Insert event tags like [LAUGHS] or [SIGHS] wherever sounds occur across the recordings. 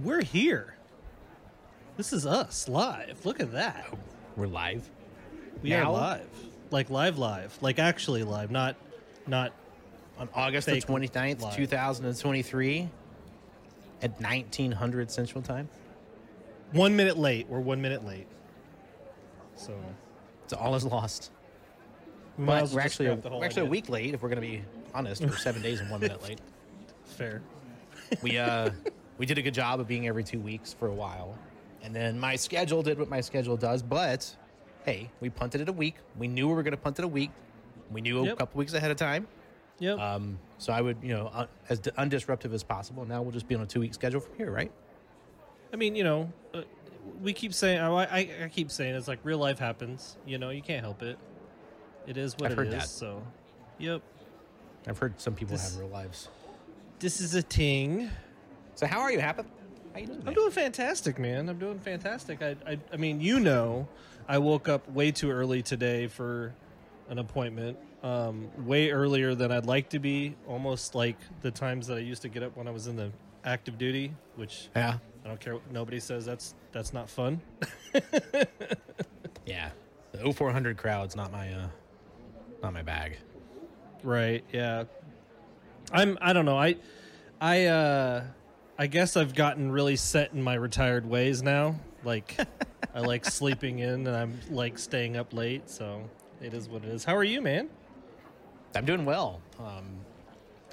We're here. This is us live. Look at that. We're live. We Now? are live. Like live live. Like actually live, not not On August the 29th, live. 2023 at 1900 Central Time. one minute late. We're one minute late. So So all is lost. We but well we're actually, whole we're actually a week late if we're going to be honest. We're seven days and one minute late. [LAUGHS] fair. We uh [LAUGHS] we did a good job of being every two weeks for a while, and then my schedule did what my schedule does. But hey, we punted it a week. We knew we were going to punt it a week. We knew a couple weeks ahead of time. Yep. Um, so I would, you know, uh, as d- undisruptive as possible. Now we'll just be on a two week schedule from here, right? I mean, you know, uh, we keep saying. I, I, I keep saying it's like real life happens. You know, you can't help it. It is what I've it heard is. that. So, yep. I've heard some people This- have real lives. This is a ting. So how are you, Happen? How you doing? I'm man? doing fantastic, man. I'm doing fantastic. I, I, I mean, you know, I woke up way too early today for an appointment. Um, way earlier than I'd like to be. Almost like the times that I used to get up when I was in the active duty, which Yeah, I don't care. what Nobody says that's that's not fun. [LAUGHS] yeah. The 0400 crowd's not my uh, not my bag. Right. Yeah. I'm. I don't know. I. I. uh I guess I've gotten really set in my retired ways now. Like, I like [LAUGHS] sleeping in, and I'm like staying up late. So it is what it is. How are you, man? I'm doing well. Um,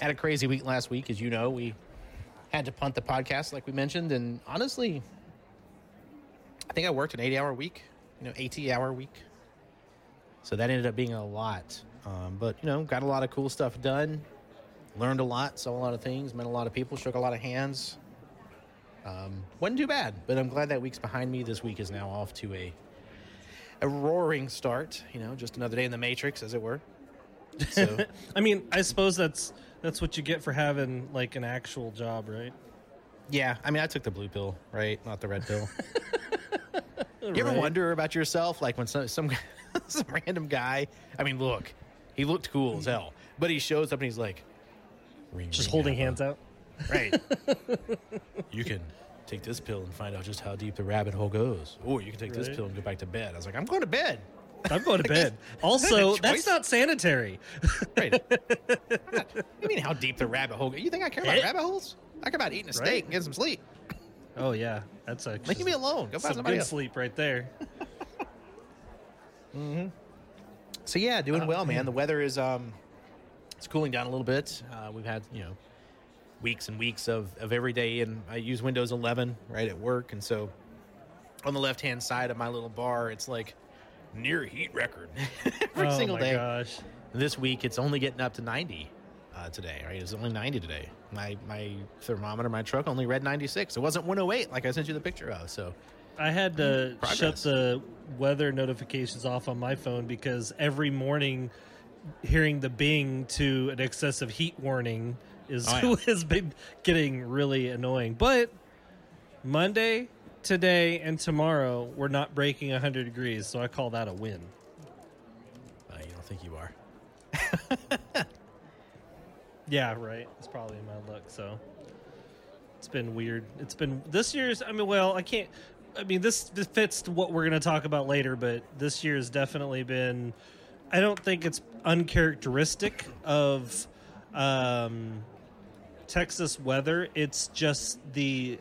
had a crazy week last week, as you know. We had to punt the podcast, like we mentioned, and honestly, I think I worked an 80 hour week, you know, 80 hour week. So that ended up being a lot. Um, but you know, got a lot of cool stuff done. Learned a lot, saw a lot of things, met a lot of people, shook a lot of hands. Um, wasn't too bad, but I'm glad that week's behind me. This week is now off to a a roaring start. You know, just another day in the matrix, as it were. So. [LAUGHS] I mean, I suppose that's that's what you get for having like an actual job, right? Yeah, I mean, I took the blue pill, right? Not the red pill. [LAUGHS] you ever Right. wonder about yourself, like when some some [LAUGHS] some random guy? I mean, look, he looked cool as hell, but he shows up and he's like, ring, Just ring, holding Napa. hands out. right? [LAUGHS] you can take this pill and find out just how deep the rabbit hole goes, or you can take this pill and go back to bed. I was like, I'm going to bed. I'm going to [LAUGHS] bed. [LAUGHS] Also, that that's not sanitary. Right? Not- you mean how deep the rabbit hole? You think I care about Eh? rabbit holes? I care about eating a steak Right. and getting some sleep. Oh yeah, that's a Leave me alone. Go find some somebody good else. sleep right there. Hmm. So yeah, doing well, man. The weather is um, it's cooling down a little bit. Uh, we've had you know weeks and weeks of of every day, and I use Windows 11 right at work, and so on the left hand side of my little bar, it's like near heat record [LAUGHS] every oh single my day. gosh. This week, it's only getting up to 90 uh, today. Right, it's only 90 today. My my thermometer, my truck only read 96. It wasn't 108 like I sent you the picture of. So I had to shut the weather notifications off on my phone because every morning hearing the bing to an excessive heat warning is Oh, yeah. [LAUGHS] has been getting really annoying. But Monday, today, and tomorrow we're not breaking 100 degrees, so I call that a win. uh, you don't think you are? [LAUGHS] Yeah, right. It's probably my luck. So it's been weird. It's been this year's. I mean, well, I can't. I mean, this, this fits what we're going to talk about later, but this year has definitely been. I don't think it's uncharacteristic of um, Texas weather. It's just the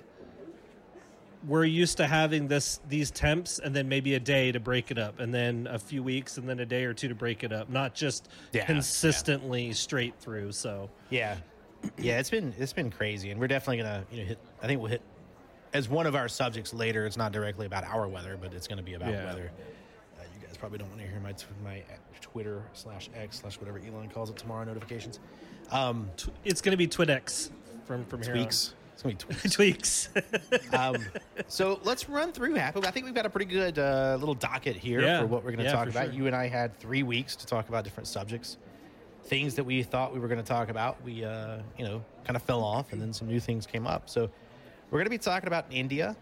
we're used to having this these temps and then maybe a day to break it up and then a few weeks and then a day or two to break it up not just Yeah, yeah. consistently straight through so Yeah, [CLEARS THROAT] yeah, it's been it's been crazy, and we're definitely gonna you know hit. I think we'll hit as one of our subjects later. It's not directly about our weather, but it's going to be about Yeah. weather. Guys probably don't want to hear my my Twitter slash X slash whatever Elon calls it tomorrow notifications. Um, it's going to be Twitex from from here on. It's be [LAUGHS] tweaks. tweaks [LAUGHS] um, so let's run through Happy. I think we've got a pretty good uh, little docket here Yeah. for what we're going to Yeah, talk about. sure. You and I had three weeks to talk about different subjects, things that we thought we were going to talk about. We, uh, you know, kind of fell off, and then some new things came up. So we're going to be talking about India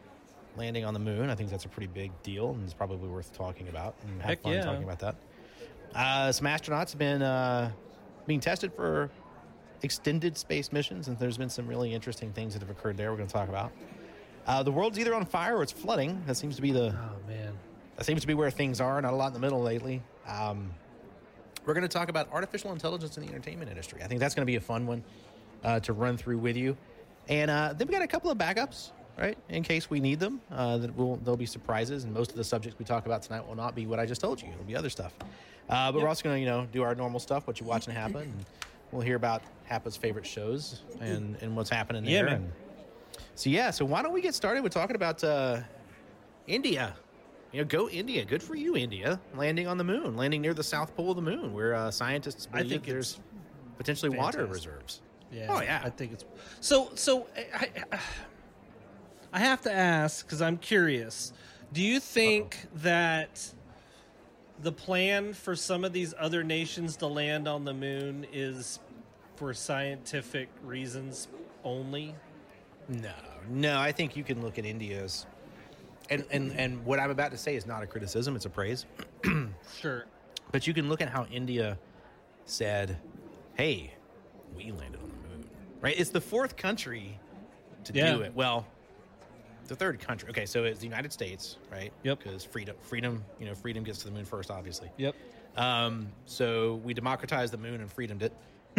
landing on the moon. I think that's a pretty big deal, and it's probably worth talking about and have Heck fun yeah. talking about that. Uh, some astronauts have been uh, being tested for extended space missions, and there's been some really interesting things that have occurred there. We're going to talk about. Uh, the world's either on fire or it's flooding. That seems to be the Oh man. that seems to be where things are. Not a lot in the middle lately. Um, we're going to talk about artificial intelligence in the entertainment industry. I think that's going to be a fun one uh, to run through with you. And uh, then we got a couple of backups, right, in case we need them. Uh, that will there'll be surprises, and most of the subjects we talk about tonight will not be what I just told you. It'll be other stuff. Uh, but we're also going to, you know, do our normal stuff, what you watching happen. And we'll hear about Hapa's favorite shows and and what's happening Yeah, there. man. And so yeah, so why don't we get started with talking about uh, India? You know, go India. Good for you, India. Landing on the moon, landing near the south pole of the moon, where uh, scientists I believe think there's potentially water reserves. Yeah. Oh, yeah. I think it's so. So I, I, I have to ask because I'm curious. Do you think that the plan for some of these other nations to land on the moon is for scientific reasons only? No, no. I think you can look at India's, and and and what I'm about to say is not a criticism; it's a praise. [CLEARS THROAT] Sure. But you can look at how India said, "Hey, we landed on the moon." Right? It's the fourth country to Yeah. do it. Well, the third country. Okay, so it's the United States, right? Yep. Because freedom, freedom, you know, freedom gets to the moon first, obviously. Yep. Um, so we democratized the moon and freedomed it.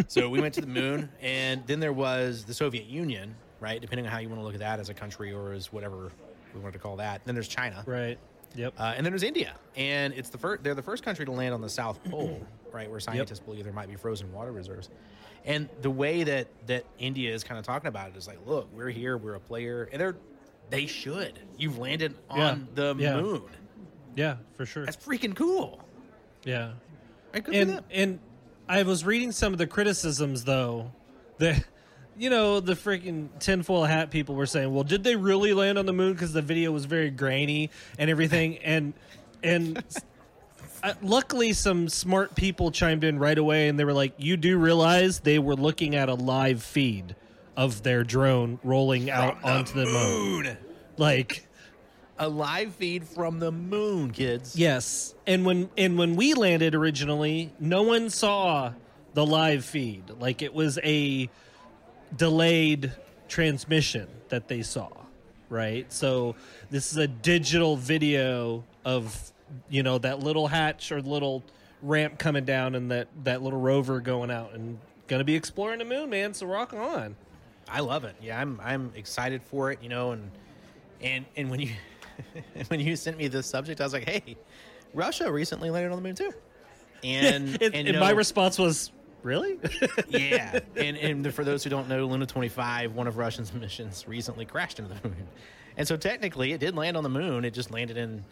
So we went to the moon, [LAUGHS] and then there was the Soviet Union, right? Depending on how you want to look at that as a country or as whatever we wanted to call that. Then there's China, Right. Yep. uh, and then there's India, and it's the first. They're the first country to land on the South [CLEARS THROAT] Pole, right, where scientists believe there might be frozen water reserves. And the way that that India is kind of talking about it is like, look, we're here, we're a player, and they're they should. You've landed on Yeah. the Yeah. moon. yeah, for sure. That's freaking cool. Yeah. Right, and and I was reading some of the criticisms though that [LAUGHS] you know the freaking tinfoil hat people were saying, well, did they really land on the moon because the video was very grainy and everything [LAUGHS] and and. Uh, luckily, some smart people chimed in right away, and they were like, "You do realize they were looking at a live feed of their drone rolling out onto the moon, like." a live feed from the moon, kids. Yes, and when and when we landed originally, no one saw the live feed. Like it was a delayed transmission that they saw, right? So this is a digital video of you know that little hatch or little ramp coming down and that that little rover going out and going to be exploring the moon, man. So rock on. I love it. Yeah, I'm I'm excited for it. You know, and and and when you [LAUGHS] when you sent me this subject, I was like, hey, Russia recently landed on the moon too. And [LAUGHS] and, and, and my know, response was, "Really?" [LAUGHS] yeah, and and for those who don't know, Luna 25, one of Russia's missions, recently crashed into the moon, and so technically it did land on the moon. It just landed in.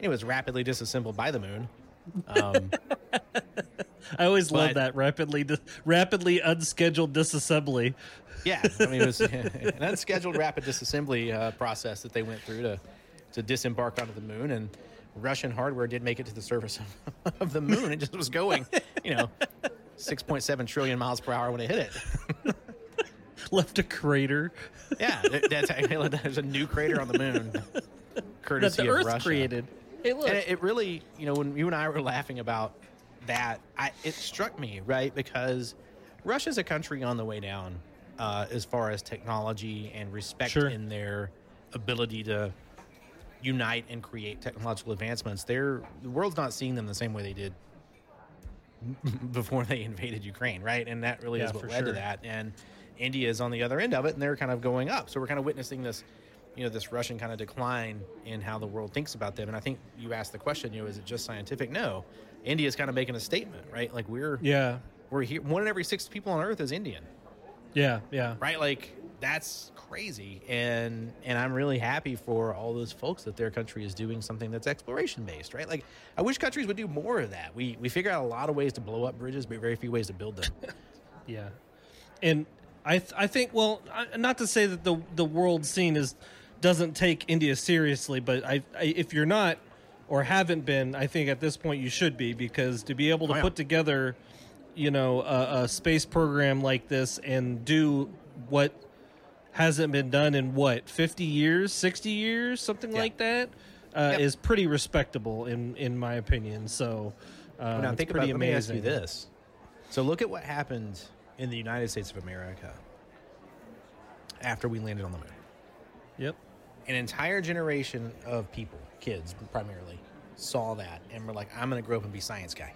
It was rapidly disassembled by the moon. Um, I always love that rapidly rapidly unscheduled disassembly. Yeah, I mean it was [LAUGHS] an unscheduled rapid disassembly uh, process that they went through to to disembark onto the moon, and Russian hardware did make it to the surface of, [LAUGHS] of the moon. It just was going, you know, six point seven trillion miles per hour when it hit it. [LAUGHS] Left a crater Yeah, that's there's a new crater on the moon, that courtesy the of Earth Russia. created. Hey, look. And it, it really, you know, when you and I were laughing about that, I, it struck me, right? Because Russia's a country on the way down uh, as far as technology and respect Sure. in their ability to unite and create technological advancements. They're, the world's not seeing them the same way they did [LAUGHS] before they invaded Ukraine, right? And that really Yeah, is what led to that. And India is on the other end of it, and they're kind of going up. So we're kind of witnessing this, you know, this Russian kind of decline in how the world thinks about them. And I think you asked the question, you know, is it just scientific? No, India is kind of making a statement, right? Like we're yeah, we're here. One in every six people on Earth is Indian, yeah, yeah. right? Like that's crazy, and and I'm really happy for all those folks that their country is doing something that's exploration based, right? Like I wish countries would do more of that. We we figure out a lot of ways to blow up bridges, but very few ways to build them. [LAUGHS] Yeah, and I th- I think well, I, not to say that the the world scene is doesn't take India seriously, but I, I if you're not or haven't been, I think at this point you should be because to be able to Oh, yeah. put together, you know, a, a space program like this and do what hasn't been done in what 50 years 60 years something Yeah. like that uh, Yep. is pretty respectable in in my opinion so uh, now it's think about. pretty Let me ask amazing you this: so look at what happened in the United States of America after we landed on the moon. yep an entire generation of people, kids primarily, saw that and were like, I'm going to grow up and be science guy.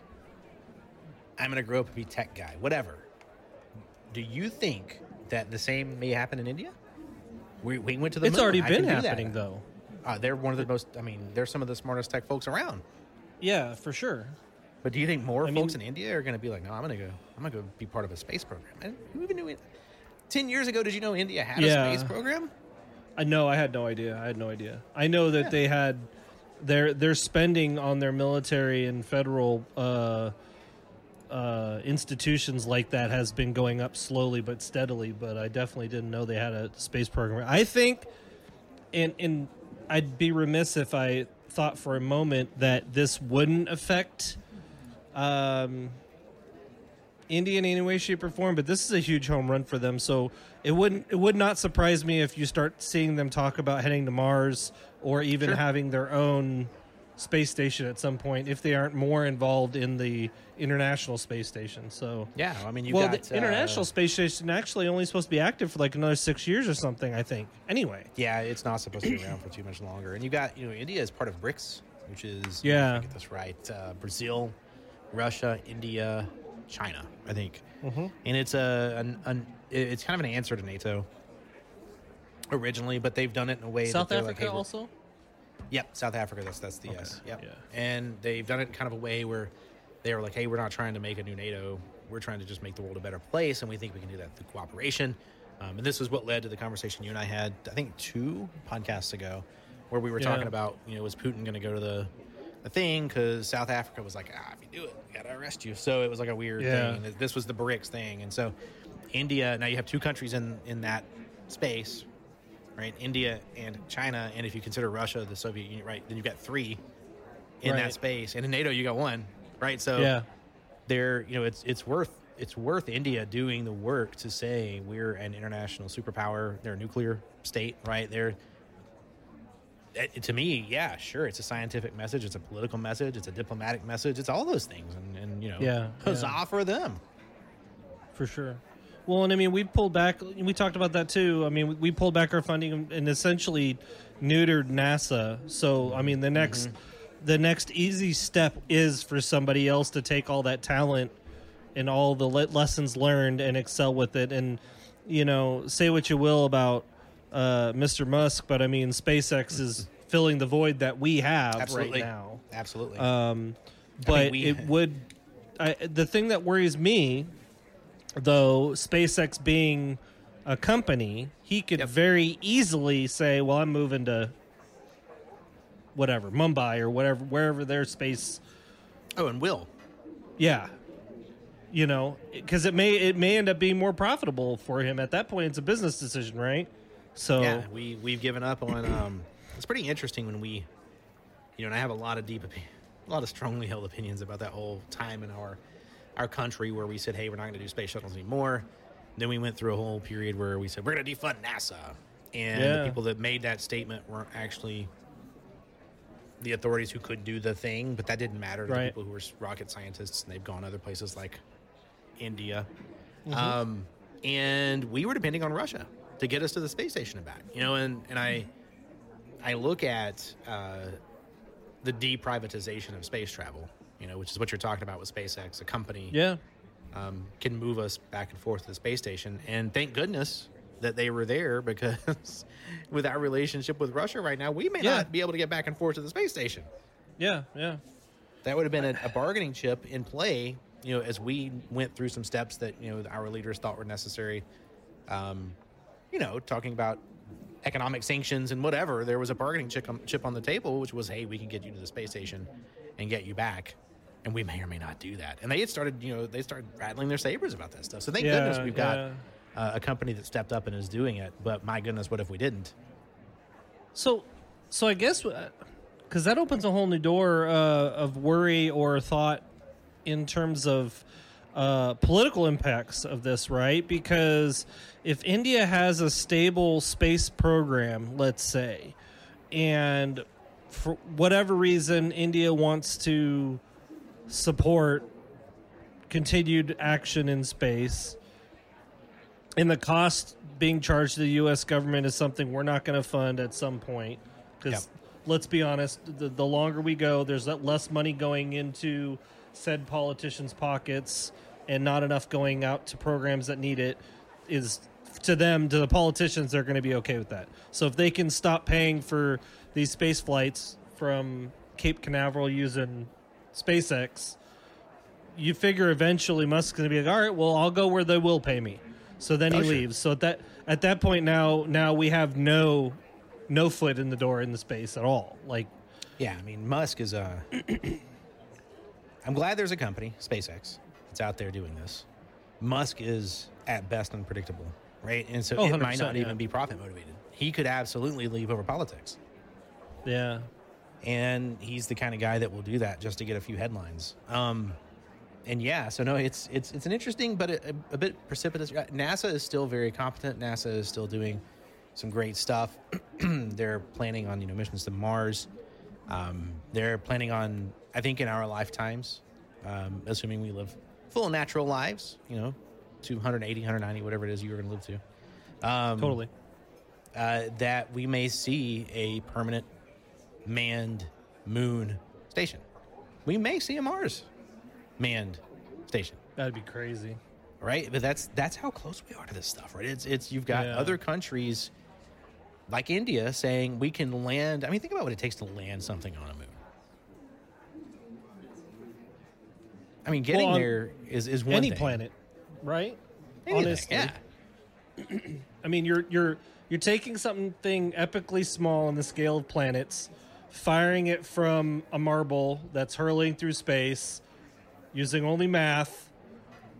I'm going to grow up and be tech guy, whatever. Do you think that the same may happen in India? We, we went to the It's moon. already been can do that. happening, though. Uh, they're one of the most, I mean, they're some of the smartest tech folks around. Yeah, for sure. But do you think more I folks mean- in India are going to be like, no, I'm going to go, I'm going to go be part of a space program? And who even knew it? 10 years ago, did you know India had Yeah. a space program? I know. I had no idea. I had no idea. I know that Yeah. they had their their spending on their military and federal uh, uh, institutions like that has been going up slowly but steadily. But I definitely didn't know they had a space program. I think, and and I'd be remiss if I thought for a moment that this wouldn't affect. Um, India in any way, shape, or form, but this is a huge home run for them. So it wouldn't it would not surprise me if you start seeing them talk about heading to Mars or even Sure. having their own space station at some point if they aren't more involved in the international space station. So Yeah, I mean, you well, got the international uh, space station actually only supposed to be active for like another six years or something. I think. Anyway, Yeah, it's not supposed to be around for too much longer. And you got, you know, India is part of BRICS, which is, Yeah. if I get this right, uh, Brazil, Russia, India, China, I think. Mm-hmm. And it's a, an, an, it's kind of an answer to NATO originally, but they've done it in a way South that Africa like, hey, also. Yep, South Africa. That's that's the yes. Yep. yeah. And they've done it in kind of a way where they were like, "Hey, we're not trying to make a new NATO. We're trying to just make the world a better place, and we think we can do that through cooperation." Um, and this is what led to the conversation you and I had, I think, two podcasts ago, where we were Yeah. talking about, you know, was Putin going to go to the the thing because South Africa was like, "Ah, if you do it, we got to arrest you." So it was like a weird Yeah. thing. This was the BRICS thing, and so India. Now you have two countries in in that space, right? India and China, and if you consider Russia the Soviet Union, right, then you've got three in that space. And in NATO, you got one, right? So Yeah. they're you know it's it's worth it's worth India doing the work to say we're an international superpower. They're a nuclear state, right? They're eh, to me, yeah, sure. It's a scientific message. It's a political message. It's a diplomatic message. It's all those things, and, and you know, Yeah, huzzah yeah. for them. For sure. Well, and I mean, we pulled back. We talked about that too. I mean, we- pulled back our funding and essentially neutered NASA. So, I mean, the next, the next easy step is for somebody else to take all that talent and all the le- lessons learned and excel with it. And you know, say what you will about uh, Mr. Musk, but I mean, SpaceX is filling the void that we have Absolutely. right now. Absolutely. Um, but we- it would. I, the thing that worries me, though, SpaceX being a company, he could Yep. very easily say, "Well, I'm moving to whatever Mumbai or whatever, wherever their space." oh, and Will. Yeah, you know, because it may it may end up being more profitable for him at that point. It's a business decision, right? So Yeah, we we've given up on. Um, it's pretty interesting when we, you know, and I have a lot of deep, a lot of strongly held opinions about that whole time in our our country where we said, hey, we're not going to do space shuttles anymore. Then we went through a whole period where we said we're going to defund NASA, and Yeah. the people that made that statement weren't actually the authorities who could do the thing, but that didn't matter to the Right. people who were rocket scientists, and they've gone other places like India. Um, and we were depending on Russia to get us to the space station and back. You know, and, and I I look at uh, the deprivatization of space travel, you know, which is what you're talking about with SpaceX, a company yeah, um, can move us back and forth to the space station. And thank goodness that they were there because [LAUGHS] with our relationship with Russia right now, we may Yeah. not be able to get back and forth to the space station. yeah, yeah. That would have been a, a bargaining chip in play, you know, as we went through some steps that, you know, our leaders thought were necessary. Um, you know, talking about economic sanctions and whatever, there was a bargaining chip on, chip on the table, which was, hey, we can get you to the space station and get you back. And we may or may not do that. And they had started, you know, they started rattling their sabers about that stuff. So thank Yeah, goodness we've got yeah. uh, a company that stepped up and is doing it. But my goodness, what if we didn't? So, so I guess because that opens a whole new door uh, of worry or thought in terms of uh, political impacts of this, right? Because if India has a stable space program, let's say, and for whatever reason India wants to support continued action in space, and the cost being charged to the U.S. government is something we're not going to fund at some point. Because Yep. let's be honest, the, the longer we go, there's less money going into said politicians' pockets, and not enough going out to programs that need it. Is to them, to the politicians, they're going to be okay with that. So if they can stop paying for these space flights from Cape Canaveral using SpaceX, you figure eventually Musk's going to be like, all right, well, I'll go where they will pay me. So then he leaves. So at that at that point now, now we have no no foot in the door in the space at all. Like, Yeah, I mean, Musk is uh, a. [CLEARS THROAT] I'm glad there's a company, SpaceX, that's out there doing this. Musk is at best unpredictable, right? And so Oh, it might not yeah. even be profit motivated. He could absolutely leave over politics. yeah, and he's the kind of guy that will do that just to get a few headlines. Um, and yeah, so no, it's it's it's an interesting but a, a bit precipitous. uh, NASA is still very competent. NASA is still doing some great stuff. [CLEARS THROAT] they're planning on you know missions to Mars. Um, they're planning on I think in our lifetimes, um, assuming we live full natural lives, you know, 280, 190, whatever it is you're going to live to. Um, totally. uh, that we may see a permanent manned moon station. We may see a Mars manned station, That'd be crazy. right? But that's that's how close we are to this stuff, right? It's it's you've got Yeah. other countries like India saying we can land. I mean, think about what it takes to land something on a moon. I mean, getting Well, there is is one Any thing. planet, right? Anything, Honestly. yeah. [CLEARS THROAT] I mean, you're you're you're taking something epically small in the scale of planets, firing it from a marble that's hurling through space, using only math,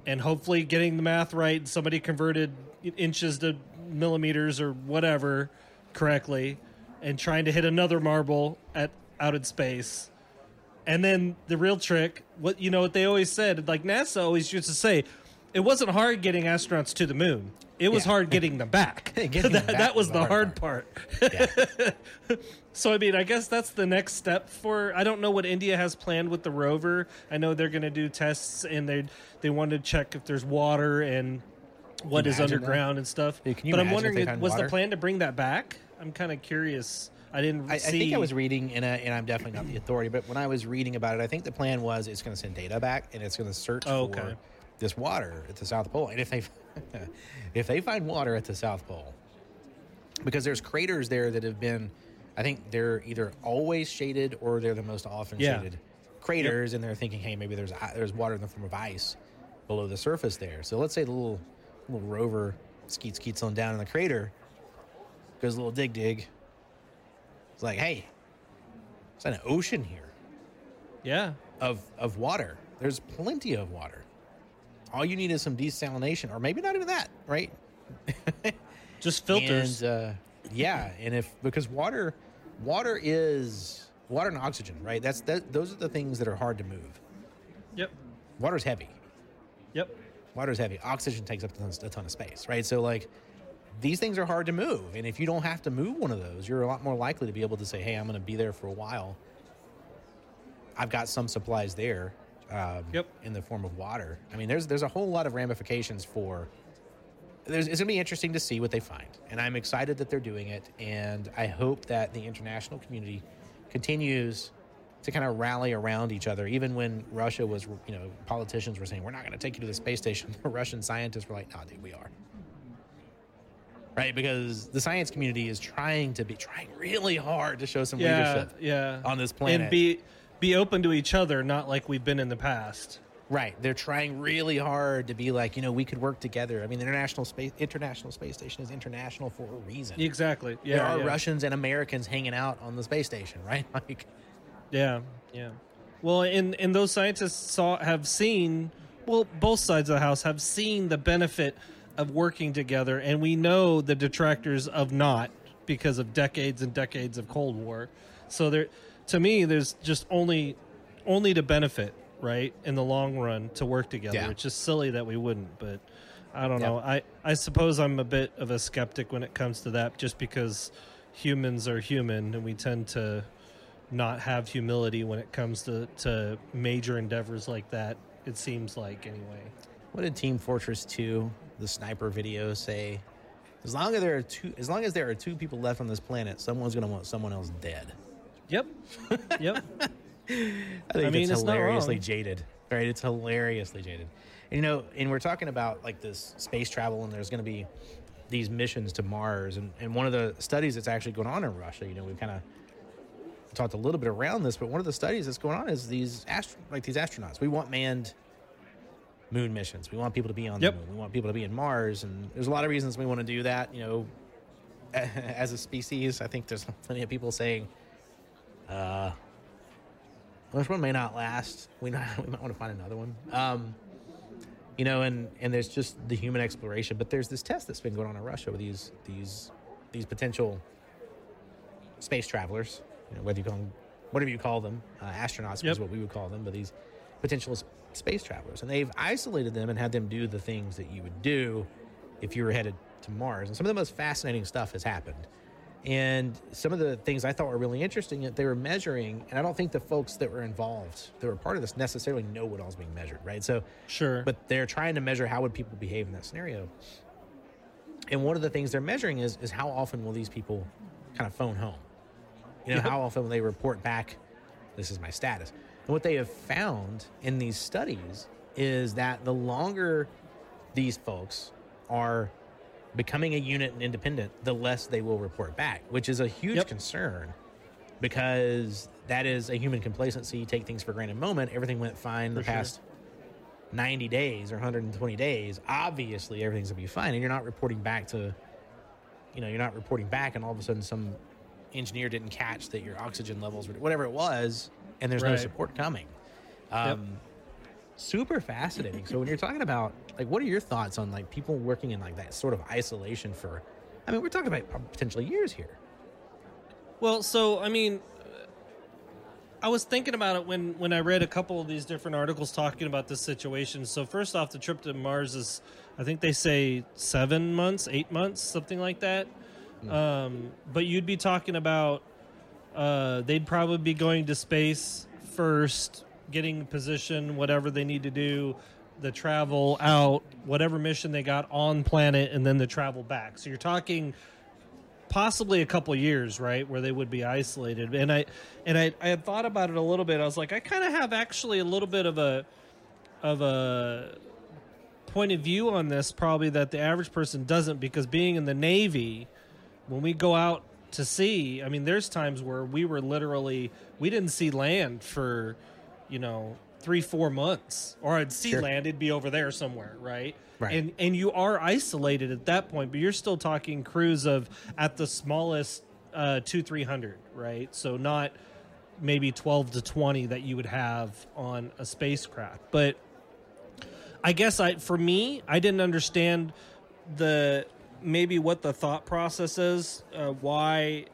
and hopefully getting the math right. Somebody converted inches to millimeters or whatever correctly, and trying to hit another marble at out in space. And then the real trick, what you know what they always said, like NASA always used to say, it wasn't hard getting astronauts to the moon. It was Yeah. hard getting them back. [LAUGHS] Getting [LAUGHS] them that, back that was was the hard hard part. Yeah. [LAUGHS] So I mean, I guess that's the next step for. I don't know what India has planned with the rover. I know they're going to do tests and they they want to check if there's water and what is imagine that? underground and stuff. Dude, can you but I'm wondering, it- was water? the plan to bring that back? I'm kind of curious. I didn't I, I think I was reading, and, I, and I'm definitely not the authority, but when I was reading about it, I think the plan was it's going to send data back and it's going to search Oh, for this water at the South Pole. And if they [LAUGHS] if they find water at the South Pole, because there's craters there that have been, I think they're either always shaded or they're the most often Yeah. shaded craters, and they're thinking, hey, maybe there's there's water in the form of ice below the surface there. So let's say the little little rover skeet skeets on down in the crater, goes a little dig dig. It's like, hey, it's an ocean here yeah. of of water. There's plenty of water. All you need is some desalination, or maybe not even that, right? [LAUGHS] Just filters. And, uh, yeah, and if because water, water is water and oxygen, right? That's that. Those are the things that are hard to move. yep. Water's heavy. Yep. Water's heavy. Oxygen takes up a ton, a ton of space, right? So like. These things are hard to move, and if you don't have to move one of those, you're a lot more likely to be able to say, "Hey, I'm going to be there for a while. I've got some supplies there, um, Yep. in the form of water." I mean, there's there's a whole lot of ramifications for there's, it's going to be interesting to see what they find. And I'm excited that they're doing it. And I hope that the international community continues to kind of rally around each other. Even when Russia was, you know, politicians were saying, we're not going to take you to the space station. [LAUGHS] The Russian scientists were like, no, dude, we are. Right? Because the science community is trying to be, trying really hard to show some Yeah. leadership Yeah. on this planet. and be be open to each other, not like we've been in the past. Right. They're trying really hard to be like, you know, we could work together. I mean, the International Space International Space Station is international for a reason. Exactly. Yeah. there are yeah. Russians and Americans hanging out on the space station, [LAUGHS] right? Like, Yeah, yeah. Well, and and those scientists saw have seen. Well, both sides of the house have seen the benefit of working together, and we know the detractors of not because of decades and decades of Cold War. So there, to me, there's just only only to benefit, right, in the long run to work together. Yeah. It's just silly that we wouldn't, but. I don't Yeah. know. I, I suppose I'm a bit of a skeptic when it comes to that, just because humans are human and we tend to not have humility when it comes to, to major endeavors like that. It seems like anyway. what did Team Fortress 2, the sniper video, say? As long as there are two, as long as there are two people left on this planet, someone's going to want someone else dead. Yep. Yep. [LAUGHS] I think I mean, it's it's hilariously jaded. Right? It's hilariously jaded. And, you know, and we're talking about like this space travel, and there's going to be these missions to Mars, and, and one of the studies that's actually going on in Russia. You know, we've kind of talked a little bit around this, but one of the studies that's going on is these ast- like these astronauts. We want manned moon missions. We want people to be on Yep. the moon. We want people to be in Mars, and there's a lot of reasons we want to do that. You know, [LAUGHS] as a species, I think there's plenty of people saying, uh, this one may not last. We not, [LAUGHS] we might want to find another one. Um, you know, and and there's just the human exploration, but there's this test that's been going on in Russia with these these these potential space travelers. You know, whether you call them, whatever you call them, uh, astronauts Yep. is what we would call them, but these potential space travelers, and they've isolated them and had them do the things that you would do if you were headed to Mars. And some of the most fascinating stuff has happened. And some of the things I thought were really interesting that they were measuring, and I don't think the folks that were involved, that were part of this, necessarily know what all's being measured, right? So, Sure. but they're trying to measure how would people behave in that scenario. And one of the things they're measuring is is how often will these people kind of phone home? You know, Yep. how often will they report back, this is my status? And what they have found in these studies is that the longer these folks are becoming a unit and independent, the less they will report back, which is a huge Yep. concern because that is a human complacency. You take things for granted moment. Everything went fine the For sure. past 90 days or 120 days. Obviously, everything's going to be fine. And you're not reporting back to, you know, you're not reporting back, and all of a sudden some engineer didn't catch that your oxygen levels were whatever it was, and there's no support coming. Um, Super fascinating. so when you're talking about like, what are your thoughts on like people working in like that sort of isolation for? I mean, we're talking about potentially years here. Well, so I mean, I was thinking about it when when I read a couple of these different articles talking about this situation. So first off, the trip to Mars is, I think they say seven months, eight months, something like that. Um, but you'd be talking about uh, they'd probably be going to space first, getting position, whatever they need to do, the travel out, whatever mission they got on planet, and then the travel back. So you're talking possibly a couple years, right, where they would be isolated. And I and I, I had thought about it a little bit. I was like, I kind of have actually a little bit of a of a point of view on this, probably that the average person doesn't, because being in the Navy, when we go out to sea, I mean, there's times where we were literally we didn't see land for, you know, three four months, or I'd see Sure. land, it'd be over there somewhere, right? Right. And and you are isolated at that point, but you're still talking crews of at the smallest uh, two three hundred, right? So not maybe twelve to twenty that you would have on a spacecraft, but I guess I for me, I didn't understand the maybe what the thought process is, uh, why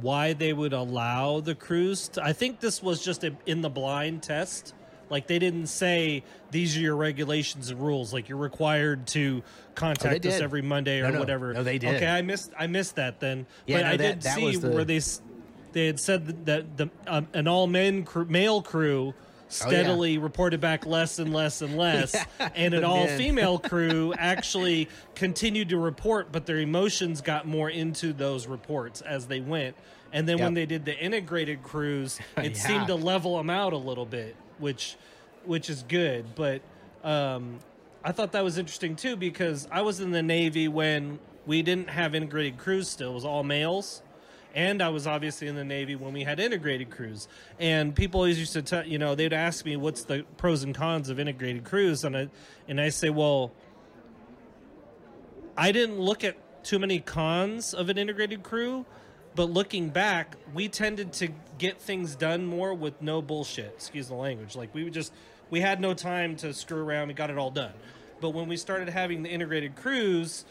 why they would allow the crews. To, I think this was just a in the blind test. Like they didn't say these are your regulations and rules. Like you're required to contact us every Monday or no. whatever. No, they did. Okay, I missed I missed that then. Yeah, but no, I that- did that see the- where they they had said that the um, an all men crew, male crew steadily reported back less and less and less, [LAUGHS] Yeah, and an all female [LAUGHS] crew actually continued to report, but their emotions got more into those reports as they went. And then when they did the integrated crews, [LAUGHS] it Yeah. seemed to level them out a little bit, which which is good. But um, I thought that was interesting too because I was in the Navy when we didn't have integrated crews still; it was all males. And I was obviously in the Navy when we had integrated crews. And people always used to tell, you know, they'd ask me, what's the pros and cons of integrated crews? And I, and I say, well, I didn't look at too many cons of an integrated crew, but looking back, we tended to get things done more with no bullshit. Excuse the language. Like we would just we had no time to screw around. We got it all done. But when we started having the integrated crews,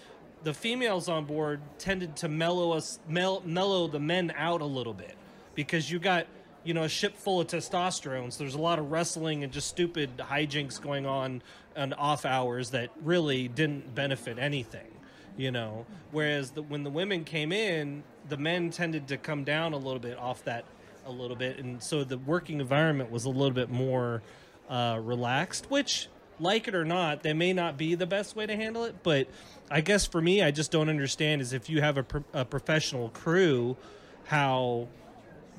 the females on board tended to mellow us mel- mellow the men out a little bit because you got you know a ship full of testosterone so there's a lot of wrestling and just stupid hijinks going on on off hours that really didn't benefit anything you know? Whereas the, when the women came in the men tended to come down a little bit off that a little bit. And so the working environment was a little bit more uh, relaxed which like it or not, they may not be the best way to handle it. But I guess for me, I just don't understand is if you have a, pro- a professional crew, how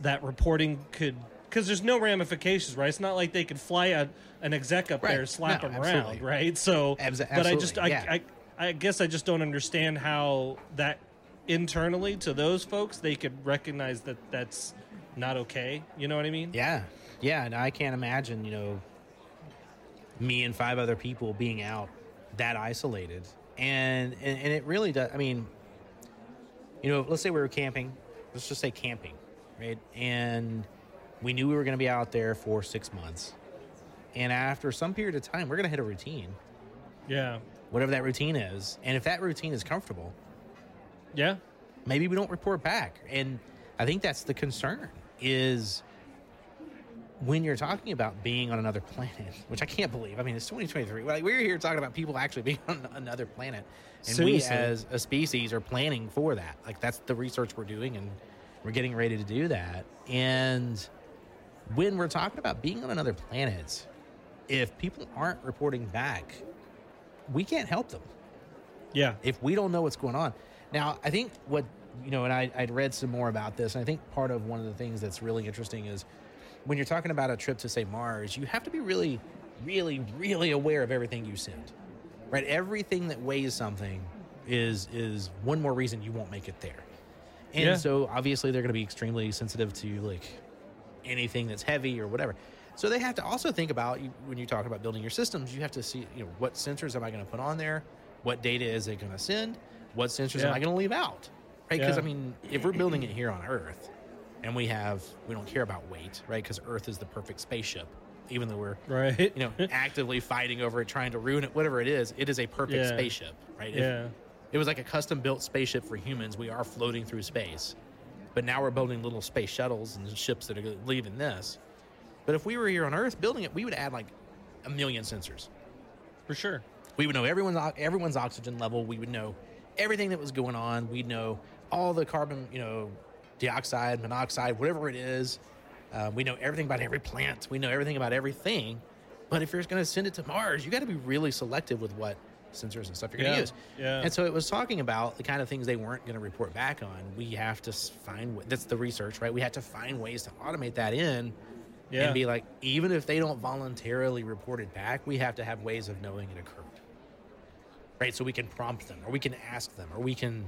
that reporting could because there's no ramifications, right? It's not like they could fly a, an exec up Right. there, slap No, him absolutely. around, right? So, Abs- but I just, I, yeah. I, I guess I just don't understand how that internally to those folks they could recognize that that's not okay. You know what I mean? Yeah, yeah, and I can't imagine, you know, me and five other people being out that isolated, and and, and it really does. I mean, you know, let's say we were camping. Let's just say camping, right? And we knew we were going to be out there for six months, and after some period of time, we're going to hit a routine, Yeah, whatever that routine is, and if that routine is comfortable, yeah, maybe we don't report back and i think that's the concern is when you're talking about being on another planet [LAUGHS] which i can't believe i mean it's 2023 like we're here talking about people actually [LAUGHS] being on another planet and Seriously. we as a species are planning for that like that's the research we're doing and we're getting ready to do that and when we're talking about being on another planet if people aren't reporting back we can't help them yeah, if we don't know what's going on. Now, I think what you know, and I, I'd read some more about this, and I think part of one of the things that's really interesting is when you're talking about a trip to say Mars, you have to be really, really, really aware of everything you send. Right? Everything that weighs something is is one more reason you won't make it there. And Yeah. so obviously they're gonna be extremely sensitive to like anything that's heavy or whatever. So they have to also think about when you talk about building your systems, you have to see, you know, what sensors am I going to put on there? What data is it going to send? What sensors am I going to leave out? Right? Because Yeah. I mean, if we're building it here on Earth, and we have, we don't care about weight, right? Because Earth is the perfect spaceship, even though we're, right. you know, [LAUGHS] actively fighting over it, trying to ruin it, whatever it is. It is a perfect Yeah. spaceship, right? If yeah, it was like a custom built spaceship for humans. We are floating through space. But now we're building little space shuttles and ships that are leaving this. But if we were here on Earth building it, we would add like a million sensors. for sure. We would know everyone's everyone's oxygen level. We would know everything that was going on. We'd know all the carbon, you know, dioxide, monoxide, whatever it is. Uh, we know everything about every plant. We know everything about everything. But if you're going to send it to Mars, you got to be really selective with what sensors and stuff you're going to Yeah, use. yeah. And so it was talking about the kind of things they weren't going to report back on. We have to find that's the research, right? We have to find ways to automate that in Yeah. and be like, even if they don't voluntarily report it back, we have to have ways of knowing it occurred. Right? So we can prompt them or we can ask them or we can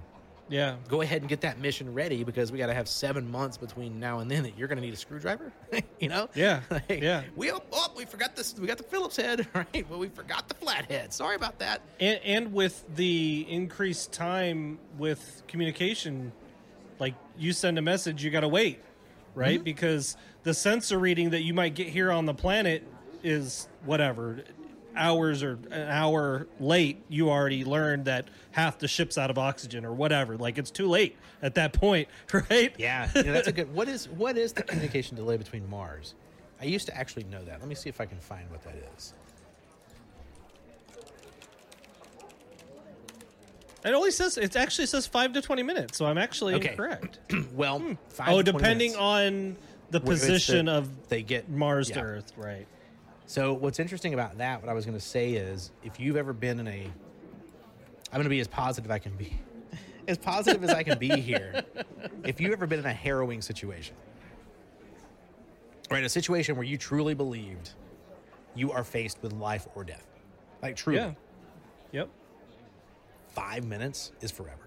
Yeah, go ahead and get that mission ready because we got to have seven months between now and then that you're going to need a screwdriver. [LAUGHS] you know? Yeah, [LAUGHS] Like, yeah. We oh, oh, we forgot this. We got the Phillips head, [LAUGHS] right? But we forgot the flathead. Sorry about that. and, and with the increased time with communication like you send a message you got to wait right Mm-hmm. because the sensor reading that you might get here on the planet is whatever hours or an hour late you already learned that half the ship's out of oxygen or whatever like it's too late at that point [LAUGHS] right Yeah, know, that's a good. What is what is the communication delay between Mars? I used to actually know that. Let me see if I can find what that is. it only says it actually says 5 to 20 minutes so i'm actually Okay. incorrect [CLEARS THROAT] well, hmm. five oh to depending minutes. on the it's the- position of they get mars yeah. to earth right So what's interesting about that, what I was going to say is, if you've ever been in a, I'm going to be as positive I can be, [LAUGHS] as positive as I can be here. If you've ever been in a harrowing situation, right, a situation where you truly believed you are faced with life or death, like truly, yeah yep five minutes is forever.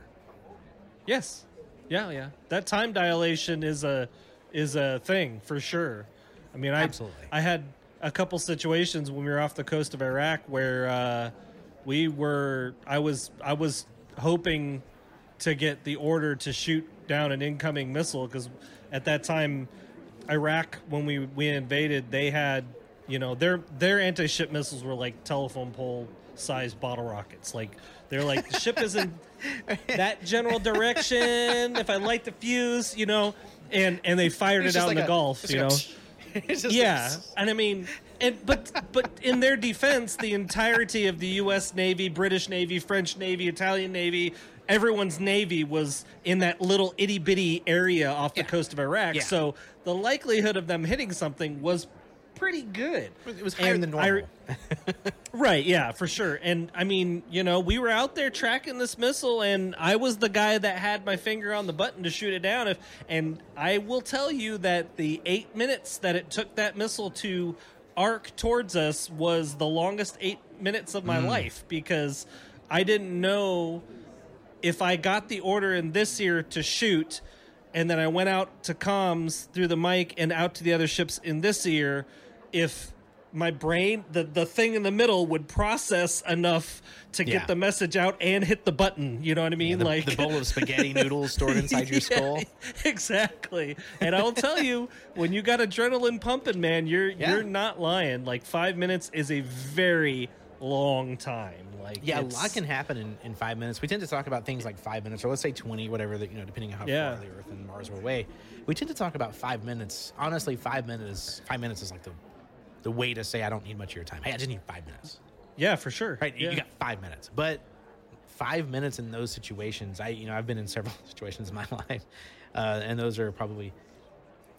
Yes. Yeah, yeah. That time dilation is a is a thing for sure. I mean, I Absolutely. I had a couple situations when we were off the coast of Iraq where uh, we were I was I was hoping to get the order to shoot down an incoming missile because at that time Iraq when we we invaded they had you know their their anti-ship missiles were like telephone pole sized bottle rockets. Like they're like the ship is in [LAUGHS] that general direction. If I light the fuse you know and and they fired It's it out in the a- Gulf you know a- it's just [LAUGHS] yeah, like- and I mean, and but but in their defense, the entirety of the U.S. Navy, British Navy, French Navy, Italian Navy, everyone's navy was in that little itty bitty area off the Yeah. coast of Iraq. Yeah. So the likelihood of them hitting something was pretty good. It was higher And than I- normal. [LAUGHS] Right, yeah, for sure. And I mean, you know, we were out there tracking this missile and I was the guy that had my finger on the button to shoot it down if and I will tell you that the 8 minutes that it took that missile to arc towards us was the longest 8 minutes of my mm. life because I didn't know if I got the order in this ear to shoot, and then I went out to comms through the mic and out to the other ships in this ear, if my brain, the, the thing in the middle, would process enough to Yeah. get the message out and hit the button. You know what I mean? the, like the bowl of spaghetti noodles stored [LAUGHS] inside your Yeah, skull. exactly. And I'll tell you, when you got adrenaline pumping, man, you're Yeah. you're not lying. Like five minutes is a very long time. Like Yeah, a lot can happen in, in five minutes. We tend to talk about things like five minutes, or let's say twenty, whatever that you know, depending on how Yeah. far the Earth and Mars were away. We tend to talk about five minutes. Honestly, five minutes. Five minutes is like the the way to say I don't need much of your time. Hey, I just need five minutes. Yeah, for sure. Right? Yeah. You got five minutes, but five minutes in those situations. I you know I've been in several [LAUGHS] situations in my [LAUGHS] life, uh, and those are probably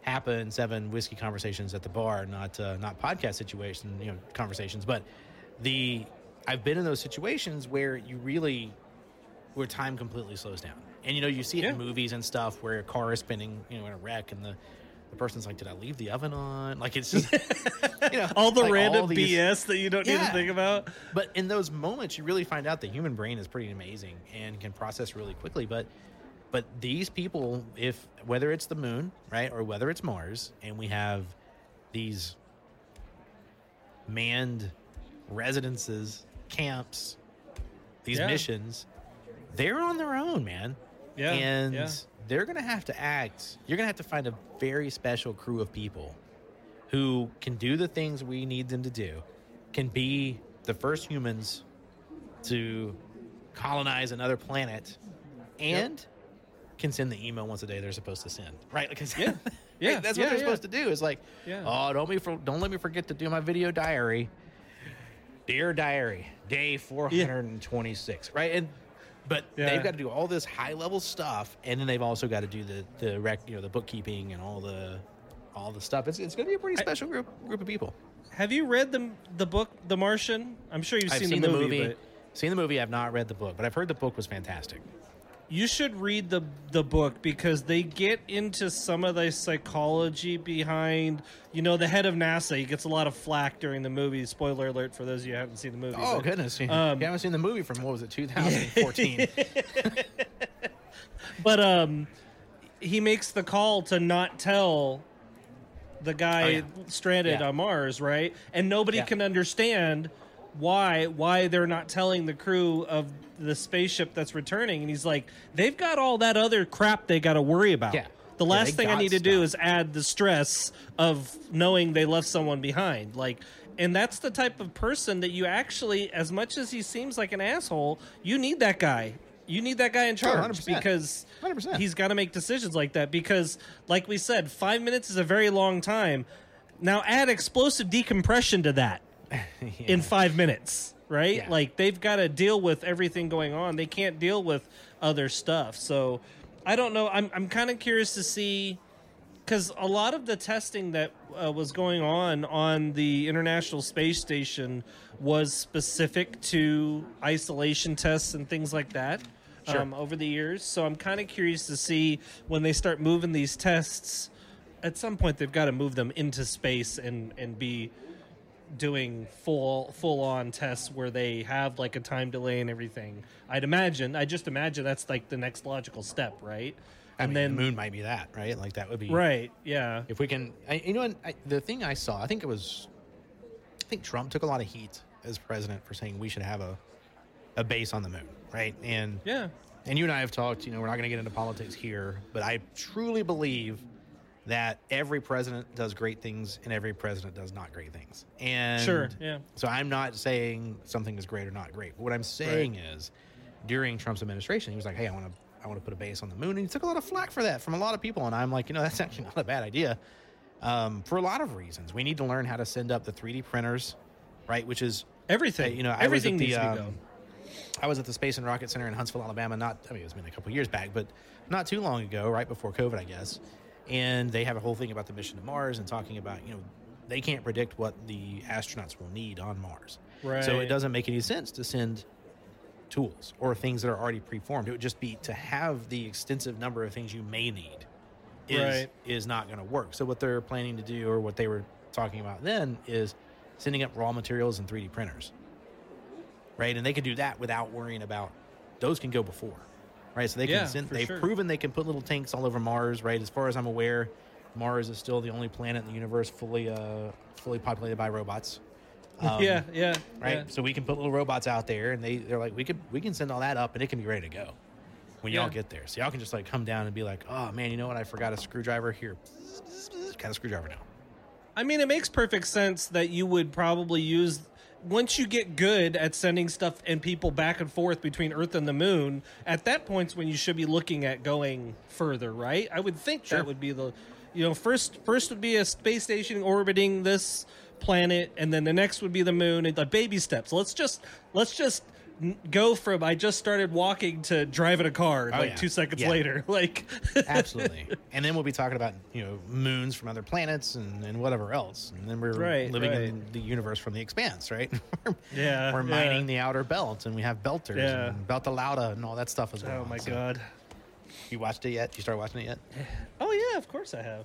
happen seven whiskey conversations at the bar, not uh, not podcast situation, you know, conversations. But the I've been in those situations where you really where time completely slows down, and you know you see it in movies and stuff where a car is spinning, you know, in a wreck, and the the person's like, "Did I leave the oven on?" Like it's just [LAUGHS] you know all the like random these- BS that you don't need to think about. but in those moments, you really find out the human brain is pretty amazing and can process really quickly. But but these people, if whether it's the moon, right, or whether it's Mars, and we have these manned residences, camps, these Yeah. missions, they're on their own, man. Yeah, and yeah. They're gonna have to act. You're gonna have to find a very special crew of people who can do the things we need them to do, can be the first humans to colonize another planet, and can send the email once a day they're supposed to send. Right? Because [LAUGHS] Yeah. [LAUGHS] Yeah, that's yeah, what they're yeah. supposed to do. Is like, Yeah. oh, don't me for, don't let me forget to do my video diary. Dear diary, day 426, right? And but Yeah. they've got to do all this high level stuff, and then they've also got to do the the rec, you know, the bookkeeping and all the all the stuff. It's, it's going to be a pretty special group group of people. Have you read the the book The Martian? I'm sure you've seen, seen, the, the movie, movie. but Seen the movie. I've not read the book, but I've heard the book was fantastic. You should read the the book because they get into some of the psychology behind. You know, the head of NASA. He gets a lot of flack during the movie. Spoiler alert for those of you who haven't seen the movie. Oh but- goodness! you um, haven't seen the movie from what was it, [LAUGHS] 2014? [LAUGHS] But um, he makes the call to not tell the guy Oh, yeah. stranded Yeah. on Mars, right? And nobody Yeah. can understand why why they're not telling the crew of the spaceship that's returning. And he's like, they've got all that other crap they got to worry about. Yeah. The last they thing I got need to do is add the stress of knowing they left someone behind. Like, and that's the type of person that you actually, as much as he seems like an asshole, you need that guy. You need that guy in charge 100%. because 100%. he's got to make decisions like that. Because, like we said, five minutes is a very long time. Now add explosive decompression to that [LAUGHS] in five minutes, right? Yeah. Like they've got to deal with everything going on. They can't deal with other stuff. So I don't know. I'm I'm kind of curious to see because a lot of the testing that uh, was going on on the International Space Station was specific to isolation tests and things like that Sure. um, over the years. So I'm kind of curious to see when they start moving these tests. At some point, they've got to move them into space and and be doing full full on tests where they have like a time delay and everything. I'd imagine. I just imagine that's like the next logical step, right? I and mean, then the moon might be that, right? Like that would be right, yeah. If we can, I, you know, I, the thing I saw, I think it was, I think Trump took a lot of heat as president for saying we should have a, a base on the moon, right? And Yeah. and you and I have talked. You know, we're not going to get into politics here, but I truly believe that every president does great things and every president does not great things. And Sure, yeah. So I'm not saying something is great or not great. But what I'm saying is, during Trump's administration, he was like, "Hey, I want to, I want to put a base on the moon," and he took a lot of flack for that from a lot of people. And I'm like, you know, that's [LAUGHS] actually not a bad idea um, for a lot of reasons. We need to learn how to send up the 3D printers, right? Which is Everything. You know, I was at everything the, needs um, be go. I was at the Space and Rocket Center in Huntsville, Alabama. Not, I mean, it was been a couple years back, but not too long ago, right before COVID, I guess. And they have a whole thing about the mission to Mars and talking about, you know, they can't predict what the astronauts will need on Mars. Right. So it doesn't make any sense to send tools or things that are already preformed. It would just be to have the extensive number of things you may need is Right. is not going to work. So what they're planning to do or what they were talking about then is sending up raw materials and 3D printers. Right? And they can do that without worrying about those can go before. Right? So they can yeah, send, they've sure. proven they can put little tanks all over Mars, right? As far as I'm aware, Mars is still the only planet in the universe fully uh fully populated by robots. [LAUGHS] Um, yeah, yeah, right? yeah. So we can put little robots out there, and they they're like, we could we can send all that up, and it can be ready to go when y'all Yeah. get there. So y'all can just like come down and be like, oh man, you know what? I forgot a screwdriver here. Got a screwdriver now. I mean, it makes perfect sense that you would probably use once you get good at sending stuff and people back and forth between Earth and the Moon. At that point's when you should be looking at going further, right? I would think Sure. that would be the, you know, first first would be a space station orbiting this planet, and then the next would be the moon, and the baby steps. Let's just let's just go from I just started walking to driving a car Oh, like yeah. two seconds Yeah. later, [LAUGHS] like Absolutely. [LAUGHS] and then we'll be talking about you know moons from other planets and, and whatever else. And then we're Right, living right. in the universe from the expanse, right? [LAUGHS] Yeah, we're yeah. mining the outer belt, and we have belters Yeah. and Beltalowda and all that stuff as oh well. oh my So, god. You watched it yet? You started watching it yet? Oh yeah, of course I have.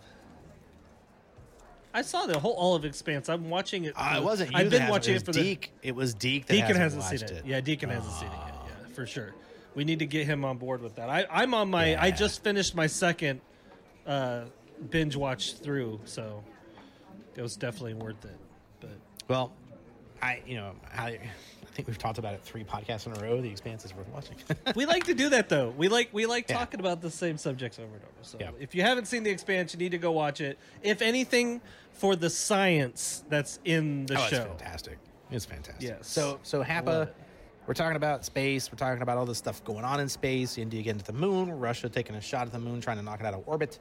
I saw the whole Olive Expanse. I'm watching it. Uh, for- it wasn't you I've been watching it, it, for the. Deke. It was Deke that Deacon hasn't, hasn't seen watched it. Yeah, Deacon hasn't seen it yet. Ah. Yeah, for sure. We need to get him on board with that. I, I'm on my. I just finished my second uh, binge watch through, so it was definitely worth it. But Well, I you know I, I think we've talked about it three podcasts in a row. The Expanse is worth watching. [LAUGHS] we like to do that though. We like we like Yeah. talking about the same subjects over and over. So Yeah. if you haven't seen the expansion, you need to go watch it. If anything, for the science that's in the oh, show. it's fantastic. It's fantastic. Yes. So so Love Happa, we're talking about space. We're talking about all this stuff going on in space. India getting to the moon. Russia taking a shot at the moon, trying to knock it out of orbit.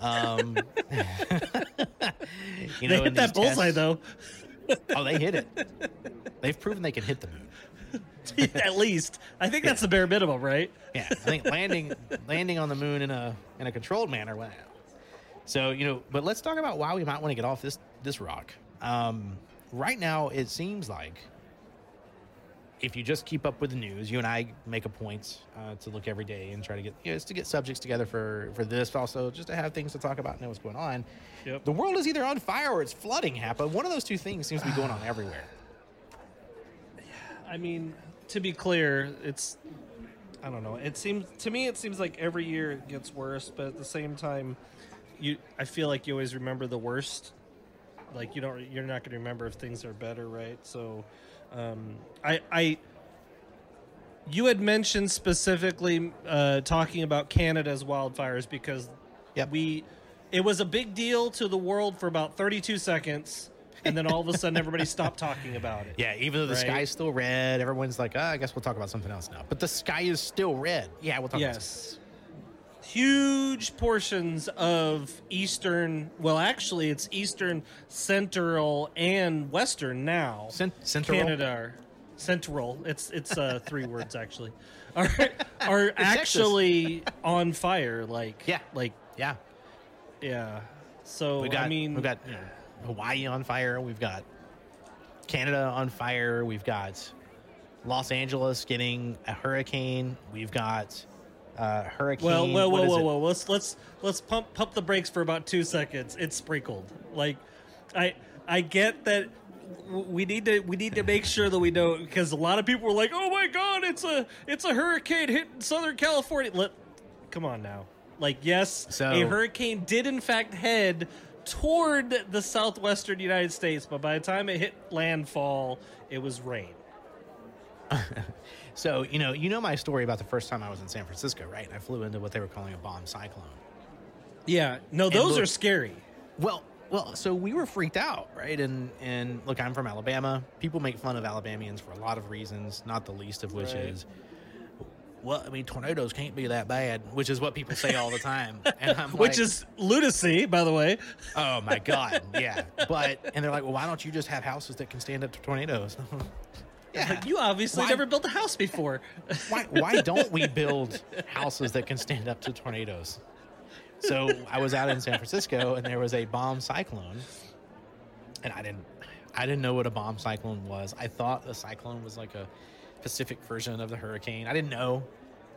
Um, [LAUGHS] [LAUGHS] you they know, in hit that bullseye tests- though. Oh, they hit it. They've proven they can hit the moon. [LAUGHS] At least I think that's the bare minimum, right? Yeah, I think landing landing on the moon in a in a controlled manner. Wow. So you know, but let's talk about why we might want to get off this this rock. Um, right now, it seems like if you just keep up with the news, you and I make a point uh, to look every day and try to get you know, just to get subjects together for for this, but also just to have things to talk about and know what's going on. Yep. The world is either on fire or it's flooding. Happen. One of those two things seems to be going on [SIGHS] everywhere. I mean, to be clear, it's I don't know. It seems to me it seems like every year it gets worse, but at the same time, you I feel like you always remember the worst. Like you don't you're not going to remember if things are better, right? So um I I you had mentioned specifically uh, talking about Canada's wildfires because Yep. we it was a big deal to the world for about 32 seconds and then all of a sudden everybody [LAUGHS] stopped talking about it. Yeah, even though the Right. sky's still red, everyone's like, ah, I guess we'll talk about something else now. But the sky is still red. Yeah, we'll talk about Yes. Huge portions of eastern, well, actually, it's eastern, central, and western now. Cent- central? Canada are central. It's it's uh, three [LAUGHS] words actually. Are are actually on fire? Like Yeah. like Yeah. yeah. So We got, I mean, we've got Hawaii on fire. We've got Canada on fire. We've got Los Angeles getting a hurricane. We've got uh, hurricane. Well, well, is whoa, whoa. Let's let's let's pump pump the brakes for about two seconds. It's sprinkled. Like, I I get that we need to we need to make sure that we know because a lot of people were like, oh my god, it's a it's a hurricane hitting Southern California. Let come on now. Like, yes, So- a hurricane did in fact head toward the southwestern United States, but by the time it hit landfall, it was rain. [LAUGHS] So you know, you know my story about the first time I was in San Francisco, right? I flew into what they were calling a bomb cyclone. Yeah, no, those look- are scary. Well, well, so we were freaked out, right? And and look, I'm from Alabama. People make fun of Alabamians for a lot of reasons, not the least of which Right. is, well, I mean, tornadoes can't be that bad, which is what people say all the time. [LAUGHS] And I'm Which like, is lunacy, by the way. oh my god, [LAUGHS] yeah. But and they're like, well, why don't you just have houses that can stand up to tornadoes? [LAUGHS] yeah. Like, you obviously Why- never built a house before. [LAUGHS] why why don't we build houses that can stand up to tornadoes? So I was out in San Francisco and there was a bomb cyclone. and I didn't I didn't know what a bomb cyclone was. I thought a cyclone was like a Pacific version of the hurricane. I didn't know.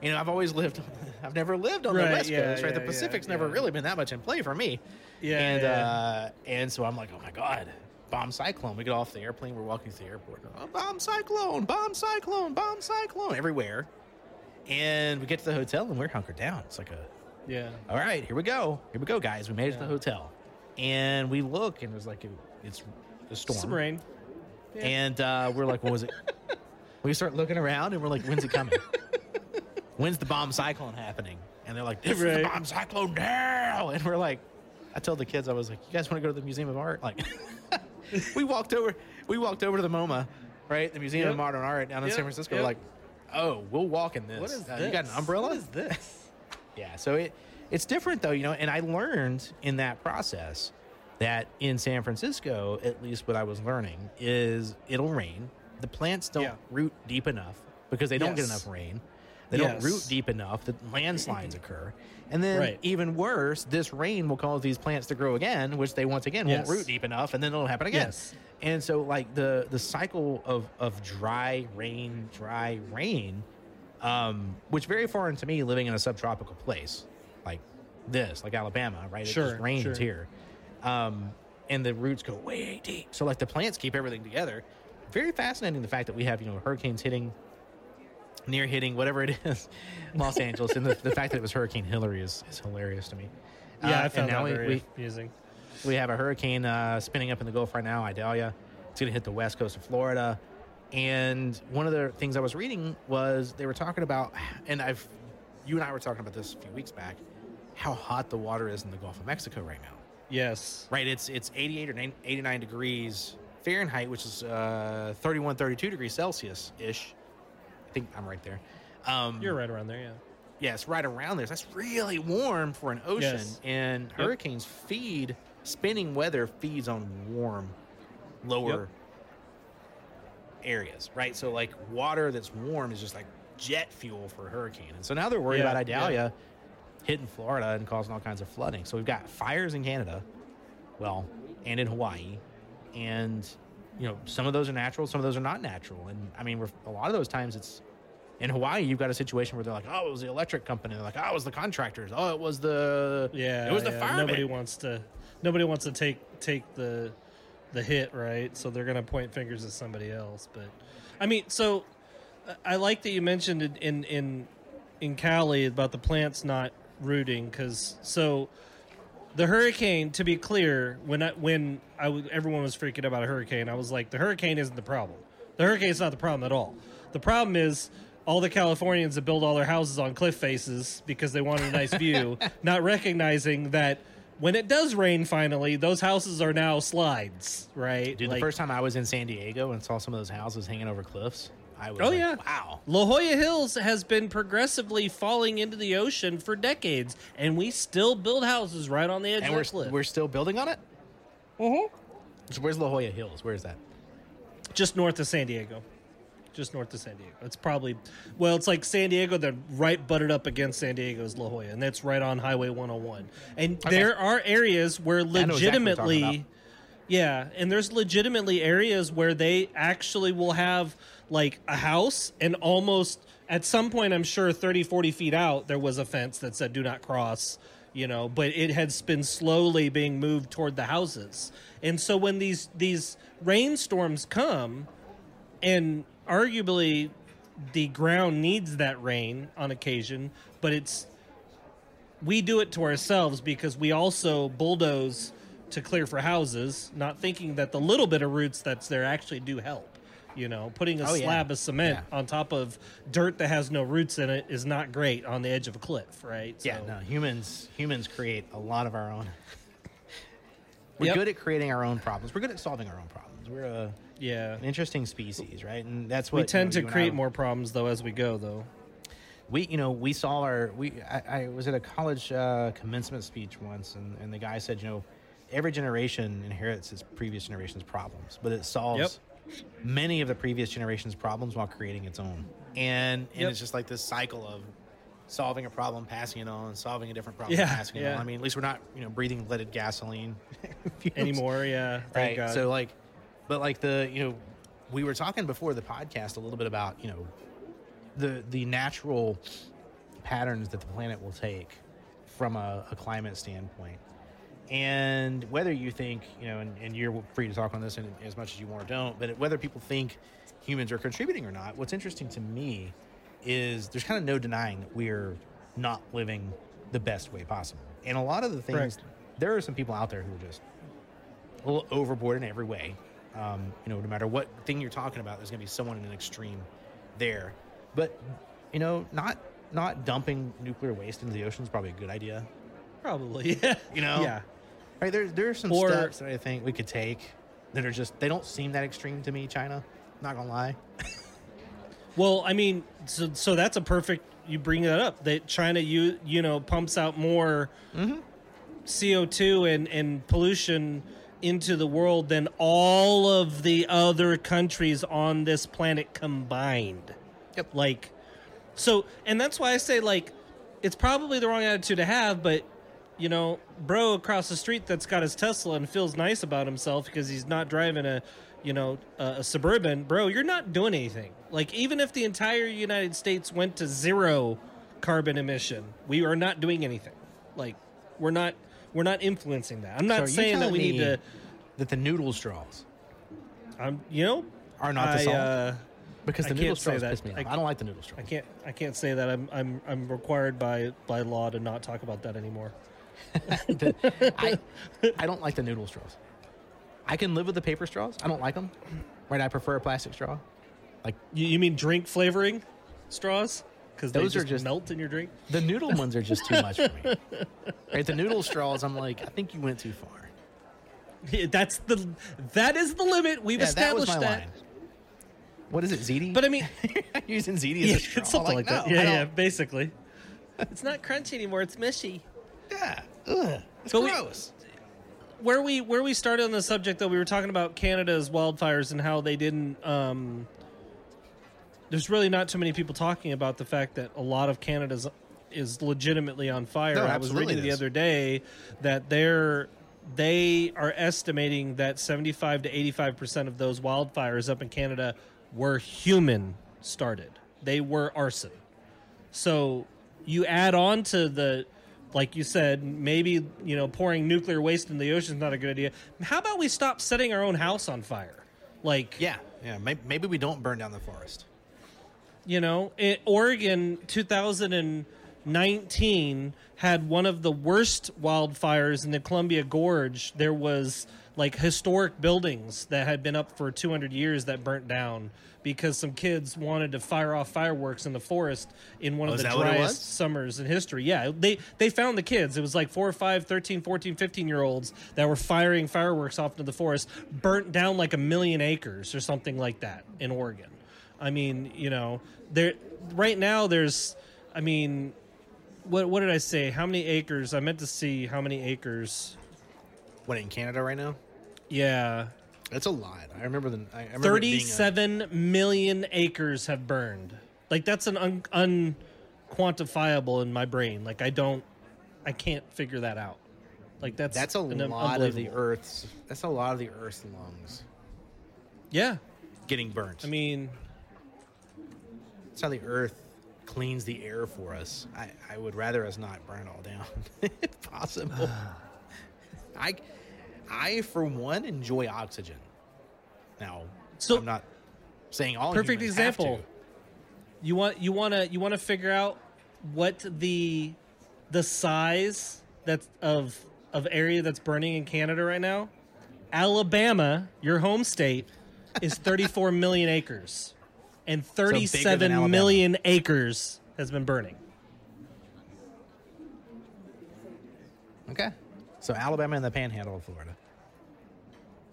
You know, I've always lived. [LAUGHS] I've never lived on Right, the West yeah, Coast, right? yeah, the Pacific's yeah, never really been that much in play for me. Yeah, and uh, and so I'm like, oh my god, bomb cyclone. We get off the airplane. We're walking through the airport. Oh, bomb cyclone, bomb cyclone, bomb cyclone everywhere. And we get to the hotel and we're hunkered down. It's like a Yeah. all right, here we go. Here we go, guys. We made it to the hotel. And we look and was like, it's a storm. Some rain. And uh, we're like, what was it? [LAUGHS] we start looking around and we're like, when's it coming? when's the bomb cyclone happening? And they're like, this is the bomb cyclone now. And we're like, I told the kids, I was like, you guys want to go to the Museum of Art? Like, [LAUGHS] [LAUGHS] we walked over, we walked over to the MoMA, right? The Museum of Modern Art down in Yep. San Francisco. Yep. Like, oh, we'll walk in this. What is Uh, this? You got an umbrella? What is this? Yeah, so it it's different though, you know, and I learned in that process that in San Francisco, at least what I was learning is it'll rain. The plants don't Yeah. root deep enough because they don't get enough rain. They don't root deep enough that landslides occur. And then Right. even worse, this rain will cause these plants to grow again, which they once again Yes. won't root deep enough, and then it'll happen again. Yes. And so like the the cycle of of dry rain, dry rain, um, which very foreign to me living in a subtropical place like this, like Alabama, right? It Sure, just rains sure. here. Um, and the roots go way deep. So like the plants keep everything together. Very fascinating the fact that we have, you know, hurricanes hitting near hitting whatever it [LAUGHS] is, Los Angeles, and the, the fact that it was Hurricane Hilary is, is hilarious to me. Yeah, Uh, I and now that we- very we, amusing. we have a hurricane uh, spinning up in the Gulf right now, Idalia. It's going to hit the west coast of Florida. And one of the things I was reading was they were talking about, and I've, you and I were talking about this a few weeks back, how hot the water is in the Gulf of Mexico right now. Yes. Right, it's it's 88 or 89 degrees Fahrenheit, which is uh, 31, 32 degrees Celsius ish. I think I'm right there. Um, You're right around there, yeah. Yes, right around there. That's really warm for an ocean. Yes. And Yep. hurricanes feed, spinning weather feeds on warm, lower Yep. areas, right? So, like, water that's warm is just like jet fuel for a hurricane. And so now they're worried Yeah, about Idalia hitting Florida and causing all kinds of flooding. So, we've got fires in Canada, well, and in Hawaii. And, you know, some of those are natural, some of those are not natural. And I mean, we're, a lot of those times it's, in Hawaii, you've got a situation where they're like, "Oh, it was the electric company." They're like, "Oh, it was the contractors." Oh, it was the Yeah. it was the yeah. Nobody wants to nobody wants to take take the the hit, right? So they're gonna point fingers at somebody else. But I mean, so I like that you mentioned in in in Cali about the plants not rooting because so the hurricane. To be clear, when I, when I w- everyone was freaking about a hurricane, I was like, the hurricane isn't the problem. The hurricane's not the problem at all. The problem is all the Californians that build all their houses on cliff faces because they wanted a nice [LAUGHS] view, not recognizing that when it does rain finally, those houses are now slides, right? Dude, Like- the first time I was in San Diego and saw some of those houses hanging over cliffs, I was Oh, like, yeah. wow. La Jolla Hills has been progressively falling into the ocean for decades, and we still build houses right on the edge And of we're the cliff. we're still building on it. Mm-hmm. So where's La Jolla Hills? Where is that? just north of San Diego. Just north of San Diego. It's probably well, it's like San Diego. They're right butted up against San Diego's La Jolla, and that's right on Highway 101. And there are areas where exactly what you're talking legitimately, yeah, and there's legitimately areas where they actually will have like a house and almost at some point, I'm sure 30, 40 feet out, there was a fence that said "Do not cross." You know, but it had been slowly being moved toward the houses, and so when these these rainstorms come, and arguably the ground needs that rain on occasion, but it's we do it to ourselves because we also bulldoze to clear for houses, not thinking that the little bit of roots that's there actually do help. You know, putting a Oh, yeah. slab of cement Yeah. on top of dirt that has no roots in it is not great on the edge of a cliff, right? Yeah, no, humans humans create a lot of our own. [LAUGHS] We're Yep. good at creating our own problems. We're good at solving our own problems. We're a, yeah. an interesting species, right? And that's what We you tend know, to you I- create more problems though as we go, though. we you know we saw our we i, I was at a college uh, commencement speech once and, and the guy said you know every generation inherits its previous generation's problems but it solves many of the previous generation's problems while creating its own and and Yep. it's just like this cycle of solving a problem, passing it on, solving a different problem, Yeah, passing it yeah. on. I mean, at least we're not you know breathing leaded gasoline. [LAUGHS] Anymore, yeah. Right? God. So like, but like the you know, we were talking before the podcast a little bit about you know, the the natural patterns that the planet will take from a, a climate standpoint, and whether you think you know, and, and you're free to talk on this in, as much as you want or don't, but whether people think humans are contributing or not, what's interesting to me is there's kind of no denying that we're not living the best way possible, and a lot of the things. Correct. There are some people out there who are just a little overboard in every way. Um, you know, no matter what thing you're talking about, there's going to be someone in an extreme there. But you know, not not dumping nuclear waste into the ocean is probably a good idea. Probably, [LAUGHS] yeah. You know? Yeah. Right? There there are some Or- steps that I think we could take that are just they don't seem that extreme to me. China, not gonna lie. Well, I mean, so so that's a perfect. You bring that up that China, you you know, pumps out more mm-hmm. CO two and and pollution into the world than all of the other countries on this planet combined. Yep. Like, so, and that's why I say like, it's probably the wrong attitude to have, but. You know, bro across the street that's got his Tesla and feels nice about himself because he's not driving a, you know, a, a suburban. Bro, you're not doing anything. Like, even if the entire United States went to zero carbon emission, we are not doing anything. Like, we're not, we're not influencing that. I'm not you saying that we need to. that the noodle straws I'm, you know, are not the I, uh, because I the noodle can't say straws piss me off. I- I, don't like the noodle straws. I can't I can't say that I'm I'm I'm required by by law to not talk about that anymore. [LAUGHS] I, I don't like the noodle straws. I can live with the paper straws. I don't like them. Right? I prefer a plastic straw. Like You, you mean drink flavoring straws? Because Those they are just, just- melt in your drink. the noodle ones are just too much for me. [LAUGHS] Right? The noodle straws, I'm like, I think you went too far. Yeah, That's the that is the limit. We've Yeah, that was established my that. line. What is it, ZD? But I mean, [LAUGHS] I'm using ZD as yeah, a straw. something like, no, that. Yeah, yeah, basically. it's not crunchy anymore. It's mushy. Yeah. Ugh, it's But we- gross. where we where we started on the subject though we were talking about canada's wildfires and how they didn't um there's really not too many people talking about the fact that a lot of canada's is legitimately on fire. No, i was reading the other day that they're they are estimating that 75 to 85 percent of those wildfires up in canada were human started. They were arson. So you add on to the, like you said, maybe you know pouring nuclear waste in the ocean is not a good idea. How about we stop setting our own house on fire? Like, Yeah, yeah. Maybe, maybe we don't burn down the forest. you know, it, Oregon 2019 had one of the worst wildfires in the Columbia Gorge. There was like historic buildings that had been up for 200 years that burnt down because some kids wanted to fire off fireworks in the forest in one Oh, of the that what it driest summers in history. Yeah, they they found the kids. It was like 4 or 5, 13, 14, 15 year olds that were firing fireworks off into the forest, burnt down like a million acres or something like that in Oregon. I mean, you know, there right now there's I mean, what what did I say? How many acres? I meant to see how many acres. What in Canada right now? Yeah. It's a lot. I remember the. I I remember it being a- Thirty-seven million acres have burned. Like that's an un- unquantifiable in my brain. Like I don't, I can't figure that out. Like that's That's a an- lot of the. Earth's. That's a lot of the Earth's lungs Yeah, getting burnt. I mean, that's how the Earth cleans the air for us. I, I would rather us not burn it all down, [LAUGHS] if possible. [SIGHS] I, I for one enjoy oxygen. Now, So- I'm not saying all. perfect example. You want you want to you want to figure out what the the size that's of of area that's burning in Canada right now. Alabama, your home state, is [LAUGHS] 34 million acres, and bigger than 37 Alabama. million acres has been burning. Okay. So Alabama and the Panhandle of Florida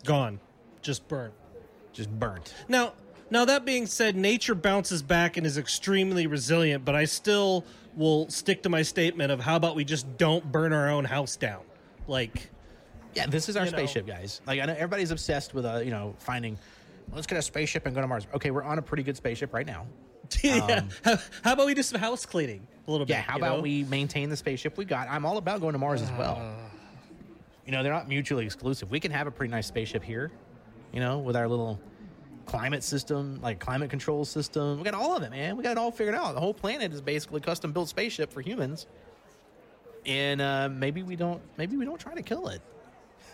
Gone, just burnt. just burnt. Now, now that being said, nature bounces back and is extremely resilient, but I still will stick to my statement of how about we just don't burn our own house down? Like, Yeah, this is our You know. spaceship, guys. Like I know everybody's obsessed with uh, you know, finding let's get a spaceship and go to Mars. Okay, we're on a pretty good spaceship right now. [LAUGHS] yeah. Um, how, how about we do some house cleaning a little bit? Yeah, how about know? we maintain the spaceship we got? I'm all about going to Mars as well. You know, they're not mutually exclusive. We can have a pretty nice spaceship here, you know, with our little climate system, like climate control system. We got all of it, man. We got it all figured out. The whole planet is basically custom built spaceship for humans. And uh, maybe we don't maybe we don't try to kill it.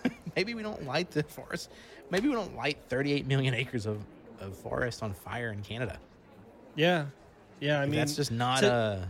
[LAUGHS] maybe we don't light the forest. Maybe we don't light 38 million acres of, of forest on fire in Canada. Yeah, yeah. I mean, That's just not to- a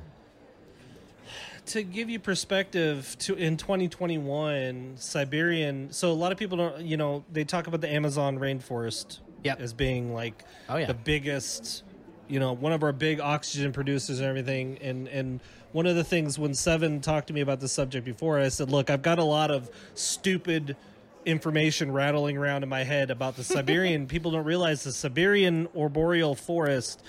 to give you perspective to in 2021 siberian so a lot of people don't you know they talk about the amazon rainforest Yep. as being like Oh, yeah. the biggest you know one of our big oxygen producers and everything and and one of the things when seven talked to me about this subject before i said look i've got a lot of stupid information rattling around in my head about the siberian [LAUGHS] people don't realize the siberian arboreal forest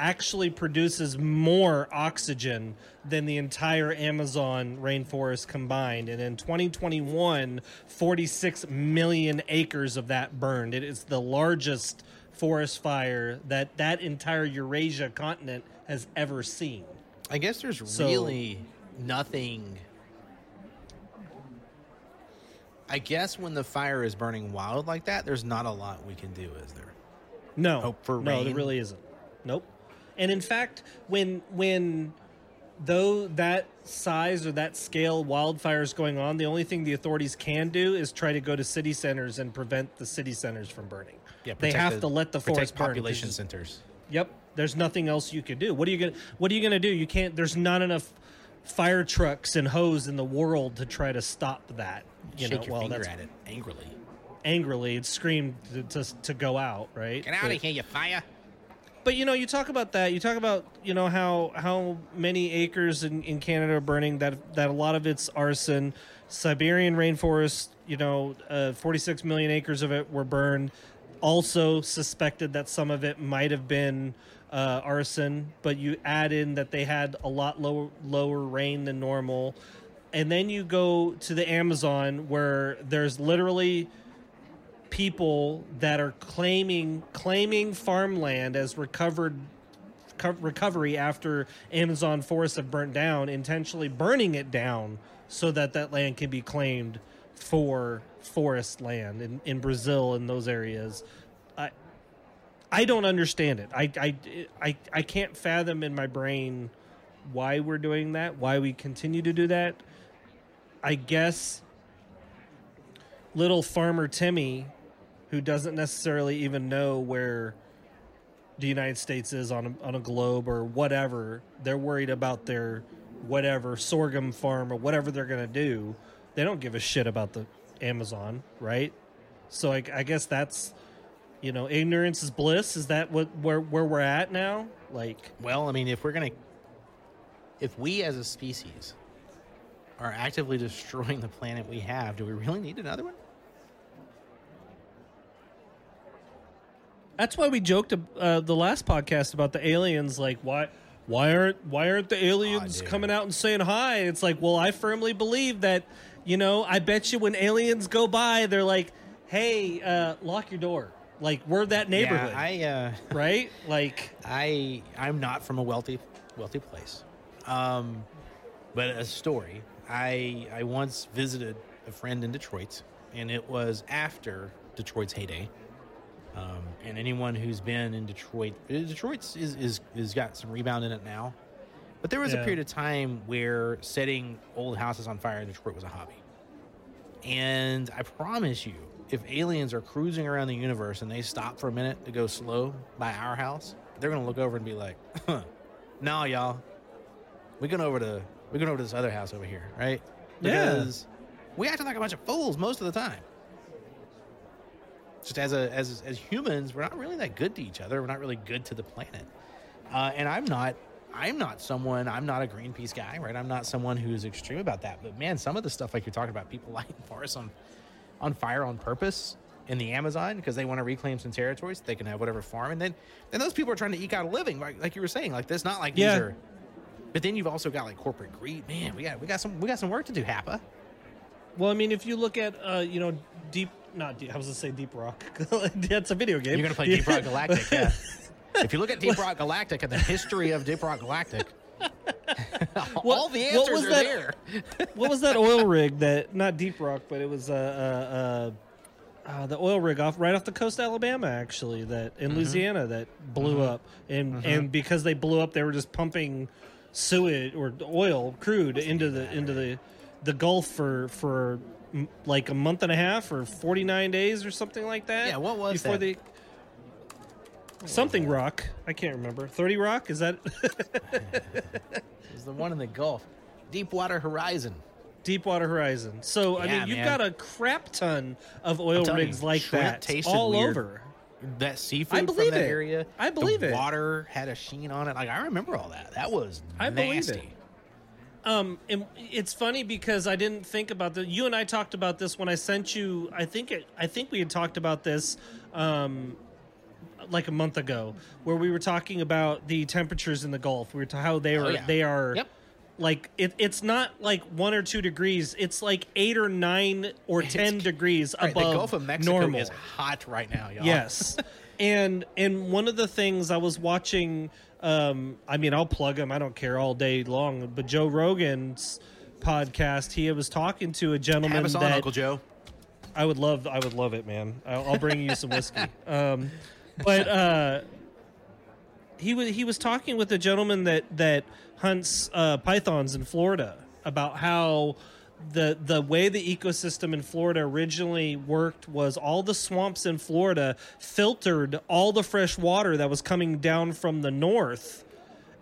actually produces more oxygen than the entire Amazon rainforest combined. And in 2021, 46 million acres of that burned. It is the largest forest fire that that entire Eurasia continent has ever seen. I guess there's So- really nothing. I guess when the fire is burning wild like that, there's not a lot we can do, is there? No, Hope for no, there really isn't. Nope. And in fact, when when though that size or that scale wildfire is going on, the only thing the authorities can do is try to go to city centers and prevent the city centers from burning. Yeah, they have to let the forest population just- centers. Yep. There's nothing else you can do. What are you gonna What are you gonna do? You can't. There's not enough fire trucks and hose in the world to try to stop that. You Shake know, your well, finger that's at it angrily. angrily. It screamed to, to to go out. Right. Get out of here, you fire! But you know, you talk about that. You talk about you know how how many acres in, in Canada are burning. That that a lot of it's arson. Siberian rainforest. You know, uh, forty six million acres of it were burned. Also suspected that some of it might have been uh, arson, but you add in that they had a lot lower lower rain than normal, and then you go to the Amazon where there's literally people that are claiming claiming farmland as recovered co- recovery after Amazon forests have burnt down, intentionally burning it down so that that land can be claimed for forest land in, in Brazil and those areas. I I don't understand it. I, I, I, I can't fathom in my brain why we're doing that, why we continue to do that. I guess little farmer Timmy, who doesn't necessarily even know where the United States is on a, on a globe or whatever, they're worried about their whatever sorghum farm or whatever they're going to do. They don't give a shit about the Amazon, right? So I, I guess that's you know ignorance is bliss. Is that what where where we're at now? Like Well, I mean, if we're gonna, if we as a species are actively destroying the planet we have, do we really need another one? That's why we joked uh, the last podcast about the aliens. Like, why, why aren't why aren't the aliens dude. coming out and saying hi? It's like, well, I firmly believe that. You know, I bet you when aliens go by, they're like, "Hey, uh, lock your door." Like we're that neighborhood, Yeah, I, uh, right? Like, I, I'm not from a wealthy, wealthy place. Um, but a story. I, I once visited a friend in Detroit, and it was after Detroit's heyday. Um, and anyone who's been in Detroit, Detroit's is, is is got some rebound in it now. But there was a period of time where setting old houses on fire in Detroit was a hobby. And I promise you, if aliens are cruising around the universe and they stop for a minute to go slow by our house, they're gonna look over and be like, huh, "No, y'all, we're going over to we're going over to this other house over here, right?" Yeah. Because we acting like a bunch of fools most of the time. Just as a as as humans, we're not really that good to each other. We're not really good to the planet. Uh, and I'm not I'm not someone I'm not a Greenpeace guy, right? I'm not someone who's extreme about that. But man, some of the stuff like you're talking about, people [LAUGHS] lighting forests on on fire on purpose in the Amazon because they want to reclaim some territories, they can have whatever farm, and then then those people are trying to eke out a living, like like you were saying. Like this, not like Yeah. these are. But then you've also got like corporate greed. Man, we got we got some we got some work to do, Happa. well, I mean, if you look at, uh, you know, deep, not deep. I was gonna say Deep Rock. [LAUGHS] That's a video game. You're gonna play Deep Rock Galactic, yeah. [LAUGHS] if you look at Deep Rock Galactic and the history of Deep Rock Galactic, [LAUGHS] all What- the what answers was are that- there. what was that oil rig that not Deep Rock, but it was uh, uh, uh, uh, the oil rig off right off the coast of Alabama, actually, that in Louisiana that blew up, and and because they blew up, they were just pumping sewage or oil crude into the into the the Gulf for for like a month and a half or forty nine days or something like that. Yeah, what was before that? they. Something rock, I can't remember. Thirty rock is that [LAUGHS] It was the one in the Gulf, Deepwater Horizon. Deepwater Horizon. So I Yeah, mean, you've man. got a crap ton of oil telling rigs you, like shrimp that tasted all weird. over. That seafood I believe from that it. area. I believe the it. Water had a sheen on it. Like I remember all that. That was I believe nasty. it. Um, and it's funny because I didn't think about the. You and I talked about this when I sent you. I think it. I think we had talked about this, um, like a month ago, where we were talking about the temperatures in the Gulf. We were ta- how they were. Oh, yeah. They are. Yep. Like it, it's not like one or two degrees. It's like eight or nine or It's- ten degrees Right, above the Gulf of Mexico normal. is hot right now, y'all. Yes. [LAUGHS] and and one of the things I was watching um I mean I'll plug him. I don't care all day long. But Joe Rogan's podcast he was talking to a gentleman Have us on, that Uncle Joe. I would love I would love it man. I'll, I'll bring you some whiskey. [LAUGHS] Um but uh he was he was talking with a gentleman that that hunts uh, pythons in Florida about how the the way the ecosystem in Florida originally worked was all the swamps in Florida filtered all the fresh water that was coming down from the north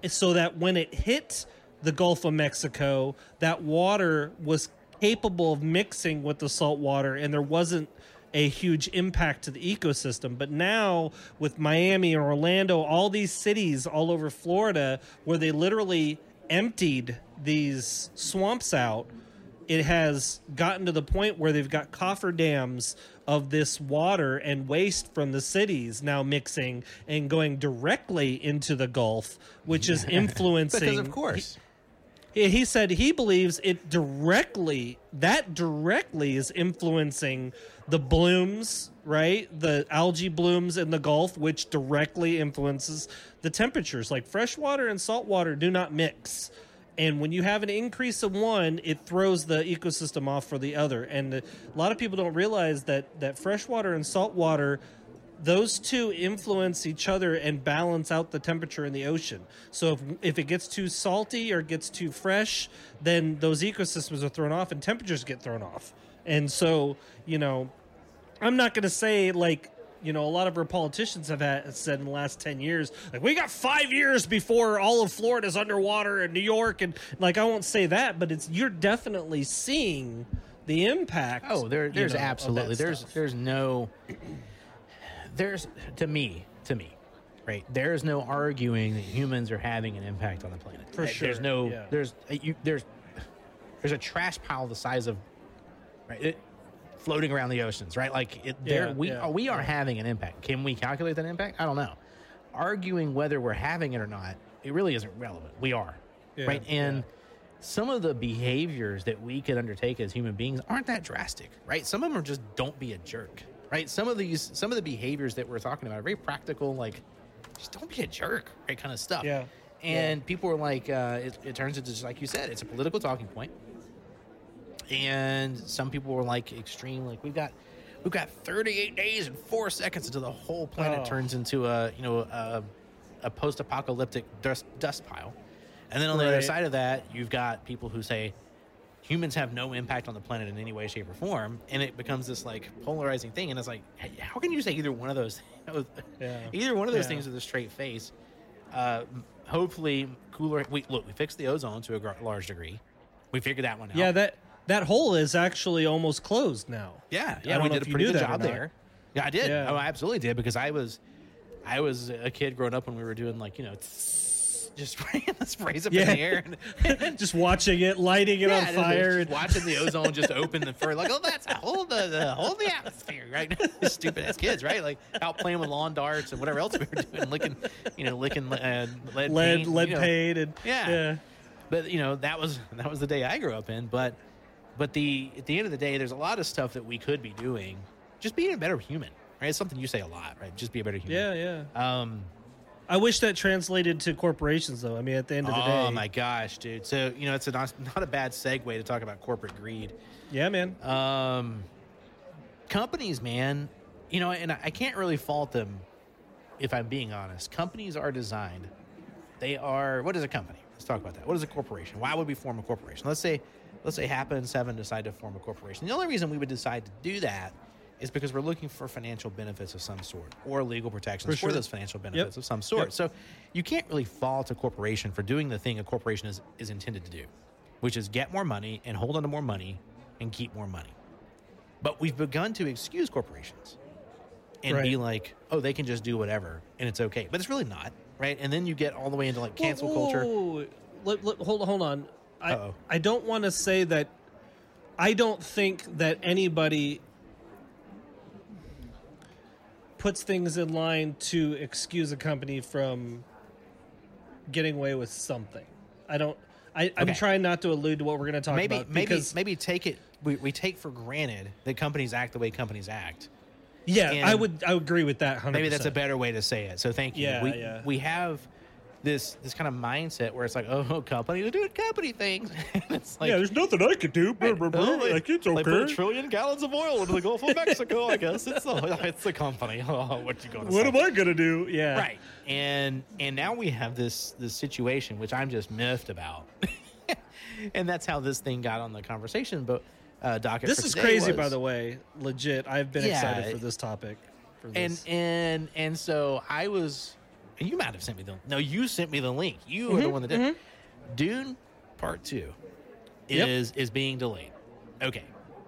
so that when it hit the Gulf of Mexico, that water was capable of mixing with the salt water and there wasn't a huge impact to the ecosystem. But now with Miami and Orlando, all these cities all over Florida where they literally emptied these swamps out, it has gotten to the point where they've got coffer dams of this water and waste from the cities now mixing and going directly into the Gulf, which is [LAUGHS] influencing. Because of course. He, he said he believes it directly, that directly is influencing the blooms, right? The algae blooms in the Gulf, which directly influences the temperatures. Like fresh water and salt water do not mix. And when you have an increase of one, it throws the ecosystem off for the other. And a lot of people don't realize that that freshwater and saltwater, those two influence each other and balance out the temperature in the ocean. So if if it gets too salty or gets too fresh, then those ecosystems are thrown off and temperatures get thrown off. And so, you know, I'm not going to say like you know a lot of our politicians have had, said in the last 10 years like we got five years before all of florida's underwater and new york and like i won't say that but it's you're definitely seeing the impact Oh, there, you there's know, of that absolutely there's stuff. there's no there's to me to me right there's no arguing that humans are having an impact on the planet For sure there's no yeah. there's you, there's there's a trash pile the size of right it, floating around the oceans right like it Yeah, we yeah, are we are yeah. having an impact can we calculate that impact i don't know arguing whether we're having it or not it really isn't relevant we are right and some of the behaviors that we can undertake as human beings aren't that drastic, right? Some of them are just don't be a jerk, right? Some of these, some of the behaviors that we're talking about are very practical, like just don't be a jerk, right? Kind of stuff. Yeah. And people are like, uh, it, it turns into just like you said, it's a political talking point. And some people were like extreme, like we've got, we've got 38 days and four seconds until the whole planet Oh. turns into a, you know, a, a post-apocalyptic dust dust pile. And then on the other side of that, you've got people who say humans have no impact on the planet in any way, shape, or form, and it becomes this like polarizing thing. And it's like, how can you say either one of those, [LAUGHS] Yeah. either one of those Yeah. things with a straight face? Uh, hopefully, cooler. We look, we fixed the ozone to a large degree. We figured that one out. yeah that that hole is actually almost closed now Yeah, yeah, we did a pretty good job there. Yeah, I did. Yeah. Oh, I absolutely did because I was, I was a kid growing up when we were doing like you know, [LAUGHS] just [LAUGHS] spraying the sprays up in the air. And, [LAUGHS] just watching it lighting it Yeah, on fire just watching the ozone just open the fur, like, oh, that's hold the, the hold the atmosphere, right? Stupid ass kids, right? Like out playing with lawn darts and whatever else we were doing, licking, you know, licking uh, lead, lead paint, lead you know. paint and Yeah. yeah But you know, that was that was the day I grew up in. But but the at the end of the day, there's a lot of stuff that we could be doing. Just being a better human, right? It's something you say a lot, right? Just be a better human. yeah yeah Um, I wish that translated to corporations, though. I mean, at the end of the day, Oh my gosh, dude! So you know, it's a not, not a bad segue to talk about corporate greed. yeah, man. Um, companies, man, you know, and I can't really fault them if I'm being honest. Companies are designed. They are. What is a company? Let's talk about that. What is a corporation? Why would we form a corporation? Let's say, let's say, Hapa and Seven decide to form a corporation. The only reason we would decide to do that is because we're looking for financial benefits of some sort or legal protections For for, sure. those financial benefits of some sort. Yep. So you can't really fault a corporation for doing the thing a corporation is, is intended to do, which is get more money and hold on to more money and keep more money. But we've begun to excuse corporations and be like, oh, they can just do whatever and it's okay. But it's really not, right? And then you get all the way into like cancel Whoa, culture. whoa, whoa, whoa. Let- let- hold, hold on. I, I don't want to say that. I don't think that anybody puts things in line to excuse a company from getting away with something. I don't. I, I'm Okay. trying not to allude to what we're going to talk Maybe, about maybe, maybe take it. We, we take for granted that companies act the way companies act. yeah, I would I would agree with that. 100%. Maybe that's a better way to say it. So thank you. Yeah, we, yeah. we have this this kind of mindset where it's like, oh, [LAUGHS] companies are doing company things. [LAUGHS] And it's like, yeah. There's nothing I could do. [LAUGHS] Blah, blah, blah. Oh, they- Like it's They put a trillion gallons of oil into the Gulf of Mexico. I guess it's the it's the company. Oh, what you going to What say? am I gonna do? Yeah. Right. And and now we have this this situation which I'm just miffed about. and that's how this thing got on the conversation. But uh, docket This is crazy, was- by the way. Legit. I've been Yeah. excited for this topic. For And this. and and so I was, and you might have sent me the no, you sent me the link. You are the Mhm, one that did. Dune Part Two Yep. is is being delayed. Okay,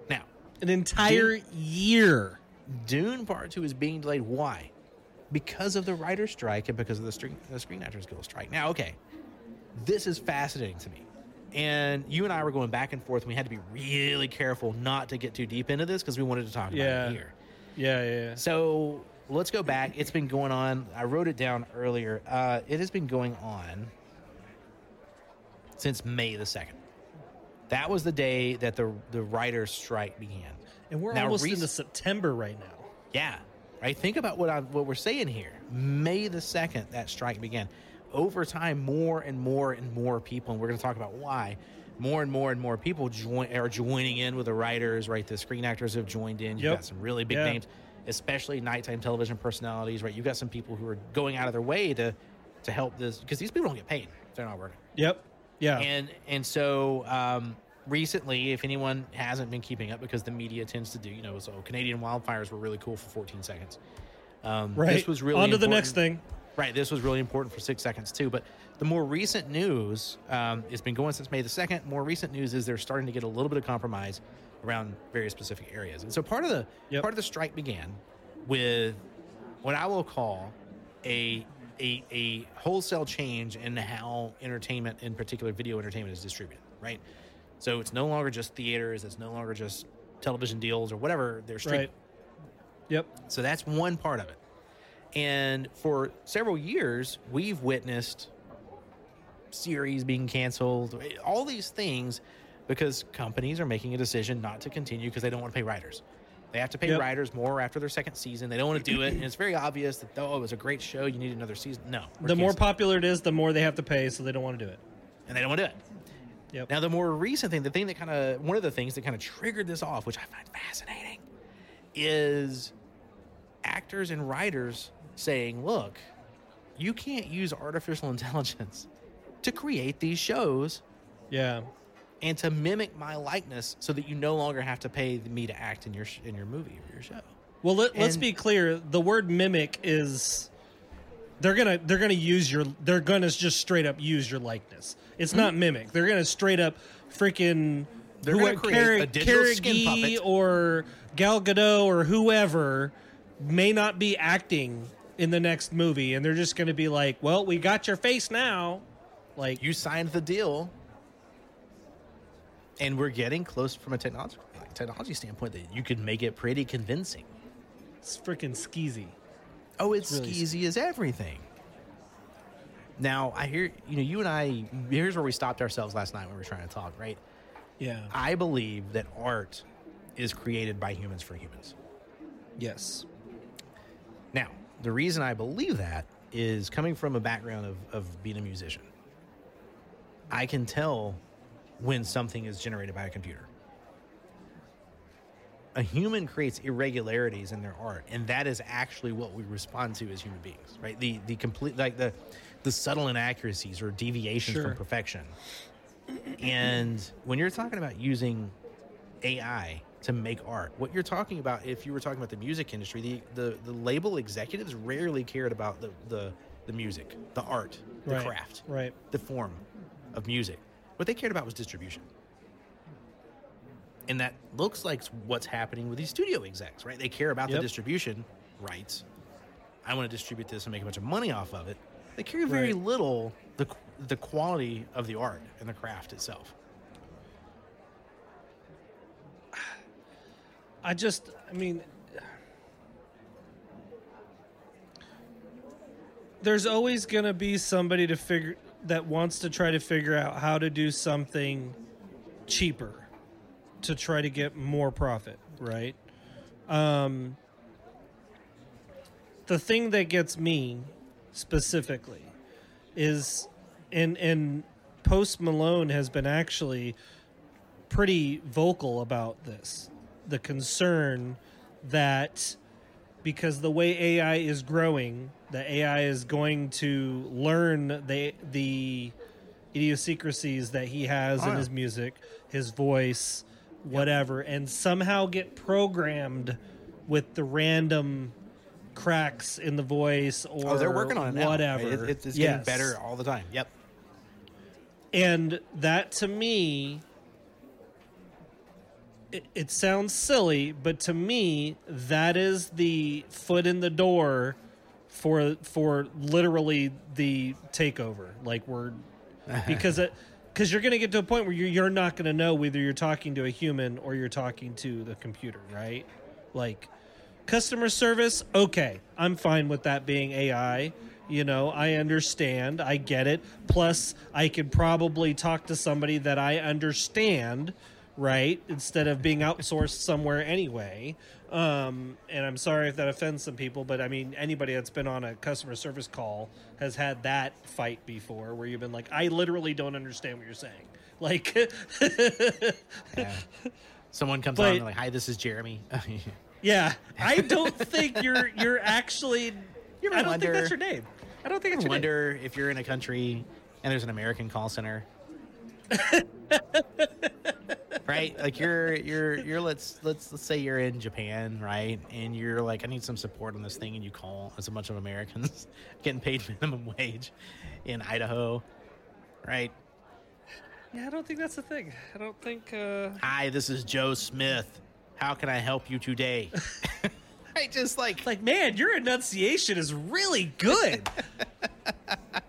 now an entire year. Dune Part Two is being delayed. Why? Because of the writer's strike and because of the screen the Screen Actors Guild strike. Now, okay, this is fascinating to me. And you and I were going back and forth. And we had to be really careful not to get too deep into this because we wanted to talk about it here. Yeah, yeah, yeah. So let's go back. It's been going on. I wrote it down earlier. Uh, it has been going on since May the second. That was the day that the the writers' strike began. And we're Now, almost rec- into September right now. Yeah, right. Think about what I what we're saying here. May the second, that strike began. Over time, more and more and more people, and we're going to talk about why. More and more and more people join are joining in with the writers. Right, the screen actors have joined in. You've Yep. got some really big Yeah. names, especially nighttime television personalities. Right, you've got some people who are going out of their way to to help this because these people don't get paid if they're not working. Yep. Yeah. And and so um, recently, if anyone hasn't been keeping up, because the media tends to do, you know, so Canadian wildfires were really cool for 14 seconds. Um, right. This was really on to the important- next thing. Right. This was really important for six seconds too. But the more recent news, um, it's been going since May the second. More recent news is they're starting to get a little bit of compromise around various specific areas. And so part of the Yep. part of the strike began with what I will call a a, a wholesale change in how entertainment, in particular video entertainment, is distributed. Right. So it's no longer just theaters. It's no longer just television deals or whatever they're streaming. Right. Yep. So that's one part of it. And for several years, we've witnessed series being canceled, all these things because companies are making a decision not to continue because they don't want to pay writers. They have to pay Yep. writers more after their second season. They don't want to do it. And it's very obvious that, oh, it was a great show. You need another season. No. The more popular it is, the more they have to pay, so they don't want to do it. and they don't want to do it. Yep. Now, the more recent thing, the thing that kind of, one of the things that kind of triggered this off, which I find fascinating, is actors and writers saying, look, you can't use artificial [LAUGHS] intelligence to create these shows yeah. And to mimic my likeness so that you no longer have to pay me to act in your sh- in your movie or your show. Well, let, let's be clear. The word mimic is they're gonna they're gonna use your they're gonna just straight up use your likeness. It's not mm-hmm. mimic. They're gonna straight up freaking They're who- gonna create Cara- a digital Cara skin Gee puppet. or Gal Gadot or whoever may not be acting in the next movie, and they're just gonna be like, "Well, we got your face now." Like, You signed the deal, and we're getting close from a technology technology standpoint that you could make it pretty convincing. it's freaking skeezy. Oh, it's really skeezy as everything. Now I hear you know you and I. Here's where we stopped ourselves last night when we were trying to talk. Right, Yeah. I believe that art is created by humans for humans. yes. Now, the reason I believe that is coming from a background of, of being a musician. I can tell when something is generated by a computer. A human creates irregularities in their art, and that is actually what we respond to as human beings, right? The the complete like the the subtle inaccuracies or deviations Sure. from perfection. And when you're talking about using AI to make art, what you're talking about, if you were talking about the music industry, the the, the label executives rarely cared about the, the the music, the art, the Right, craft, right. the form of music. What they cared about was distribution. And that looks like what's happening with these studio execs, right? They care about the distribution rights. I want to distribute this and make a bunch of money off of it. They care very Right. little the the quality of the art and the craft itself. I just, I mean, there's always going to be somebody to figure that wants to try to figure out how to do something cheaper to try to get more profit, right? Um, the thing that gets me specifically is, and and Post Malone has been actually pretty vocal about this the concern that because the way AI is growing, the AI is going to learn the the idiosyncrasies that he has Oh, in his music, his voice, whatever, and somehow get programmed with the random cracks in the voice or Oh, they're working on it whatever. It- it's it's Yes. getting better all the time. Yep. And that to me, it, it sounds silly, but to me, that is the foot in the door for for literally the takeover. Like we're [LAUGHS] because it because you're going to get to a point where you're, you're not going to know whether you're talking to a human or you're talking to the computer, right? Like customer service, okay, I'm fine with that being AI. You know, I understand, I get it. Plus, I could probably talk to somebody that I understand, right? Instead of being outsourced somewhere anyway. Um, and I'm sorry if that offends some people, but I mean, anybody that's been on a customer service call has had that fight before where you've been like, I literally don't understand what you're saying. [LAUGHS] Like, Yeah. Someone comes But- on and they're like, "Hi, this is Jeremy." [LAUGHS] yeah, I don't think you're you're actually. You I don't wonder- think that's your name. I don't think it's your name. wonder if you're in a country and there's an American call center. [LAUGHS] right? Like you're you're you're let's let's let's say you're in Japan, right? And you're like, I need some support on this thing, and you call. It's a bunch of Americans [LAUGHS] getting paid minimum wage in Idaho, right? Yeah, I don't think that's the thing. I don't think. Uh, Hi, this is Joe Smith. How can I help you today? [LAUGHS] I just like like, man, your enunciation is really good. [LAUGHS]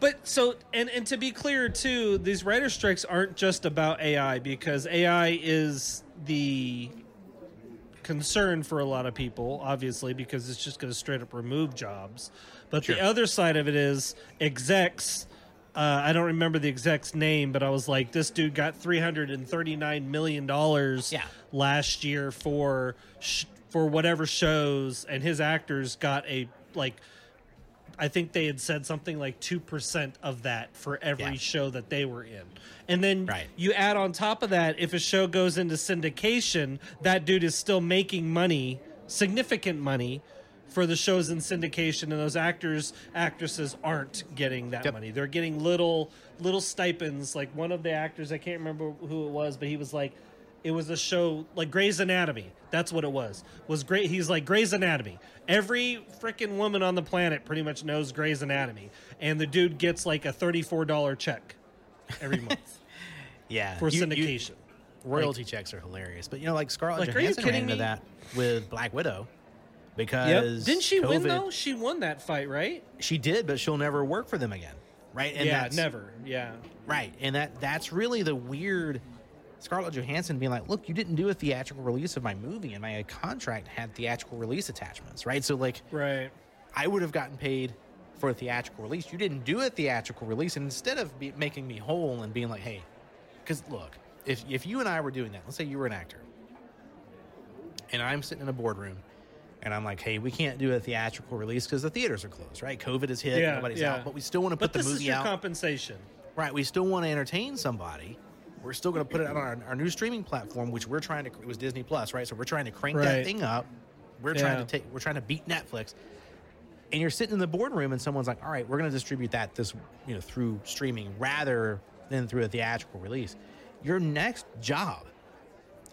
but so, and and to be clear too, these writer strikes aren't just about AI because AI is the concern for a lot of people, obviously, because it's just going to straight up remove jobs. But the other side of it is execs. Uh, I don't remember the exec's name, but I was like, this dude got three hundred and thirty nine million dollars Yeah. last year for sh- for whatever shows, and his actors got a like. I think they had said something like two percent of that for every Yeah. show that they were in, and then Right. you add on top of that, if a show goes into syndication, that dude is still making money, significant money, for the shows in syndication, and those actors, actresses aren't getting that Yep. money. They're getting little, little stipends. Like one of the actors, I can't remember who it was, but he was like, it was a show like Grey's Anatomy. That's what it was. Was great. He's like Grey's Anatomy. Every freaking woman on the planet pretty much knows Grey's Anatomy, and the dude gets like a thirty-four dollar check every [LAUGHS] month yeah for you- you- syndication. royalty checks are hilarious. But you know, like Scarlett Like, you Johansson ran into me? that with Black Widow Yep. because Didn't she win though? She won that fight, right? She did, but she'll never work for them again, right? And yeah, never. Yeah. Right, and that that's really the weird. Scarlett Johansson being like, "Look, you didn't do a theatrical release of my movie, and my contract had theatrical release attachments, right? So like, Right. I would have gotten paid for a theatrical release. You didn't do a theatrical release, and instead of be, making me whole and being like, hey, because look, if if you and I were doing that, let's say you were an actor, and I'm sitting in a boardroom, and I'm like, hey, we can't do a theatrical release because the theaters are closed, right? COVID is hit, Yeah, nobody's yeah. out, but we still want to put But the this is movie your out. compensation. Right. We still want to entertain somebody. We're still going to put it out on our, our new streaming platform, which we're trying to. It was Disney Plus, right? So we're trying to crank that thing up. We're trying to take. We're trying to beat Netflix. And you're sitting in the boardroom, and someone's like, "All right, we're going to distribute that this, you know, through streaming rather than through a theatrical release." Your next job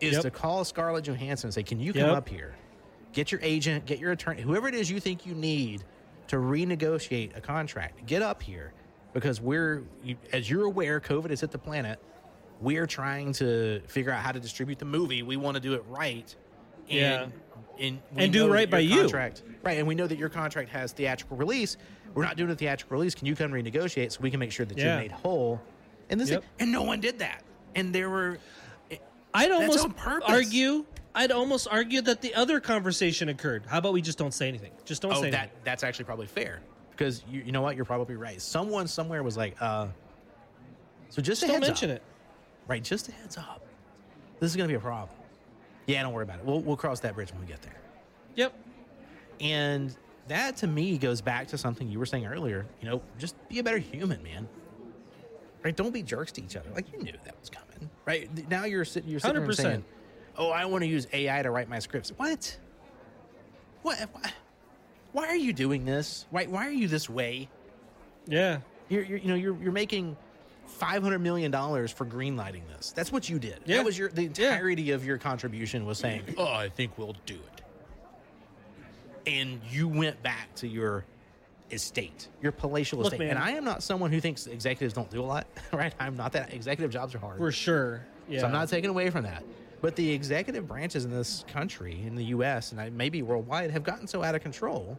is Yep. to call Scarlett Johansson and say, "Can you come Yep. up here, get your agent, get your attorney, whoever it is you think you need to renegotiate a contract, get up here because we're, as you're aware, COVID has hit the planet. We're trying to figure out how to distribute the movie. We want to do it right, and Yeah. and, we And do right by your you. contract, right? And we know that your contract has theatrical release. We're not doing a theatrical release. Can you come renegotiate so we can make sure that you're made whole? And this, Yep. and no one did that. And there were I'd almost argue. I'd almost argue that the other conversation occurred. How about we just don't say anything? Just don't Oh, say that anything. that's actually probably fair because you, you know what? You're probably right. Someone somewhere was like, uh, so just, Just don't mention up. it. Right, just a heads up. This is going to be a problem. Yeah, don't worry about it. We'll we'll cross that bridge when we get there. Yep. And that to me goes back to something you were saying earlier. You know, just be a better human, man. Right? Don't be jerks to each other. Like you knew that was coming. Right? Now you're sitting you're sitting there 100%. saying, "Oh, I want to use AI to write my scripts." What? What? Why, why are you doing this? Why why are you this way? Yeah. You're, you're you know you're you're making five hundred million dollars for greenlighting this. That's what you did. Yeah. That was your the Yeah. entirety of your contribution was saying, "Oh, I think we'll do it," and you went back to your estate, your palatial Look, estate. man. And I am not someone who thinks executives don't do a lot. [LAUGHS] Right? I'm not that. Executive jobs are hard. For sure. Yeah. So I'm not taking away from that. But the executive branches in this country, in the U.S. and maybe worldwide, have gotten so out of control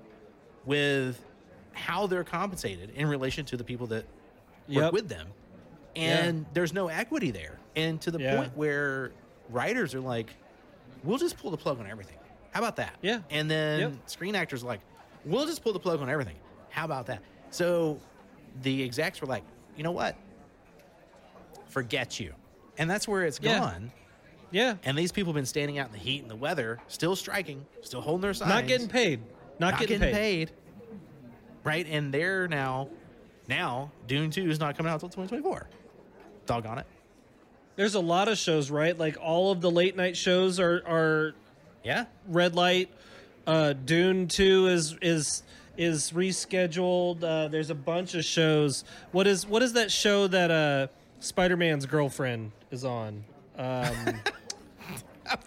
with how they're compensated in relation to the people that work Yep. with them, and there's no equity there. And to the Yeah. point where writers are like, "We'll just pull the plug on everything. How about that?" Yeah. And then Yep. screen actors are like, "We'll just pull the plug on everything. How about that?" So the execs were like, "You know what? Forget you." And that's where it's Yeah. gone. Yeah. And these people have been standing out in the heat and the weather, still striking, still holding their signs, Not getting paid. Not, not getting, paid. right? And they're now, now Dune Two is not coming out until 2024. Doggone it! There's a lot of shows, right? Like all of the late night shows are are Yeah, red light. Uh, Dune Two is is is rescheduled. Uh, there's a bunch of shows. What is what is that show that uh, Spider Man's girlfriend is on? Um, [LAUGHS]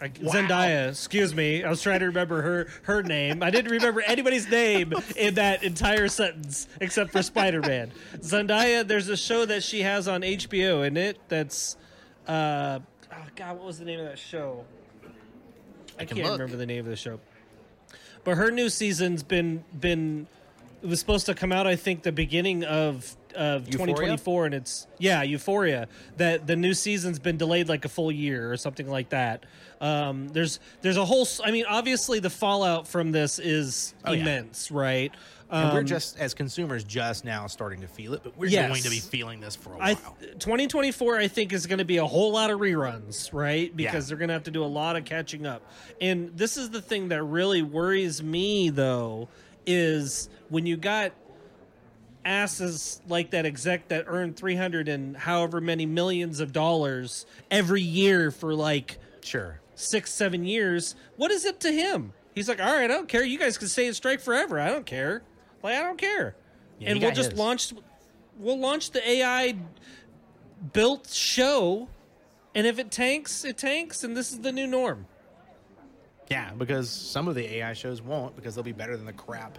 I- Zendaya. Excuse me. I was trying to remember her her name. I didn't remember anybody's name in that entire sentence except for Spider Man. Zendaya. There's a show that she has on HBO in it. That's uh, oh God. What was the name of that show? I, can can't look. remember the name of the show. But her new season's been been it was supposed to come out I think the beginning of of Euphoria? 2024 and it's yeah, Euphoria. That the new season's been delayed like a full year or something like that. Um there's there's a whole I mean obviously the fallout from this is Oh, yeah. immense, right? and we're Um, just as consumers just now starting to feel it, but we're Yes. going to be feeling this for a while. 2024 I think is going to be a whole lot of reruns, right? Because Yeah. they're going to have to do a lot of catching up. And this is the thing that really worries me though is when you got asses like that exec that earned 300 and however many millions of dollars every year for like sure. 6 7 years, what is it to him? He's like, "All right, I don't care. You guys can stay in strike forever. I don't care." Like I don't care. Yeah, and we'll just his. launch we'll launch the AI built show and if it tanks, it tanks and this is the new norm. Yeah, because some of the AI shows won't because they'll be better than the crap.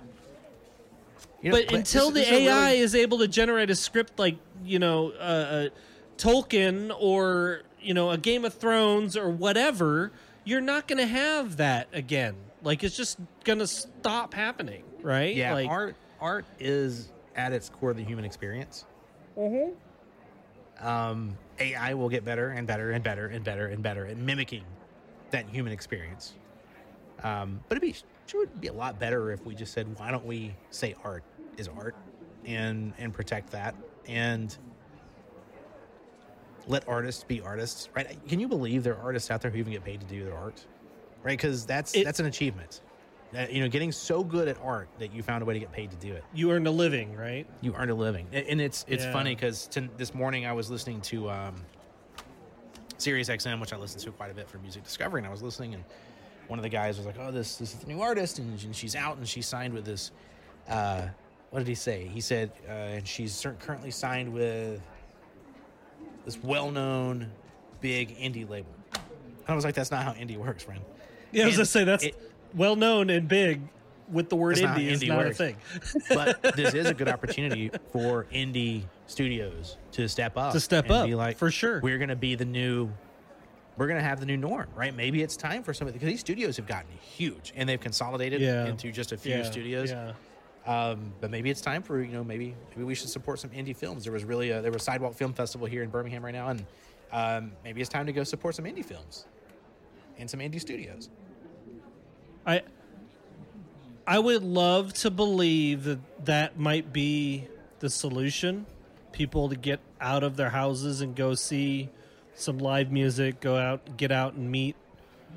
You know, But until this- the this AI really- is able to generate a script like, you know, uh, uh, Tolkien or, you know, a Game of Thrones or whatever, you're not going to have that again. Like it's just going to stop happening, right? Yeah, like, art art is at its core the human experience. Um, AI will get better and better and better and better and better at mimicking that human experience. Um, but it'd be sure would be a lot better if we just said, why don't we say art is art and and protect that and let artists be artists, right? Can you believe there are artists out there who even get paid to do their art, right? Because that's It- that's an achievement. You know, getting so good at art that you found a way to get paid to do it. You earned a living, right? You earned a living, and it's it's Yeah. funny because this morning I was listening to um, Sirius XM, which I listen to quite a bit for music discovery, and I was listening, and one of the guys was like, "Oh, this this is the new artist, and, and she's out, and she's signed with this." Uh, what did he say? He said, uh, and she's currently signed with this well-known big indie label. I was like, "That's not how indie works, friend." Yeah, I was And gonna say that's it- well known and big. With the word how indie is not works. a thing. but [LAUGHS] this is a good opportunity for indie studios to step up To step and up, be like for sure. we're going to be the new we're going to have the new norm right maybe it's time for something because these studios have gotten huge and they've consolidated Yeah. into just a few Yeah, studios Yeah. Um, but maybe it's time for you know maybe maybe we should support some indie films there was really a there was sidewalk film festival here in birmingham right now and um, maybe it's time to go support some indie films and some indie studios I I would love to believe that that might be the solution. People to get out of their houses and go see some live music, go out, get out and meet.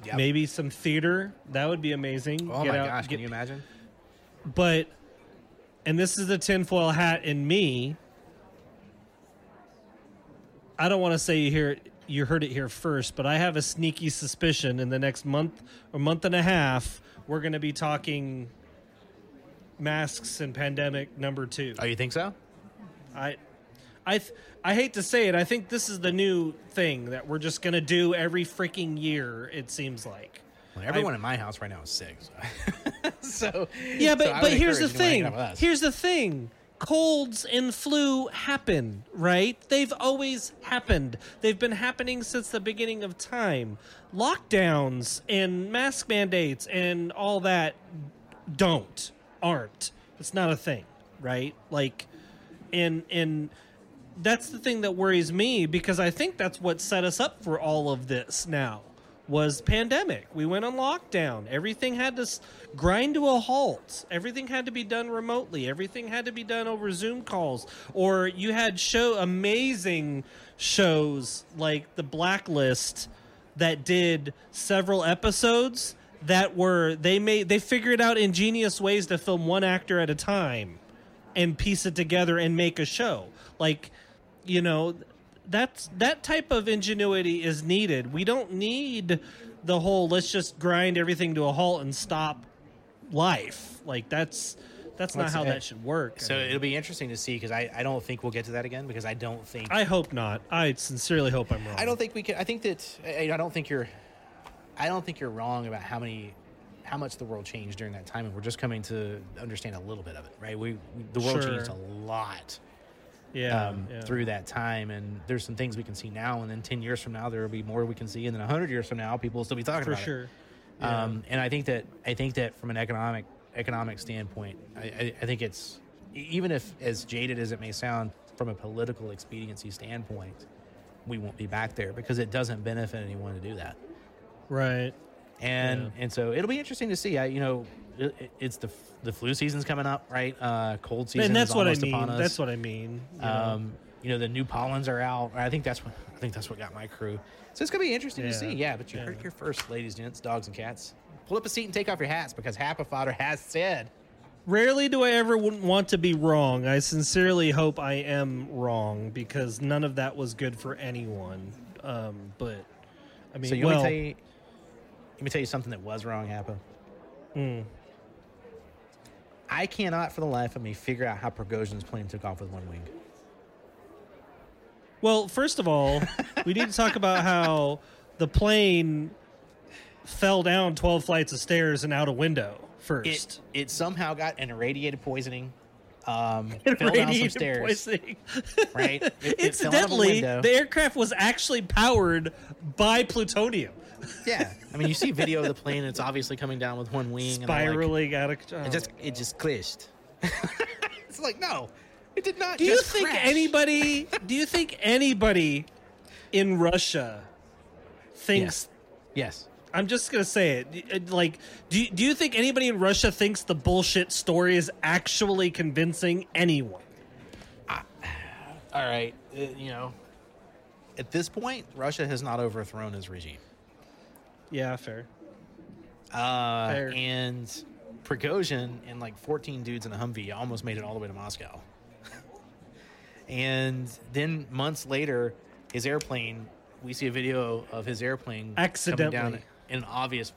Yep. Maybe some theater. That would be amazing. oh Get my out, gosh get- can you imagine but and this is the tinfoil hat in me. I don't want to say you hear you heard it here first, but I have a sneaky suspicion in the next month or month and a half we're going to be talking masks and pandemic number two. oh you think so I, I, th- I hate to say it. I think this is the new thing that we're just going to do every freaking year. It seems like. Well, everyone in my house right now is sick. So, [LAUGHS] so Yeah, but so but here's the encourage you to hang thing. out with us. Here's the thing. Colds and flu happen, right? They've always happened. They've been happening since the beginning of time. Lockdowns and mask mandates and all that don't aren't. It's not a thing, right? Like and and that's the thing that worries me because I think that's what set us up for all of this now was pandemic. We went on lockdown. Everything had to grind to a halt. Everything had to be done remotely. Everything had to be done over Zoom calls. Or you had show amazing shows like The Blacklist that did several episodes that were they made they figured out ingenious ways to film one actor at a time and piece it together and make a show. Like, you know, that's that type of ingenuity is needed. We don't need the whole let's just grind everything to a halt and stop life. Like that's that's not Let's- how that should work. So it'll be interesting to see because I, I don't think we'll get to that again because I don't think I hope not. I sincerely hope I'm wrong. I don't think we can. I think that I I don't think you're. I don't think you're wrong about how many, how much the world changed during that time, and we're just coming to understand a little bit of it, right? We, we the world Sure. changed a lot yeah, um, yeah. through that time, and there's some things we can see now, and then ten years from now there will be more we can see, and then hundred years from now people will still be talking for about it. sure. Yeah. Um, and I think that I think that from an economic economic standpoint, I, I, I think it's even if as jaded as it may sound from a political expediency standpoint, we won't be back there because it doesn't benefit anyone to do that. right. And Yeah. and so it'll be interesting to see. I you know it, it- it's the the flu season's coming up, right? Uh, cold season. And that's what I mean. That's what I mean. you know. Um, you know the new pollens are out. I think that's what I think that's what got my crew. So it's gonna be interesting to see. Yeah, but you Yeah. heard your first, ladies, gents, dogs, and cats. Pull up a seat and take off your hats because Happa Fodder has said. Rarely do I ever want to be wrong. I sincerely hope I am wrong because none of that was good for anyone. Um, but I mean, So you well, want me tell you? Let me tell you something that was wrong, Happa. mm, I cannot, for the life of me, figure out how Prigozhin's plane took off with one wing. well, first of all, we need to talk about how the plane fell down twelve flights of stairs and out a window first. It it somehow got an irradiated poisoning. Um, [LAUGHS] fell down some stairs. poisoning. Right? It- it fell out of a Incidentally, window. the aircraft was actually powered by plutonium, [LAUGHS] Yeah, I mean, you see video of the plane; and it's obviously coming down with one wing, and like- spiraling out of. oh it just it just clished. [LAUGHS] it's like no, it did not. Do you think crash. anybody? [LAUGHS] Do you think anybody in Russia thinks? Yes. I'm just gonna say it. it- Like, do you, do you think anybody in Russia thinks the bullshit story is actually convincing anyone? [SIGHS] All right. uh, you know, at this point, Russia has not overthrown his regime. Yeah, fair. Uh, Fair. and Prigozhin and like 14 dudes in a Humvee almost made it all the way to Moscow. [LAUGHS] and then months later, his airplane, we see a video of his airplane coming Accidentally. down in an obvious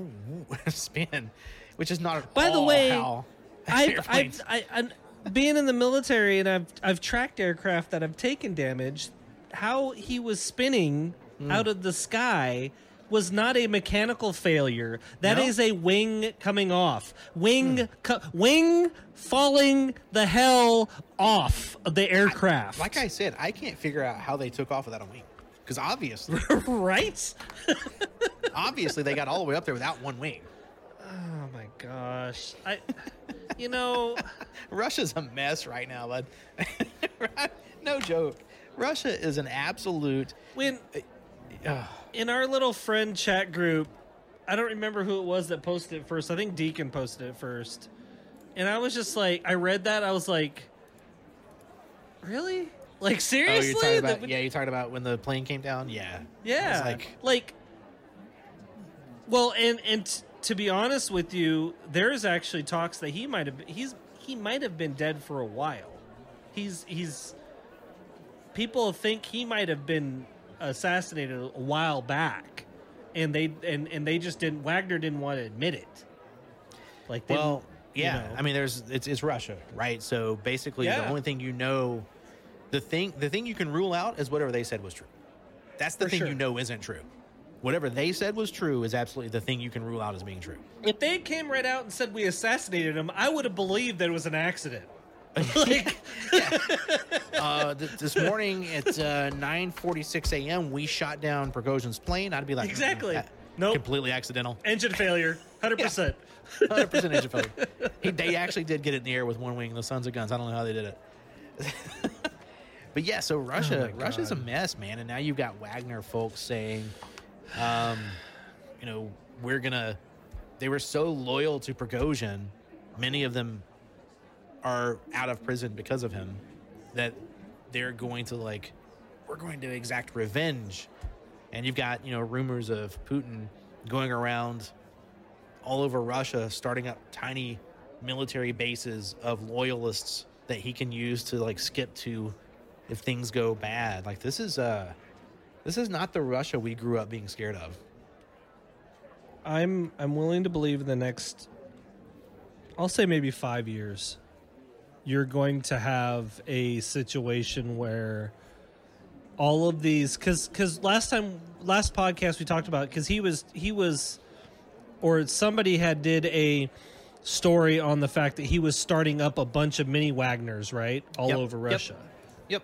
[LAUGHS] spin, which is not By the way, how [LAUGHS] I've, I've, I, I, being in the military and I've I've tracked aircraft that have taken damage. How he was spinning Hmm. out of the sky was not a mechanical failure. That No? is a wing coming off. Wing Hmm. co- wing falling the hell off of the aircraft. like I said, I can't figure out how they took off without a wing. Because obviously, [LAUGHS] right? [LAUGHS] obviously they got all the way up there without one wing. Oh my gosh. I you know, [LAUGHS] Russia's a mess right now, bud. no joke. Russia is an absolute. when in our little friend chat group, I don't remember who it was that posted it first. I think Deacon posted it first. And I was just like, I read that. I was like, really? Like, oh, seriously? you're talking about That- yeah, you're talking about when the plane came down. Yeah, yeah. It's like like, well, and, and t- to be honest with you, there's actually talks that he might have, he's, he might have been dead for a while. He's, he's, people think he might have been assassinated a while back, and they and and they just didn't. Wagner didn't want to admit it. Like, they, well, you yeah. know. I mean, there's it's it's Russia, right? So basically, the only thing you know, the thing the thing you can rule out is whatever they said was true. That's the For thing sure. you know isn't true. Whatever they said was true is absolutely the thing you can rule out as being true. if they came right out and said we assassinated him, I would have believed that it was an accident. [LAUGHS] like, [LAUGHS] uh, th- this morning at uh, 9:46 a.m., we shot down Prigozhin's plane. I'd be like, Exactly. "Uh, Nope. completely accidental, engine failure, hundred percent. 100 percent engine failure. [LAUGHS] He, they actually did get it in the air with one wing. The Sons of Guns. I don't know how they did it. but yeah, so Russia, Oh my Russia's a God. mess, man. And now you've got Wagner folks saying, um, you know, we're gonna. They were so loyal to Prigozhin. Many of them are out of prison because of him. That they're going to like, we're going to exact revenge. And you've got you know rumors of Putin going around all over Russia, starting up tiny military bases of loyalists that he can use to like skip to if things go bad. Like this is uh this is not the Russia we grew up being scared of. I'm I'm willing to believe in the next I'll say maybe 5 years you're going to have a situation where all of these cuz cuz last time last podcast we talked about cuz he was he was or somebody had did a story on the fact that he was starting up a bunch of mini Wagners, right? All Yep, over. Russia. Yep.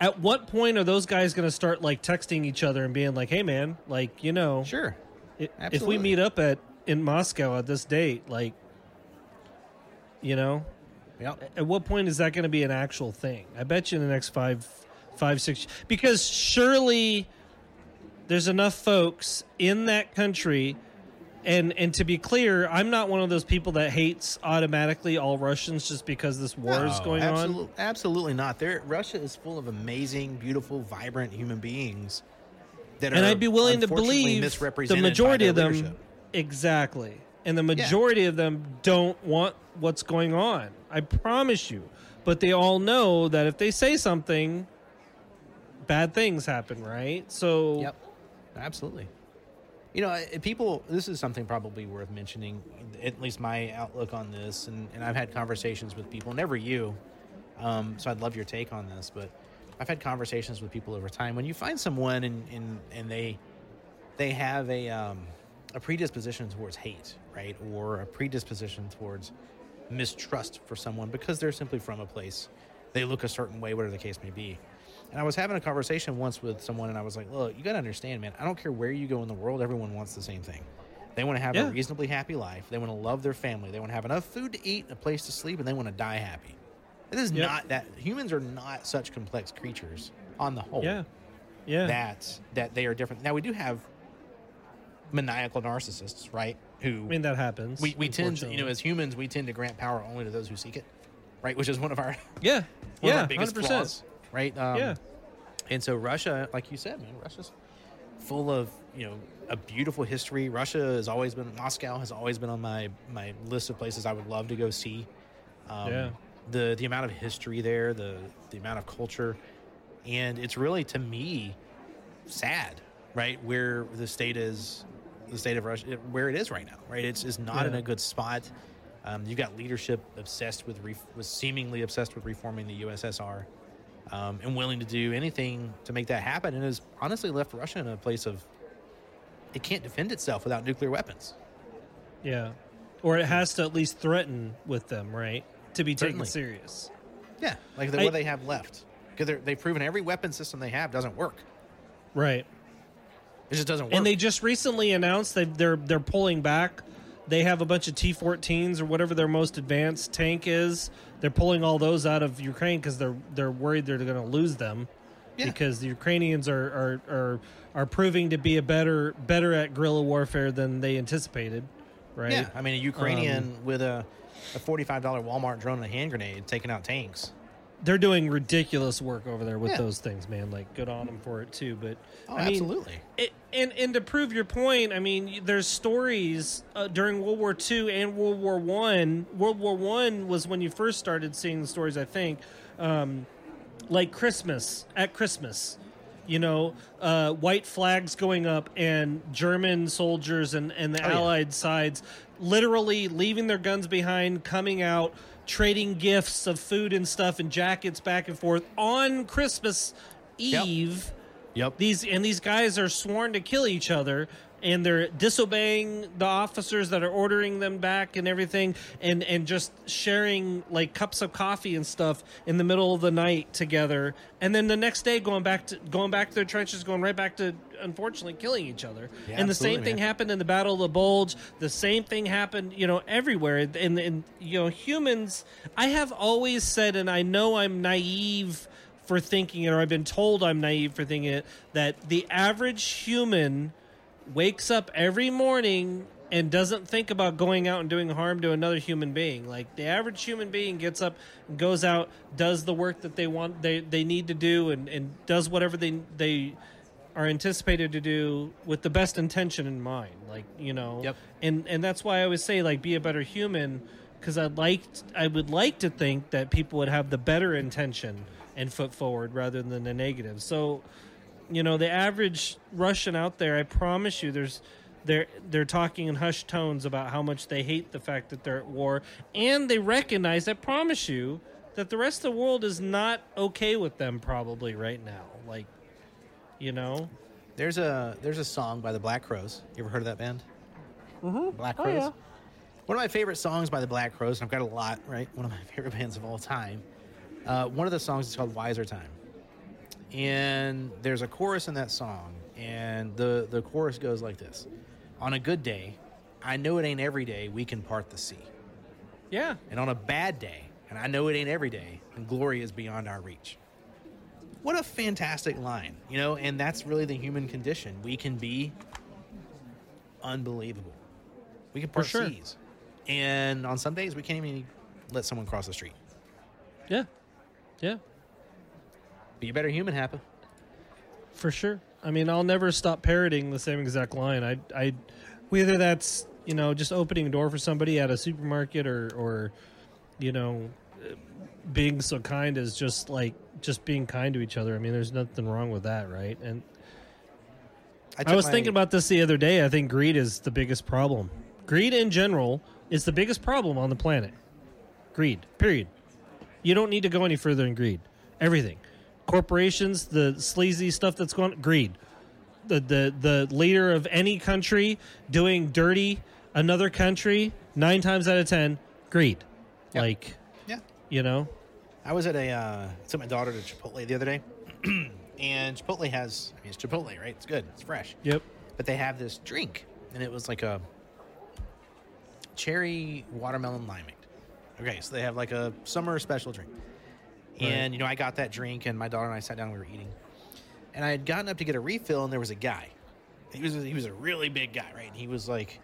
At what point are those guys going to start like texting each other and being like, "Hey man, like, you know, Sure. If we meet up at in Moscow at this date, like, you know, Yep. at what point is that going to be an actual thing? I bet you in the next five, five, six, because surely there's enough folks in that country. And and to be clear, I'm not one of those people that hates automatically all Russians just because this war is going absolute- on. Absolutely not. There Russia is full of amazing, beautiful, vibrant human beings that And are I'd be willing to believe the majority of them leadership. exactly, and the majority of them don't want what's going on. I promise you, but they all know that if they say something, bad things happen. Right? So Yep, absolutely. You know, people. This is something probably worth mentioning. At least my outlook on this, and, and I've had conversations with people, never you. Um, so I'd love your take on this, but I've had conversations with people over time. When you find someone and and, and they they have a um, a predisposition towards hate, right, or a predisposition towards mistrust for someone because they're simply from a place, they look a certain way, whatever the case may be. And I was having a conversation once with someone, and I was like, "Look, you got to understand, man. I don't care where you go in the world. Everyone wants the same thing. They want to have Yeah. a reasonably happy life. They want to love their family. They want to have enough food to eat, a place to sleep, and they want to die happy. It is Yep. not that humans are not such complex creatures on the whole yeah, yeah. that that they are different. Now we do have maniacal narcissists, right? Who I mean that happens. we, we tend to, you know, as humans, we tend to grant power only to those who seek it, right? Which is one of our [LAUGHS] yeah, one of yeah, our biggest hundred percent. flaws, right? Um, Yeah. And so Russia, like you said, man, Russia's full of you know a beautiful history. Russia has always been Moscow has always been on my my list of places I would love to go see. Um, Yeah. The the amount of history there, the the amount of culture, and it's really to me sad, right? Where the state is, the state of Russia, where it is right now, right? It's is not in a good spot. Um, you've got leadership obsessed with, re- was seemingly obsessed with reforming the USSR, um, and willing to do anything to make that happen, and has honestly left Russia in a place of it can't defend itself without nuclear weapons. Yeah. Or it has to at least threaten with them, right? To be taken Certainly. serious. Yeah, like the, I- what they have left, because they've proven every weapon system they have doesn't work. Right. It just doesn't work. And they just recently announced they they're they're pulling back. They have a bunch of T-14s or whatever their most advanced tank is. They're pulling all those out of Ukraine because they're they're worried they're going to lose them Yeah. because the Ukrainians are, are are are proving to be a better better at guerrilla warfare than they anticipated. Right. Yeah, I mean a Ukrainian Um, with a, a forty-five dollar Walmart drone and a hand grenade taking out tanks. They're doing ridiculous work over there with Yeah. those things, man. Like good on them for it too. But Oh, I mean, absolutely. It, and and to prove your point, I mean, there's stories uh, during World War II and World War One. World War One was when you first started seeing the stories. I think, um, like Christmas at Christmas, you know, uh, white flags going up and German soldiers and and the Oh, yeah. Allied sides literally leaving their guns behind, coming out, trading gifts of food and stuff and jackets back and forth on Christmas Yep. Eve Yep. these and these guys are sworn to kill each other and they're disobeying the officers that are ordering them back and everything and and just sharing like cups of coffee and stuff in the middle of the night together. And then the next day going back to going back to their trenches going right back to unfortunately killing each other. Yeah, and the same thing man. happened in the battle of the bulge. The same thing happened you know everywhere. And and you know humans i have always said and i know i'm naive for thinking it, or I've been told I'm naive for thinking it, that the average human wakes up every morning and doesn't think about going out and doing harm to another human being. Like the average human being gets up and goes out, does the work that they want they, they need to do and, and does whatever they they are anticipated to do with the best intention in mind. Like, you know. Yep. And and that's why I always say like be a better human because I'd like I would like to think that people would have the better intention and foot forward rather than the negative. So, you know, the average Russian out there, I promise you, there's they're they're talking in hushed tones about how much they hate the fact that they're at war, and they recognize, I promise you, that the rest of the world is not okay with them probably right now. Like, you know, There's a there's a song by the Black Crowes. You ever heard of that band? Mm-hmm. Black Crowes. yeah. One of my favorite songs by the Black Crowes, and I've got a lot. Right, one of my [LAUGHS] favorite bands of all time. Uh, one of the songs is called "Wiser Time," and there's a chorus in that song, and the the chorus goes like this: "On a good day, I know it ain't every day we can part the sea, yeah, and on a bad day, and I know it ain't every day, and glory is beyond our reach." What a fantastic line, you know, and that's really the human condition. We can be unbelievable. We can part For sure. seas. And on some days, we can't even let someone cross the street. yeah, yeah. Be a better human, Happa. For sure. I mean, I'll never stop parroting the same exact line. I, I, whether that's you know just opening a door for somebody at a supermarket or, or, you know, being so kind is just like just being kind to each other. I mean, there's nothing wrong with that, right? And I took was my- thinking about this the other day. I think greed is the biggest problem. Greed in general is the biggest problem on the planet. Greed. Period. You don't need to go any further than greed. Everything. Corporations, the sleazy stuff that's going greed. The the the leader of any country doing dirty another country, 9 times out of 10, greed. Yep. Like, Yeah. you know. I was at a, uh, took my daughter to Chipotle the other day. [CLEARS THROAT] and Chipotle has, I mean, it's Chipotle, right? It's good. It's fresh. Yep. But they have this drink, and it was like a cherry watermelon limeade. Okay, so they have like a summer special drink. And, you know, I got that drink, and my daughter and I sat down and we were eating. And I had gotten up to get a refill, and there was a guy. He was, he was a really big guy, right? And he was like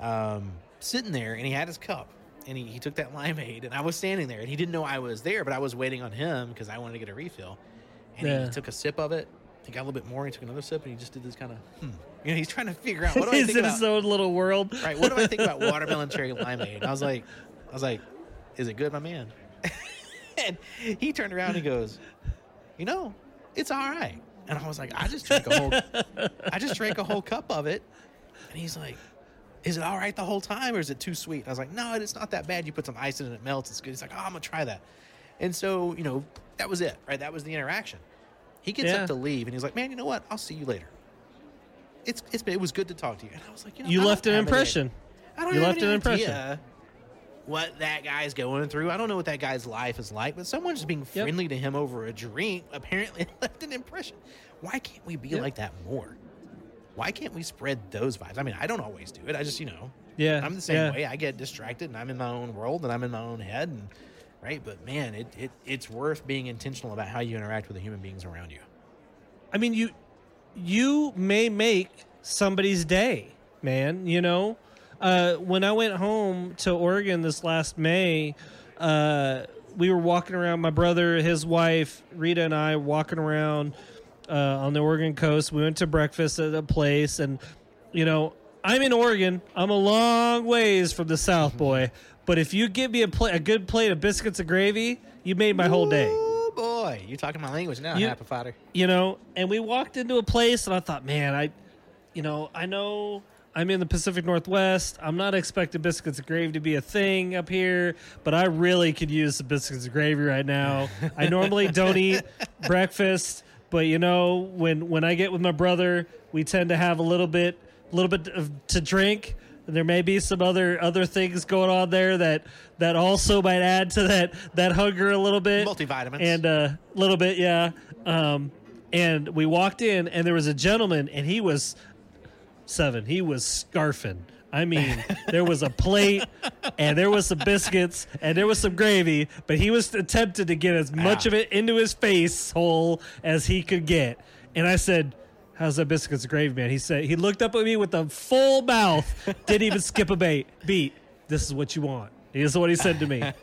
um, sitting there, and he had his cup. And he, he took that [LAUGHS] limeade, and I was standing there, and he didn't know I was there, but I was waiting on him because I wanted to get a refill. And Yeah. he took a sip of it, he got a little bit more. He took another sip, and he just did this kind of, hmm. you know, he's trying to figure out what do I [LAUGHS] think in about his own little world. right? What do I think about [LAUGHS] watermelon cherry limeade? And I was like, I was like, is it good, my man? And he turned around and he goes, you know, it's all right. And I was like, I just drank a whole, I just drank a whole cup of it. And he's like, is it all right the whole time or is it too sweet? And I was like, no, it's not that bad. You put some ice in it, it melts. It's good. He's like, oh, I'm gonna try that. And so, you know, that was it, right? That was the interaction. He gets Yeah. up to leave and he's like, man, you know what? I'll see you later. It's, it's it was good to talk to you. And I was like, you know, You left an impression. I don't You left an impression. What that guy's going through. I don't know what that guy's life is like, but someone just being Yep. friendly to him over a drink apparently [LAUGHS] left an impression. Why can't we be Yep. like that more? Why can't we spread those vibes? I mean, I don't always do it. I just, you know, Yeah, I'm the same yeah. way. I get distracted and I'm in my own world and I'm in my own head and right, but man, it, it it's worth being intentional about how you interact with the human beings around you. I mean, you you may make somebody's day, man. You know, uh, when I went home to Oregon this last May, uh, we were walking around. My brother, his wife, Rita, and I walking around uh, on the Oregon coast. We went to breakfast at a place, and you know, I'm in Oregon. I'm a long ways from the South, boy. But if you give me a pla- a good plate of biscuits and gravy, you made my whole day Oh boy, you're talking my language now, You- Happy Fighter. you know, and we walked into a place and I thought, man, I, you know, I know I'm in the Pacific Northwest. I'm not expecting biscuits and gravy to be a thing up here, but I really could use some biscuits and gravy right now. I normally don't eat [LAUGHS] breakfast, but you know, when when I get with my brother, we tend to have a little bit, a little bit of, to drink. And There may be some other other things going on there that that also might add to that that hunger a little bit Multivitamins. and a little bit, yeah. Um, and we walked in, and there was a gentleman, and he was seven. He was scarfing. I mean, there was a plate, and there was some biscuits, and there was some gravy, but he was attempting to get as much Ah. of it into his face hole as he could get. And I said, "How's that biscuits and gravy, man?" He said he looked up at me with a full mouth, didn't even skip a bait beat. This is what you want. This is what he said to me. [LAUGHS]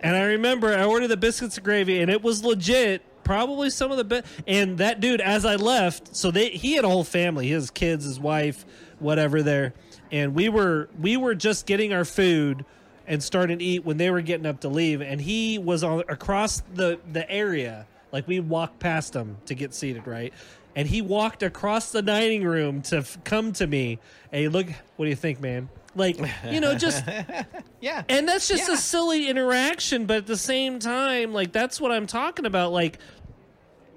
And I remember I ordered the biscuits and gravy, and it was legit. Probably some of the best. And that dude, as I left, so they he had a whole family, his kids, his wife, whatever there, and we were we were just getting our food and starting to eat when they were getting up to leave, and he was on across the the area, like we walked past him to get seated, right. And he walked across the dining room to f- come to me. Hey, look, what do you think, man? Like, you know, just [LAUGHS] yeah. and that's just Yeah. a silly interaction, but at the same time, like that's what I'm talking about. Like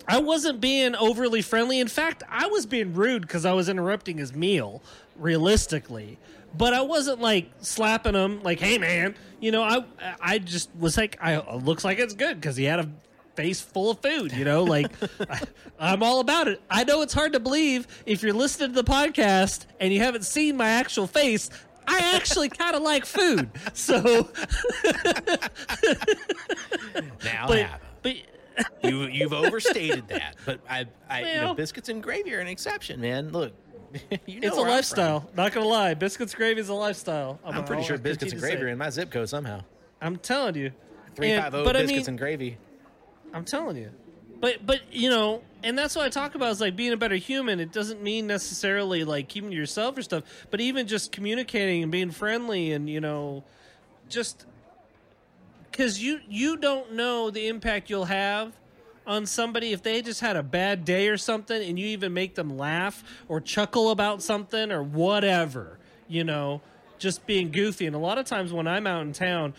I wasn't being overly friendly. In fact, I was being rude because I was interrupting his meal, realistically. But I wasn't like slapping him, like, "Hey, man," you know. I I just was like, "I looks like it's good" because he had a face full of food, you know. Like [LAUGHS] I, I'm all about it. I know it's hard to believe if you're listening to the podcast and you haven't seen my actual face. I actually [LAUGHS] kind of like food, so [LAUGHS] now but have. but you you've overstated that, but I, I you know, biscuits and gravy are an exception, man. Look, [LAUGHS] you know it's a lifestyle. Not gonna lie, biscuits gravy is a lifestyle. I'm pretty I'll sure biscuits and gravy are in my zip code somehow. I'm telling you, three five zero And- five zero but I biscuits mean- and gravy. I'm telling you. But but you know, and that's what I talk about is like being a better human. It doesn't mean necessarily like keeping to yourself or stuff, but even just communicating and being friendly and you know, just because you you don't know the impact you'll have on somebody if they just had a bad day or something, and you even make them laugh or chuckle about something or whatever. You know, just being goofy. And a lot of times when I'm out in town,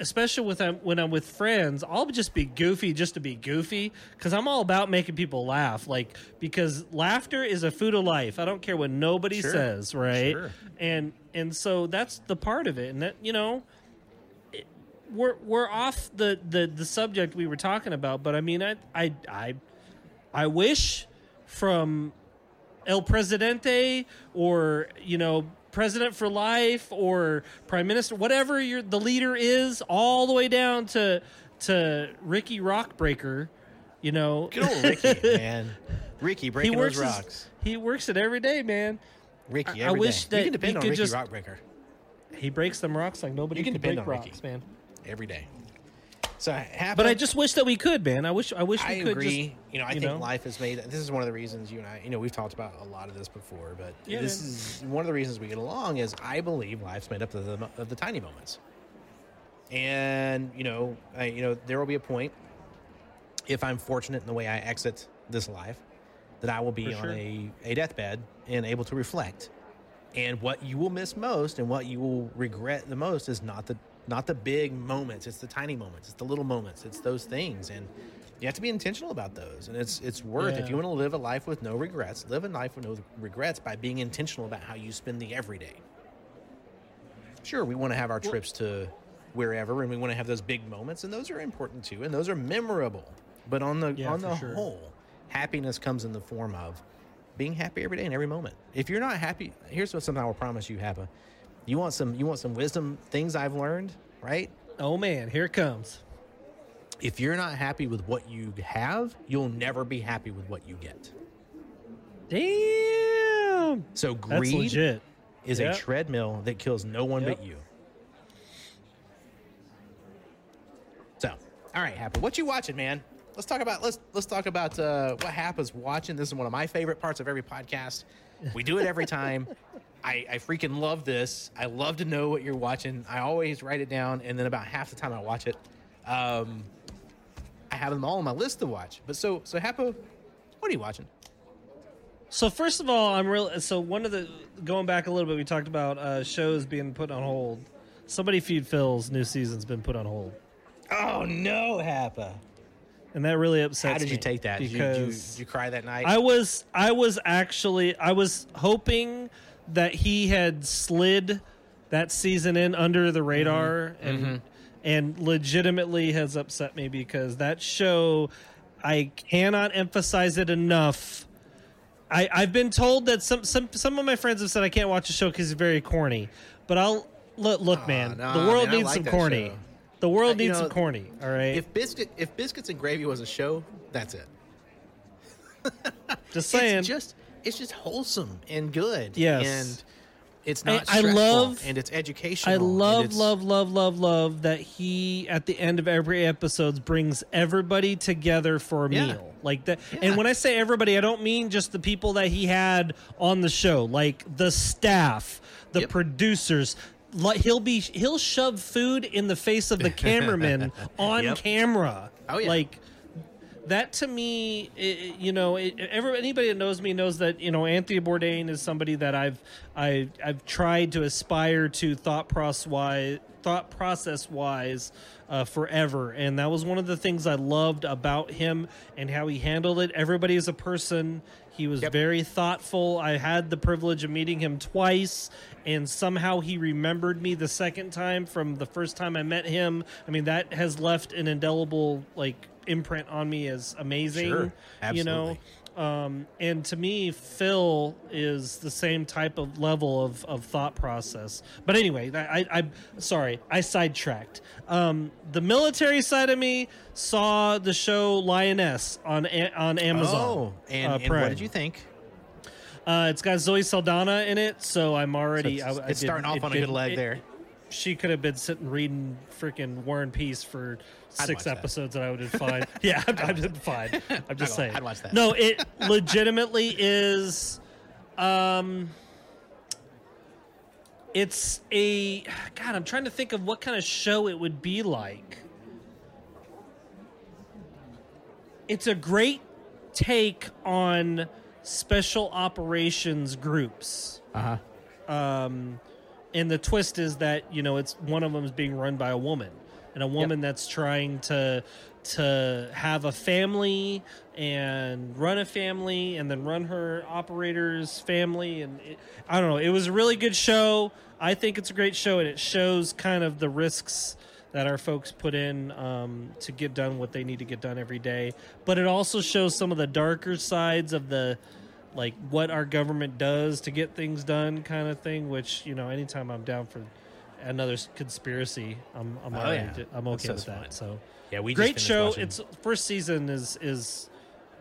especially with um, when I'm with friends, I'll just be goofy just to be goofy because I'm all about making people laugh. Like because laughter is a food of life. I don't care what nobody Sure. says, right? Sure. And and so that's the part of it. And that you know, we're we're off the the the subject we were talking about. But I mean, I I I I wish from El Presidente or you know president for life or prime minister whatever your the leader is all the way down to to Ricky Rockbreaker you know Good old Ricky, man. Ricky [LAUGHS] he breaking works those his- rocks. he works it every day man Ricky, I- I wish day. that you can depend on could Ricky just- Rockbreaker he breaks them rocks like nobody You can can depend break on rocks Ricky. man every day. So happen, But I just wish that we could, man. I wish I wish we I could agree. just you know, I you think know? life has made. This is one of the reasons you and I. You know, we've talked about a lot of this before, but Yeah, this man. is one of the reasons we get along. Is I believe life's made up of the of the tiny moments, and you know, I, you know, there will be a point if I'm fortunate in the way I exit this life that I will be For on sure. a a deathbed and able to reflect. And what you will miss most, and what you will regret the most, is not the not the big moments. It's the tiny moments. It's the little moments. It's those things, and you have to be intentional about those. And it's it's worth if you want to live a life with no regrets, live a life with no regrets by being intentional about how you spend the everyday. Sure, we want to have our trips to wherever, and we want to have those big moments, and those are important too, and those are memorable. But on the Yeah, on the sure. whole, happiness comes in the form of being happy every day and every moment. If you're not happy, here's what something I will promise you, Happa. You want some you want some wisdom things I've learned, right? Oh man, here it comes. If you're not happy with what you have, you'll never be happy with what you get. Damn. So That's greed legit. is Yep. a treadmill that kills no one Yep. but you. So, all right, Happa, what you watching, man? Let's talk about let's let's talk about uh, what Happa's watching. This is one of my favorite parts of every podcast. We do it every time. I, I freaking love this. I love to know what you're watching. I always write it down, and then about half the time I watch it. Um, I have them all on my list to watch. But so so Happa, what are you watching? So first of all, I'm real. So one of the going back a little bit, we talked about uh, shows being put on hold. Somebody feed Phil's new season's been put on hold, Oh no, Happa! and that really upsets How did you me take that? Did you, Because did you, did you cry that night? I was I was actually I was hoping that he had slid that season in under the radar Mm-hmm. and and legitimately has upset me because that show I cannot emphasize it enough. I, I've been told that some, some some of my friends have said I can't watch a show because it's very corny. But I'll look, look man. nah, the world man, needs like some corny. show. The world Uh, needs know, some corny. All right, if biscuit if biscuits and gravy was a show, that's it. just [LAUGHS] saying. It's just it's just wholesome and good. Yes. and it's not. I stressful, love- and it's educational. I love, love, love, love, love that he at the end of every episode brings everybody together for a Yeah. meal like that. Yeah. And when I say everybody, I don't mean just the people that he had on the show, like the staff, the Yep. producers. Like he'll be he'll shove food in the face of the [LAUGHS] cameraman on Yep. camera. Oh, yeah. like that to me, i i- you know, it, every, anybody that knows me knows that you know Anthony Bourdain is somebody that I've I I've tried to aspire to thought process wise thought process wise uh, forever, and that was one of the things I loved about him and how he handled it. Everybody is a person. He was Yep. very thoughtful. I had the privilege of meeting him twice, and somehow he remembered me the second time from the first time I met him. I mean, that has left an indelible like imprint on me is amazing. Sure. You know, um, and to me, Phil is the same type of level of, of thought process. But anyway, I, I, I'm sorry, I sidetracked. Um, the military side of me saw the show Lioness on on Amazon. Oh, and, uh, and what did you think? Uh, it's got Zoe Saldana in it, so I'm already. So it's, I, I starting off it on a good leg it- there. She could have been sitting reading freaking War and Peace for I'd six watch that. episodes, and I would have been fine. [LAUGHS] yeah, I'd, I'd been fine. I'm just saying. I'd watch that. No, it legitimately is. Um, it's a God. I'm trying to think of what kind of show it would be like. It's a great take on special operations groups Uh huh. um, and the twist is that you know it's one of them is being run by a woman and a woman that's trying to to have a family and run a family and then run her operator's family. And it, i don't know it was a really good show. I think it's a great show and it shows kind of the risks that our folks put in um, to get done what they need to get done every day. But it also shows some of the darker sides of the like what our government does to get things done kind of thing which you know anytime i'm down for another conspiracy i'm i'm, Oh, yeah. i'm okay with fun. that so Yeah, we great show watching- it's first season is is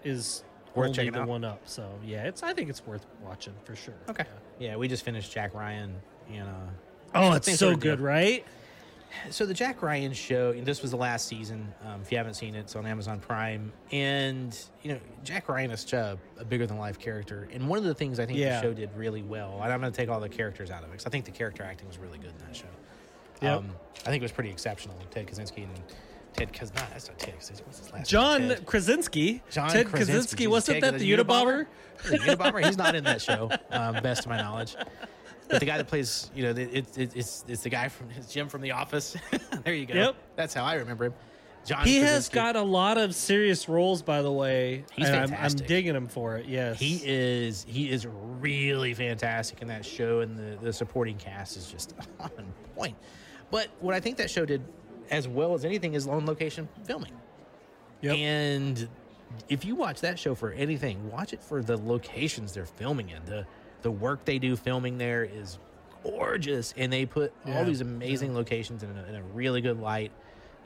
is Worth only checking the out. one up so yeah it's i think it's worth watching for sure okay. Yeah, we just finished Jack Ryan and uh, oh it's so of good right So the Jack Ryan show, and this was the last season. Um, if you haven't seen it, it's on Amazon Prime. And you know, Jack Ryan is such a, a bigger than life character. And one of the things I think Yeah. the show did really well, and I'm going to take all the characters out of it because I think the character acting was really good in that show. Yep. Um, I think it was pretty exceptional. Ted Kaczynski and Ted Kaz, not that's not Ted Kaczynski. What's his last John name? Ted. Krasinski. John Ted Krasinski. Krasinski. Wasn't Ted- that the Unabomber? The Unabomber? He's not in that show, um, best to my knowledge. But the guy that plays, you know, the- it, it, it's it's the guy from it's Jim from The Office. [LAUGHS] there you go. Yep. That's how I remember him. John. He has got a lot of serious roles, by the way. He's and I'm, I'm digging him for it. Yes, He is he is really fantastic in that show, and the the supporting cast is just [LAUGHS] on point. But what I think that show did as well as anything is on location filming. Yep. And if you watch that show for anything, watch it for the locations they're filming in. The the work they do filming there is gorgeous, and they put Yeah, all these amazing locations in a, in a really good light.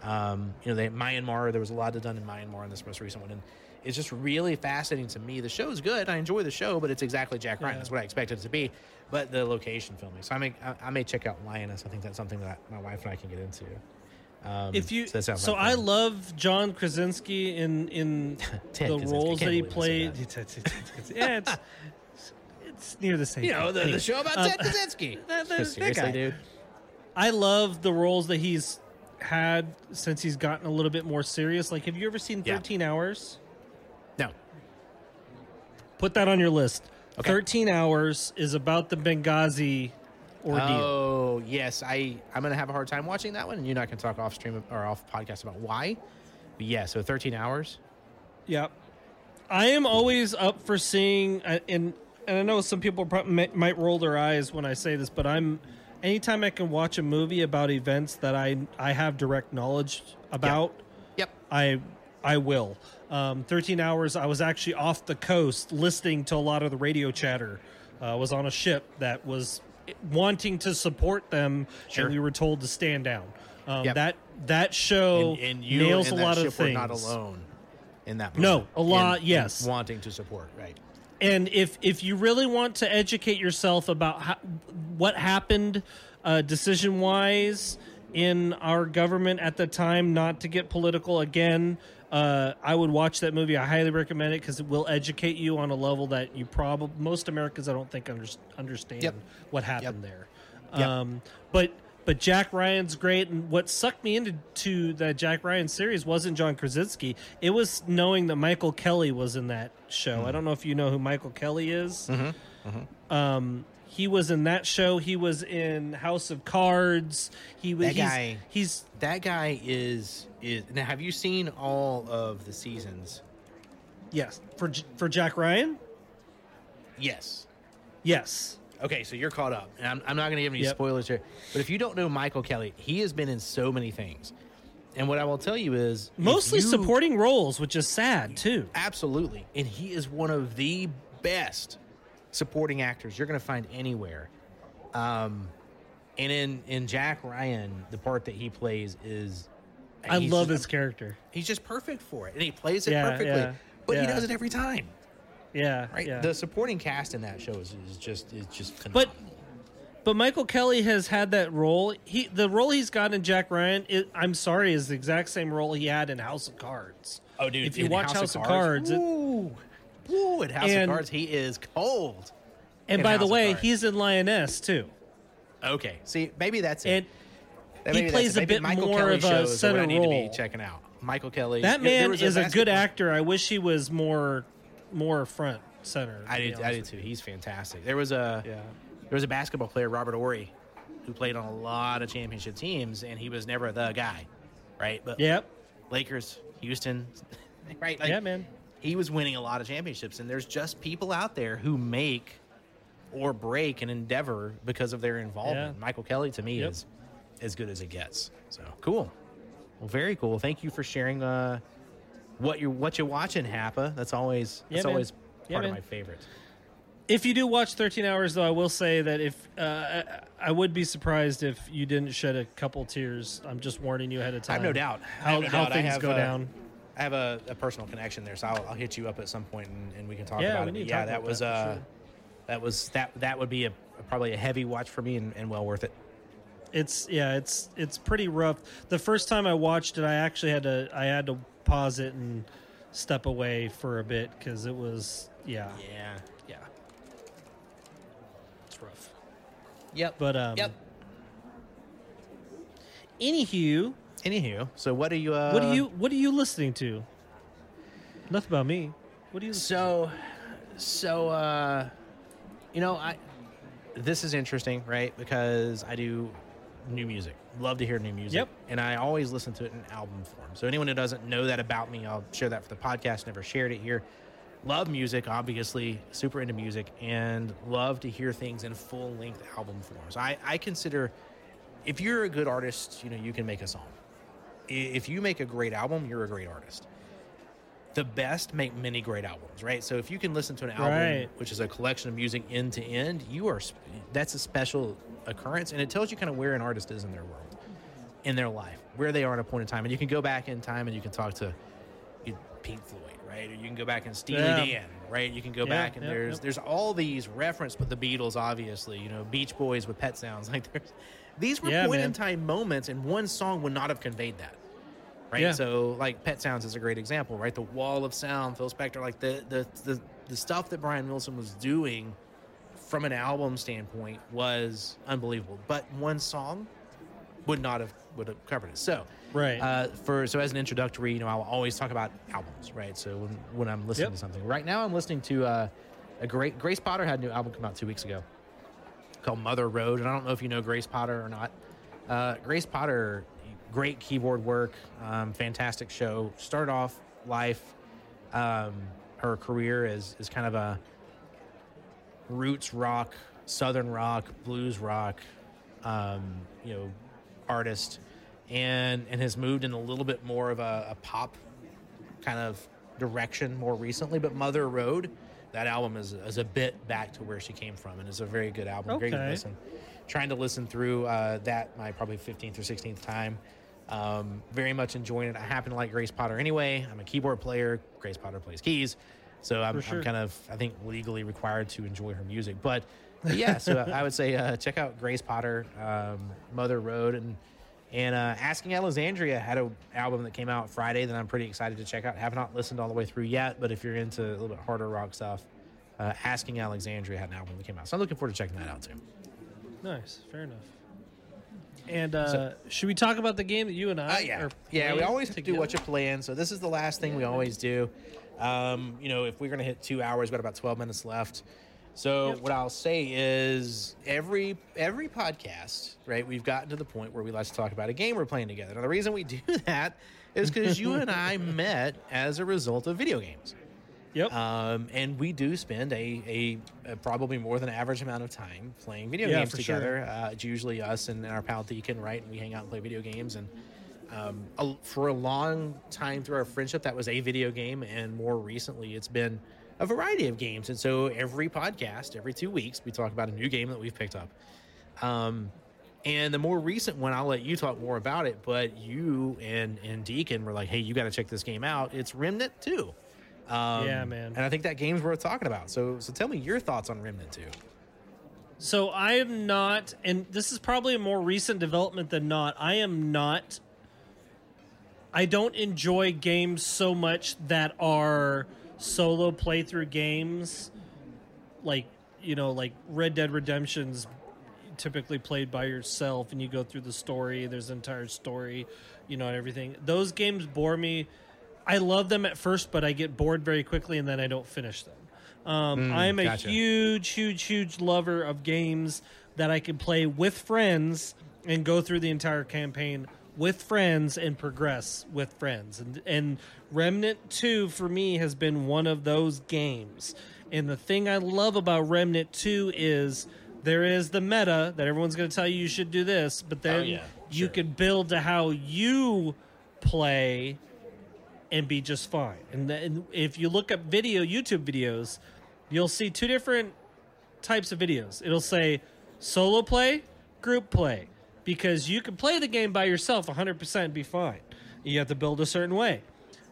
Um, you know, they Myanmar. There was a lot done in Myanmar in this most recent one, and it's just really fascinating to me. The show is good. I enjoy the show, but it's exactly Jack Ryan. Yeah. That's what I expected it to be. But the location filming. So I may I, I may check out Lioness. I think that's something that my wife and I can get into. Um, if you so, that so like I fun. love John Krasinski in in [LAUGHS] the roles that he played. said yeah, it's, [LAUGHS] it's near the same. You know, the, Anyway, the show about um, Ted Kaczynski. [LAUGHS] that- that- that Seriously, guy. dude. I love the roles that he's had since he's gotten a little bit more serious. Like, have you ever seen Yeah. Thirteen Hours? No. Put that on your list. Okay. Thirteen Hours is about the Benghazi ordeal. Oh yes, I I'm gonna have a hard time watching that one, and you're not gonna talk off stream or off podcast about why. But yeah, so 13 hours. Yep. I am always up for seeing, uh, and and I know some people prob- might, might roll their eyes when I say this, but I'm anytime I can watch a movie about events that I I have direct knowledge about, Yep. I I will. Um, Thirteen hours. I was actually off the coast listening to a lot of the radio chatter. Uh, I was on a ship that was wanting to support them, Sure. and we were told to stand down. Um, Yep. That that show And, and you nails and a lot of things. were not alone in that. No, a lot, In- in yes. wanting to support, right? And if if you really want to educate yourself about how, what happened uh, decision wise in our government at the time, not to get political again, uh, I would watch that movie. I highly recommend it because it will educate you on a level that you probably most Americans I don't think under, understand Yep. what happened there. Yep. Um, but but Jack Ryan's great, and what sucked me into to that Jack Ryan series wasn't John Krasinski. It was knowing that Michael Kelly was in that show. Hmm. I don't know if you know who Michael Kelly is. Mm-hmm. Um, he was in that show. He was in House of Cards. He was That he's, guy- He's That guy is is now. Have you seen all of the seasons? yes for for Jack Ryan. Yes. Yes, Okay, so you're caught up, and I'm, I'm not going to give any Yep. spoilers here. But if you don't know Michael Kelly, he has been in so many things, and what I will tell you is mostly you- supporting roles, which is sad too. Absolutely. And he is one of the best supporting actors you're going to find anywhere. Um, and in, in Jack Ryan, the part that he plays is. I love just- his character. He's just perfect for it. And he plays it Yeah, perfectly. yeah, but he does it every time. Yeah, Right? yeah. The supporting cast in that show is, is just is just But phenomenal. but Michael Kelly has had that role. He the role he's got in Jack Ryan. It, I'm sorry, is the exact same role he had in House of Cards. oh, dude, if you watch House, of Cards, it- Ooh, ooh, in House And- of Cards, he is cold. and by House the way, he's in Lioness too. Okay, see, maybe that's it. And he plays a bit Michael more Kelly of a center I need to role. be checking out. Michael Kelly. that man is a good actor. I wish he was more more front center. I did. I did too. He's fantastic. There was a. Yeah. there was a basketball player, Robert Horry, who played on a lot of championship teams, and he was never the guy, right? But Yep. Lakers, Houston, [LAUGHS] right? Like, yeah, man. He was winning a lot of championships, and there's just people out there who make or break an endeavor because of their involvement. Yeah. Michael Kelly to me Yep. is as good as it gets. So cool. Well, very cool. Thank you for sharing uh, what you what you're watching, Happa. That's always Yeah, that's man. always Yeah, part of man. my favorites. If you do watch 13 hours, though, I will say that if uh, I, I would be surprised if you didn't shed a couple tears. I'm just warning you ahead of I time. have no doubt. I how, have no how doubt. I things have, go uh, down. I have a, a personal connection there, so I'll, I'll hit you up at some point and, and we can talk Yeah, about it. yeah, that was that uh, sure. that was that that would be a probably a heavy watch for me and, and well worth it. It's yeah, it's it's pretty rough. The first time I watched it, I actually had to I had to pause it and step away for a bit because it was yeah Yeah. yeah it's rough. Yep. But um, Yep. Anywho, Anywho, so what are you? Uh, what are you what are you listening to? Nothing about me. What do you? So, so uh, you know, I this is interesting, right? Because I do new music. Love to hear new music. Yep. And I always listen to it in album form. So anyone who doesn't know that about me, I'll share that for the podcast. Never shared it here. Love music, obviously, super into music, and love to hear things in full length album forms. I, I consider if you're a good artist, you know, you can make a song. If you make a great album, you're a great artist the best make many great albums, right? So if you can listen to an album Right. which is a collection of music end to end, you are that's a special occurrence, and it tells you kind of where an artist is in their world, in their life, where they are at a point in time, and you can go back in time and you can talk to Pink Floyd, right? Or you can go back and Steely Yeah. Dan, right? You can go Yeah, back and yeah, there's yeah. there's all these reference, but the Beatles, obviously, you know, Beach Boys with Pet Sounds, [LAUGHS] like there's these were Yeah, point man. in time moments, and one song would not have conveyed that right? So like Pet Sounds is a great example, right? The wall of sound, Phil Spector, like the the the, the stuff that Brian Wilson was doing from an album standpoint was unbelievable. But one song would not have would have covered it. So Right. uh, for so as an introductory, you know, I'll always talk about albums, right? So when when I'm listening Yep. to something, right now I'm listening to uh, a great Grace Potter had a new album come out two weeks ago called Mother Road, and I don't know if you know Grace Potter or not. Uh, Grace Potter, great keyboard work, um, fantastic show. Started off life, um, her career as is kind of a roots rock, southern rock, blues rock, um, you know, artist, and and has moved in a little bit more of a, a pop kind of direction more recently. But Mother Road, that album is is a bit back to where she came from, and it's a very good album. Great to listen. Trying to listen through uh, that my probably fifteenth or sixteenth time. Um, very much enjoying it. I happen to like Grace Potter anyway. I'm a keyboard player. Grace Potter plays keys, so I'm, sure. I'm kind of I think legally required to enjoy her music. But yeah, so [LAUGHS] I would say uh, check out Grace Potter, um, Mother Road, and and uh, Asking Alexandria had an album that came out Friday that I'm pretty excited to check out. Have not listened all the way through yet, but if you're into a little bit harder rock stuff, uh, Asking Alexandria had an album that came out, so I'm looking forward to checking that out too. nice. Fair enough. And uh, So- should we talk about the game that you and I? Uh, yeah, yeah. We always have to do what you plan. So this is the last thing we always do. Um, you know, if we're gonna hit two hours, we've got about twelve minutes left. So Yep. what I'll say is every every podcast, right? We've gotten to the point where we like to talk about a game we're playing together. Now the reason we do [LAUGHS] that is because you and I [LAUGHS] met as a result of video games. Yep. Um, and we do spend a, a, a probably more than average amount of time playing video Yeah, games together. Uh, it's usually us and our pal Deacon, right? And we hang out and play video games. And um, a, for a long time through our friendship, that was a video game. And more recently, it's been a variety of games. And so every podcast, every two weeks, we talk about a new game that we've picked up. Um, and the more recent one, I'll let you talk more about it. But you and and Deacon were like, "Hey, you got to check this game out. It's Remnant 2. Um, Yeah, man. And I think that game's worth talking about. So, so tell me your thoughts on Remnant 2. So I am not, and this is probably a more recent development than not. I am not. I don't enjoy games so much that are solo playthrough games, like you know, like Red Dead Redemption's typically played by yourself, and you go through the story. There's an entire story, you know, and everything. Those games bore me. I love them at first, but I get bored very quickly, and then I don't finish them. Um, I'm a gotcha. huge, huge, huge lover of games that I can play with friends and go through the entire campaign with friends and progress with friends. And and Remnant 2 for me has been one of those games. And the thing I love about Remnant 2 is there is the meta that everyone's going to tell you you should do this, but then Oh, yeah, you can build to how you play and be just fine. And then if you look up video YouTube videos, you'll see two different types of videos. It'll say solo play, group play, because you can play the game by yourself 100% and be fine. You have to build a certain way.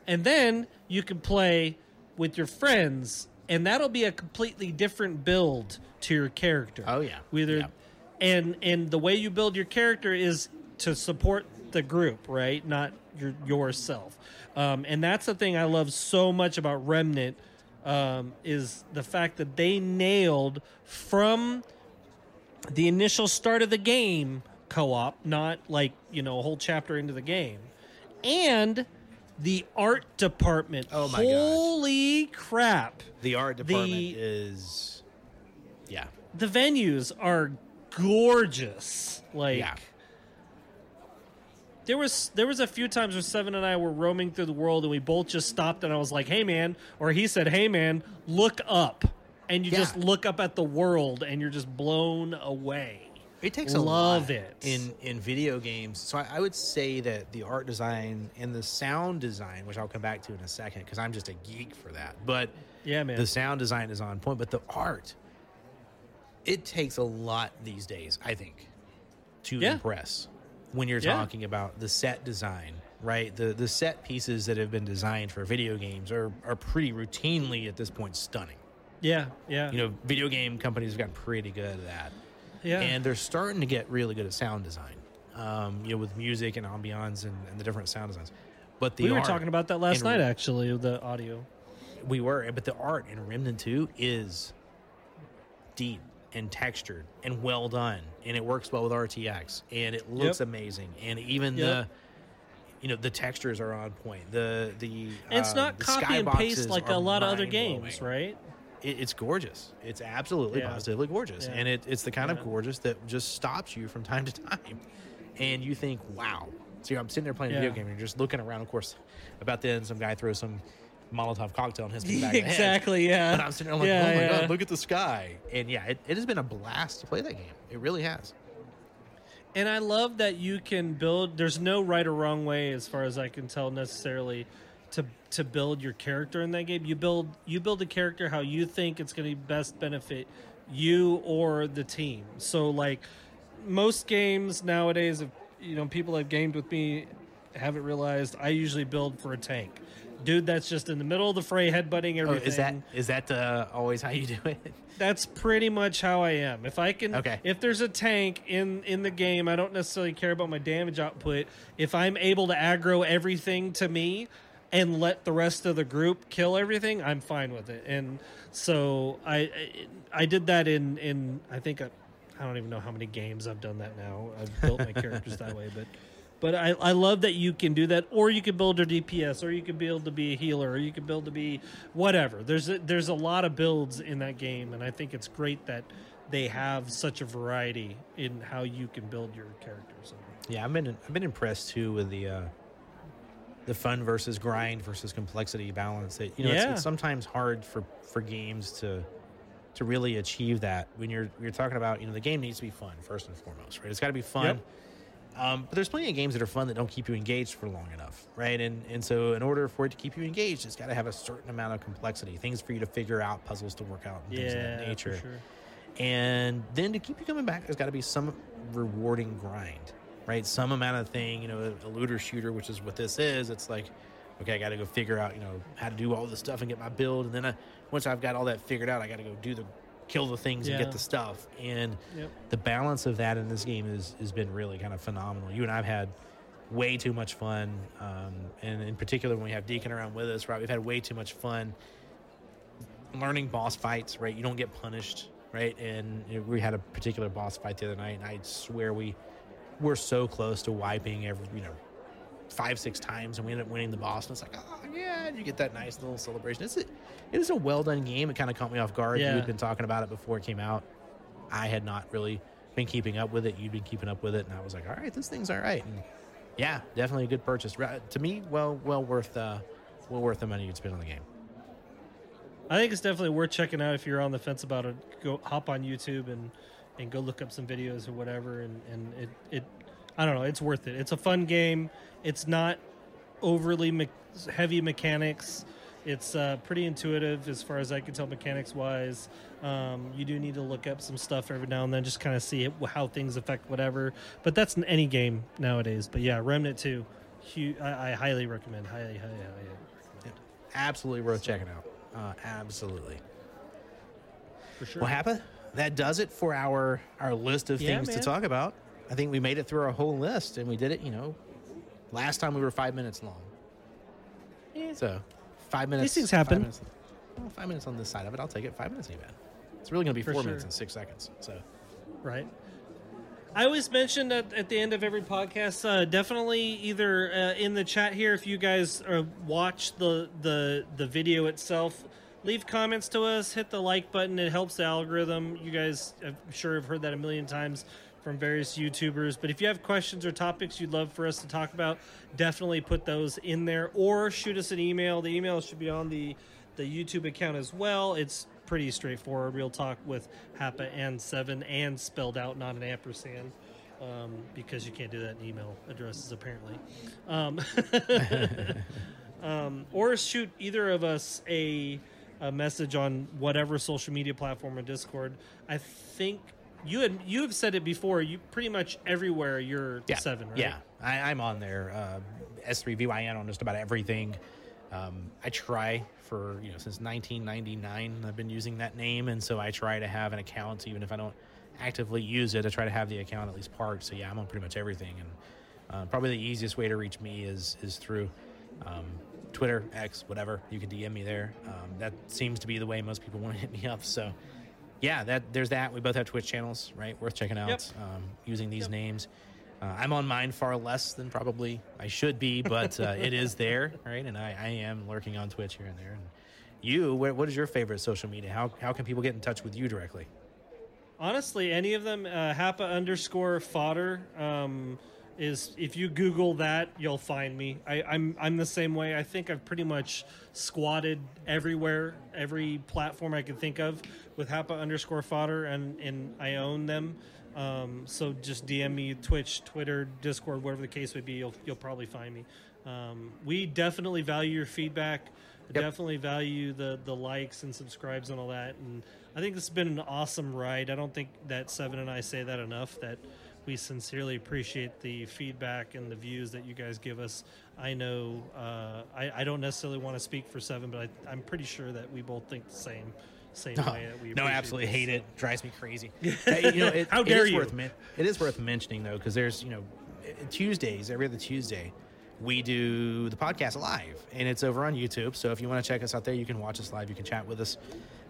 And then you can play with your friends, and that'll be a completely different build to your character. Oh, yeah. Whether Yeah. and and the way you build your character is to support the group, right? Not your yourself. Um, and that's the thing I love so much about Remnant um, is the fact that they nailed from the initial start of the game co-op, not like you know a whole chapter into the game, and the art department. Oh my gosh. Holy crap! The art department The- is, yeah, The venues are gorgeous. Like Yeah. there was there was a few times where Seven and I were roaming through the world and we both just stopped and I was like, "Hey man," or he said, "Hey man, look up." And you Yeah. just look up at the world and you're just blown away. It takes a Love lot it. in in video games. So I, I would say that the art design and the sound design, which I'll come back to in a second, because I'm just a geek for that. But Yeah, man. the sound design is on point. But the art, it takes a lot these days, I think, to Yeah. impress. When you're Yeah. talking about the set design, right? The the set pieces that have been designed for video games are are pretty routinely at this point stunning. yeah, yeah. You know, video game companies have gotten pretty good at that yeah. and they're starting to get really good at sound design. Um, you know, with music and ambiance and, and the different sound designs. But the we were talking about that last night actually, the audio. We were, but the art in Remnant Two is deep and textured and well done, and it works well with RTX, and it looks Yep. amazing, and even Yep. the. You know the textures are on point. The the And it's um, not the copy and paste like a lot of other games, right? It, it's gorgeous. It's absolutely Yeah. positively gorgeous, Yeah. and it, it's the kind Yeah. of gorgeous that just stops you from time to time, and you think, "Wow." So I'm sitting there playing a video game, and you're just looking around. Of course, about then some guy throws some Molotov cocktail and in [LAUGHS] the back exactly, yeah. But I'm sitting there, I'm like, Yeah, "Oh my yeah. god, look at the sky!" And yeah, it, it has been a blast to play that game. It really has. And I love that you can build. There's no right or wrong way, as far as I can tell, necessarily to to build your character in that game. You build you build a character how you think it's going to best benefit you or the team. So like most games nowadays, if you know people have gamed with me, haven't realized I usually build for a tank. Dude, that's just in the middle of the fray, headbutting Oh, everything is that is that uh, always how you do it? [LAUGHS] that's pretty much how I am. If I can, Okay. if there's a tank in in the game, I don't necessarily care about my damage output. If I'm able to aggro everything to me and let the rest of the group kill everything, I'm fine with it. And so I I, I did that in in I think I, I don't even know how many games I've done that now. I've built my characters that way, but. But I, I love that you can do that, or you can build a DPS, or you can build to be a healer, or you can build to be whatever. There's a, there's a lot of builds in that game, and I think it's great that they have such a variety in how you can build your characters. Yeah, I've been I've been impressed too with the uh, the fun versus grind versus complexity balance. That you know, it's, Yeah. it's sometimes hard for for games to to really achieve that when you're you're talking about you know the game needs to be fun first and foremost, right? It's got to be fun. Yep. Um, but there's plenty of games that are fun that don't keep you engaged for long enough, right? And and so in order for it to keep you engaged, it's got to have a certain amount of complexity, things for you to figure out, puzzles to work out, and things of that nature. for sure. And then to keep you coming back, there's got to be some rewarding grind, right? Some amount of thing, you know, a looter shooter, which is what this is. It's like, okay, I got to go figure out, you know, how to do all this stuff and get my build. And then I, once I've got all that figured out, I got to go do the kill the things and get the stuff. And Yep. the balance of that in this game is has been really kind of phenomenal. You and I've had way too much fun, um, and in particular when we have Deacon around with us, right? We've had way too much fun learning boss fights, right? You don't get punished, right? And you know, we had a particular boss fight the other night, and I swear we were so close to wiping every, you know, five, six times, and we end up winning the boss. And it's like, oh yeah, and you get that nice little celebration. It's a, it is a well done game. It kind of caught me off guard. You had been talking about it before it came out. I had not really been keeping up with it. You'd been keeping up with it, and I was like, all right, this thing's all right. And yeah, definitely a good purchase. To me, well, well worth, uh, well worth the money you'd spend on the game. I think it's definitely worth checking out if you're on the fence about it. Go hop on YouTube and and go look up some videos or whatever. And and it it I don't know. It's worth it. It's a fun game. It's not overly me- heavy mechanics. It's uh, pretty intuitive as far as I can tell, mechanics wise. Um, you do need to look up some stuff every now and then, just kind of see it, how things affect whatever. But that's in any game nowadays. But yeah, Remnant Two, hu- I, I highly recommend. Highly, highly, highly recommend. Absolutely worth checking out. Uh, absolutely. For sure. Well, Happa, that does it for our our list of Yeah, things to talk about. I think we made it through our whole list, and we did it. You know, last time we were five minutes long. Yeah. So five minutes. These things five happen. minutes- well, five minutes on this side of it, I'll take it. Five minutes ain't bad. It's really going to be For four sure. minutes and six seconds. So Right. I always mention that at the end of every podcast, uh, definitely either uh, in the chat here, if you guys uh, watch the, the the video itself, leave comments to us, hit the like button. It helps the algorithm. You guys, I'm sure, have heard that a million times from various YouTubers. But if you have questions or topics you'd love for us to talk about, definitely put those in there or shoot us an email. The email should be on the the YouTube account as well. It's pretty straightforward. Real talk with Happa and Seven and spelled out, not an ampersand, um, because you can't do that in email addresses apparently. Um, [LAUGHS] um, or shoot either of us a, a message on whatever social media platform or Discord. I think you had you have said it before. You pretty much everywhere you're yeah, seven, right? Yeah, I, I'm on there. Uh, S3VYN on just about everything. Um, I try for you know since 1999 I've been using that name, and so I try to have an account even if I don't actively use it. I try to have the account at least parked. So yeah, I'm on pretty much everything, and uh, probably the easiest way to reach me is is through um, Twitter, X, whatever. You can DM me there. Um, that seems to be the way most people [LAUGHS] want to hit me up. So yeah, that there's that. We both have Twitch channels, right? Worth checking out. Yep. Um, using these Yep. names. Uh, I'm on mine far less than probably I should be, but uh, it is there, [LAUGHS] right? And I, I am lurking on Twitch here and there. And you, where, what is your favorite social media? How how can people get in touch with you directly? Honestly, any of them, uh, Happa underscore fodder um, is. If you Google that, you'll find me. I, I'm I'm the same way. I think I've pretty much squatted everywhere, every platform I can think of with Happa underscore fodder, and and I own them. Um, so just DM me Twitch, Twitter, Discord, whatever the case may be. You'll you'll probably find me. Um, we definitely value your feedback. Yep. Definitely value the the likes and subscribes and all that. And I think this has been an awesome ride. I don't think that Seven and I say that enough. That we sincerely appreciate the feedback and the views that you guys give us. I know uh, I, I don't necessarily want to speak for Seven, but I, I'm pretty sure that we both think the same same [LAUGHS] way. That we no, absolutely hate it. Drives me crazy. [LAUGHS] You know, it, How dare is you. Worth it is worth mentioning though, because there's you know uh, Tuesdays every other Tuesday. We do the podcast live, and it's over on YouTube. So if you want to check us out there, you can watch us live. You can chat with us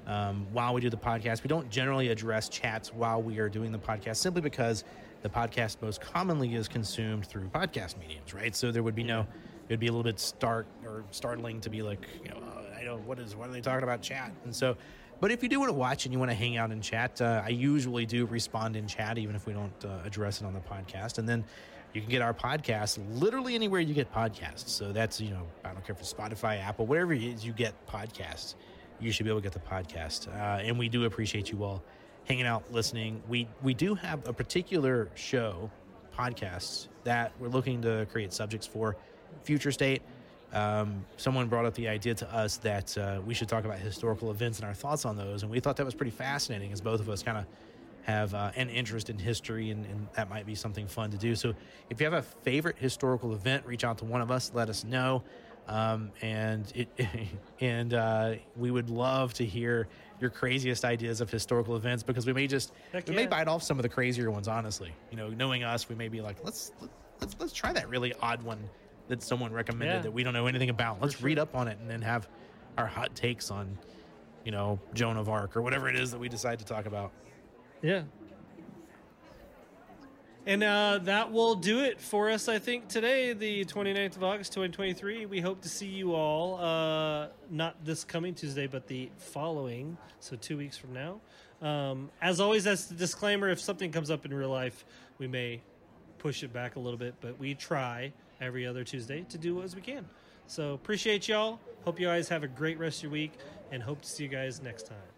um, while we do the podcast. We don't generally address chats while we are doing the podcast, simply because the podcast most commonly is consumed through podcast mediums, right? So there would be no, it would be a little bit start or startling to be like, you know, uh, I don't know what is what are they talking about chat? And so, but if you do want to watch and you want to hang out and chat, uh, I usually do respond in chat, even if we don't uh, address it on the podcast. And then you can get our podcast literally anywhere you get podcasts. So that's you know, I don't care if it's Spotify, Apple, wherever it is you get podcasts, you should be able to get the podcast. Uh, and we do appreciate you all hanging out, listening. We we do have a particular show, podcasts that we're looking to create subjects for. Future state. Um, someone brought up the idea to us that uh, we should talk about historical events and our thoughts on those, and we thought that was pretty fascinating, as both of us kind of have uh, an interest in history, and, and that might be something fun to do. So, if you have a favorite historical event, reach out to one of us, let us know, um, and it [LAUGHS] and uh, we would love to hear your craziest ideas of historical events because we may just Heck we may bite off some of the crazier ones. Honestly, you know, knowing us, we may be like, let's let's let's try that really odd one that someone recommended Yeah. that we don't know anything about. Let's read up on it and then have our hot takes on, you know, Joan of Arc or whatever it is that we decide to talk about. Yeah. And uh, that will do it for us, I think, today, the 29th of August, 2023. We hope to see you all, uh, not this coming Tuesday, but the following, so two weeks from now. Um, as always, that's the disclaimer. If something comes up in real life, we may push it back a little bit, but we try every other Tuesday to do as we can. So appreciate y'all. Hope you guys have a great rest of your week, and hope to see you guys next time.